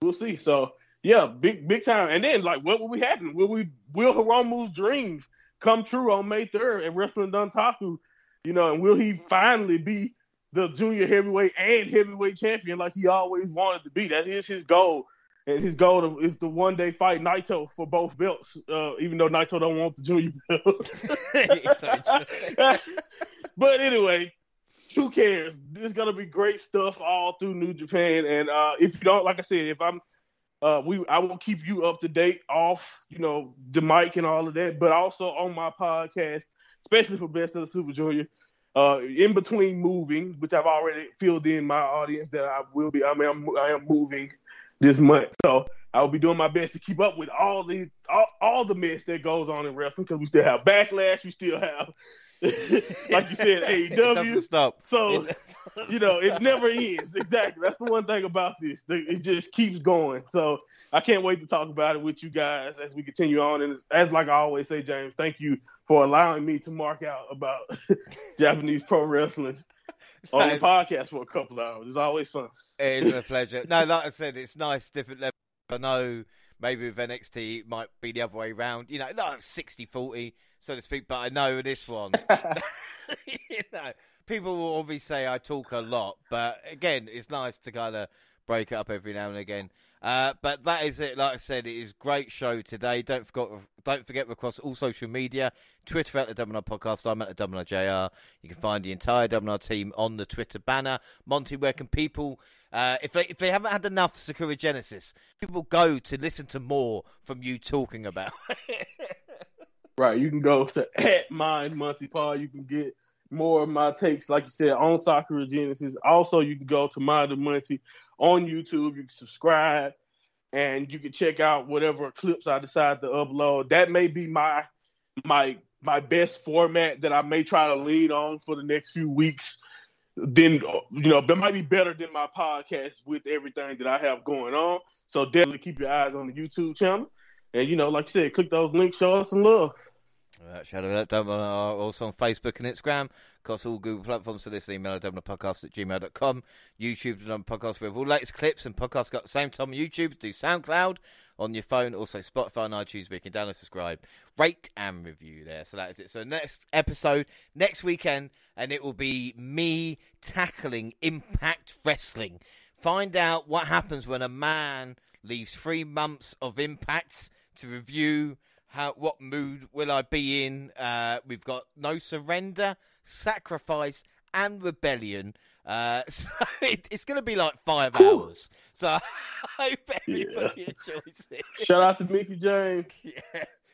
we'll see. So yeah, big big time. And then like, what will be happening? Will we will Hiromu's dream come true on May third at Wrestling Dontaku? You know, and will he finally be the junior heavyweight and heavyweight champion like he always wanted to be? That is his goal and his goal is to one day fight Naito for both belts, uh, even though Naito don't want the junior belt. but anyway, who cares? This is gonna be great stuff all through New Japan. And uh, if you don't, like I said, if I'm, uh, we I will keep you up to date off, you know, the mic and all of that, but also on my podcast, especially for Best of the Super Junior. Uh, in between moving, which I've already filled in my audience that I will be. I mean, I'm, I am moving this month. So I will be doing my best to keep up with all the all, all the mess that goes on in wrestling because we still have backlash, we still have like you said, AEW. Stop. So you know, it never ends. Exactly. That's the one thing about this. It just keeps going. So I can't wait to talk about it with you guys as we continue on. And as like I always say, James, thank you for allowing me to mark out about Japanese pro wrestling Oh, on the podcast for a couple of hours. It's always fun. It's a pleasure. no, like I said, it's nice, different level. I know maybe with NXT it might be the other way around, you know, not 60 40, so to speak, but I know this one, you know, people will obviously say I talk a lot, but again, it's nice to kind of break it up every now and again. Uh, but that is it. Like I said, it is great show today. Don't forget, don't forget, across all social media. Twitter at the WNR Podcast. I'm at the WNR JR. You can find the entire WNR team on the Twitter banner. Monty, where can people, uh, if they if they haven't had enough Sakura Genesis, people go to listen to more from you talking about. right, you can go to at Mind Monty Paul. You can get more of my takes, like you said, on Sakura Genesis. Also, you can go to Mind of Monty on YouTube. You can subscribe and you can check out whatever clips I decide to upload. That may be my my my best format that I may try to lead on for the next few weeks. Then you know that might be better than my podcast with everything that I have going on. So definitely keep your eyes on the YouTube channel. And you know, like you said, click those links, show us some love. Shadow that down also on Facebook and Instagram, across all Google platforms. So this email at podcast at gmail.com. YouTube and podcast. We have all latest clips and podcasts got the same time on YouTube. Do SoundCloud on your phone, also Spotify and iTunes. We can download, subscribe, rate, and review there. So that is it. So next episode, next weekend, and it will be me tackling Impact Wrestling. Find out what happens when a man leaves three months of Impact to review how what mood will I be in? Uh, we've got no surrender, sacrifice, and rebellion. Uh, so it, it's going to be like five cool. hours. So I hope everybody yeah. enjoys it. Shout out to Mickie James.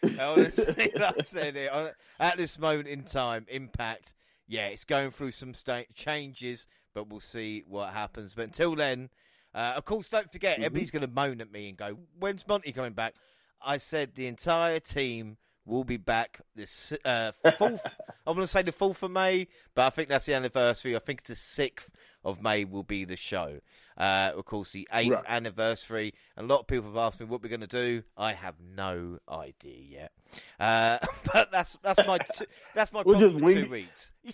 Yeah, honestly, like I said, it, at this moment in time, Impact. Yeah, it's going through some sta- changes, but we'll see what happens. But until then, uh, of course, don't forget, mm-hmm. everybody's going to moan at me and go, "When's Monty coming back?" I said the entire team will be back this uh, fourth. I'm going to say the fourth of May, but I think that's the anniversary. I think it's the sixth of May will be the show. Uh, of course, the eighth right. anniversary, and a lot of people have asked me what we're going to do. I have no idea yet, uh, but that's that's my that's my we'll just two weeks. Yeah,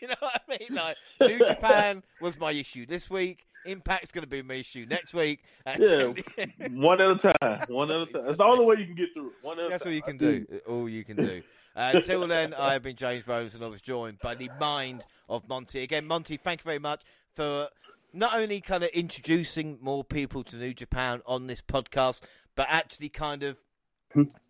you know what I mean? Like New Japan was my issue this week. Impact's going to be my issue next week. yeah, one at a time. One at a time. That's the only way you can get through it. One at That's all you can do. All you can do. Uh, until then, I have been James Rose, and I was joined by the mind of Monty. Again, Monty, thank you very much for not only kind of introducing more people to New Japan on this podcast, but actually kind of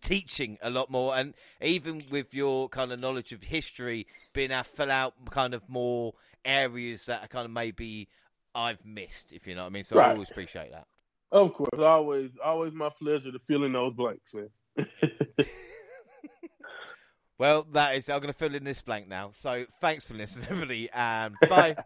teaching a lot more and even with your kind of knowledge of history being able to fill out kind of more areas that are kind of maybe I've missed, if you know what I mean. So right. I always appreciate that. Of course, always, always my pleasure to fill in those blanks, man. well, that is. I'm going to fill in this blank now. So thanks for listening, everybody, and bye.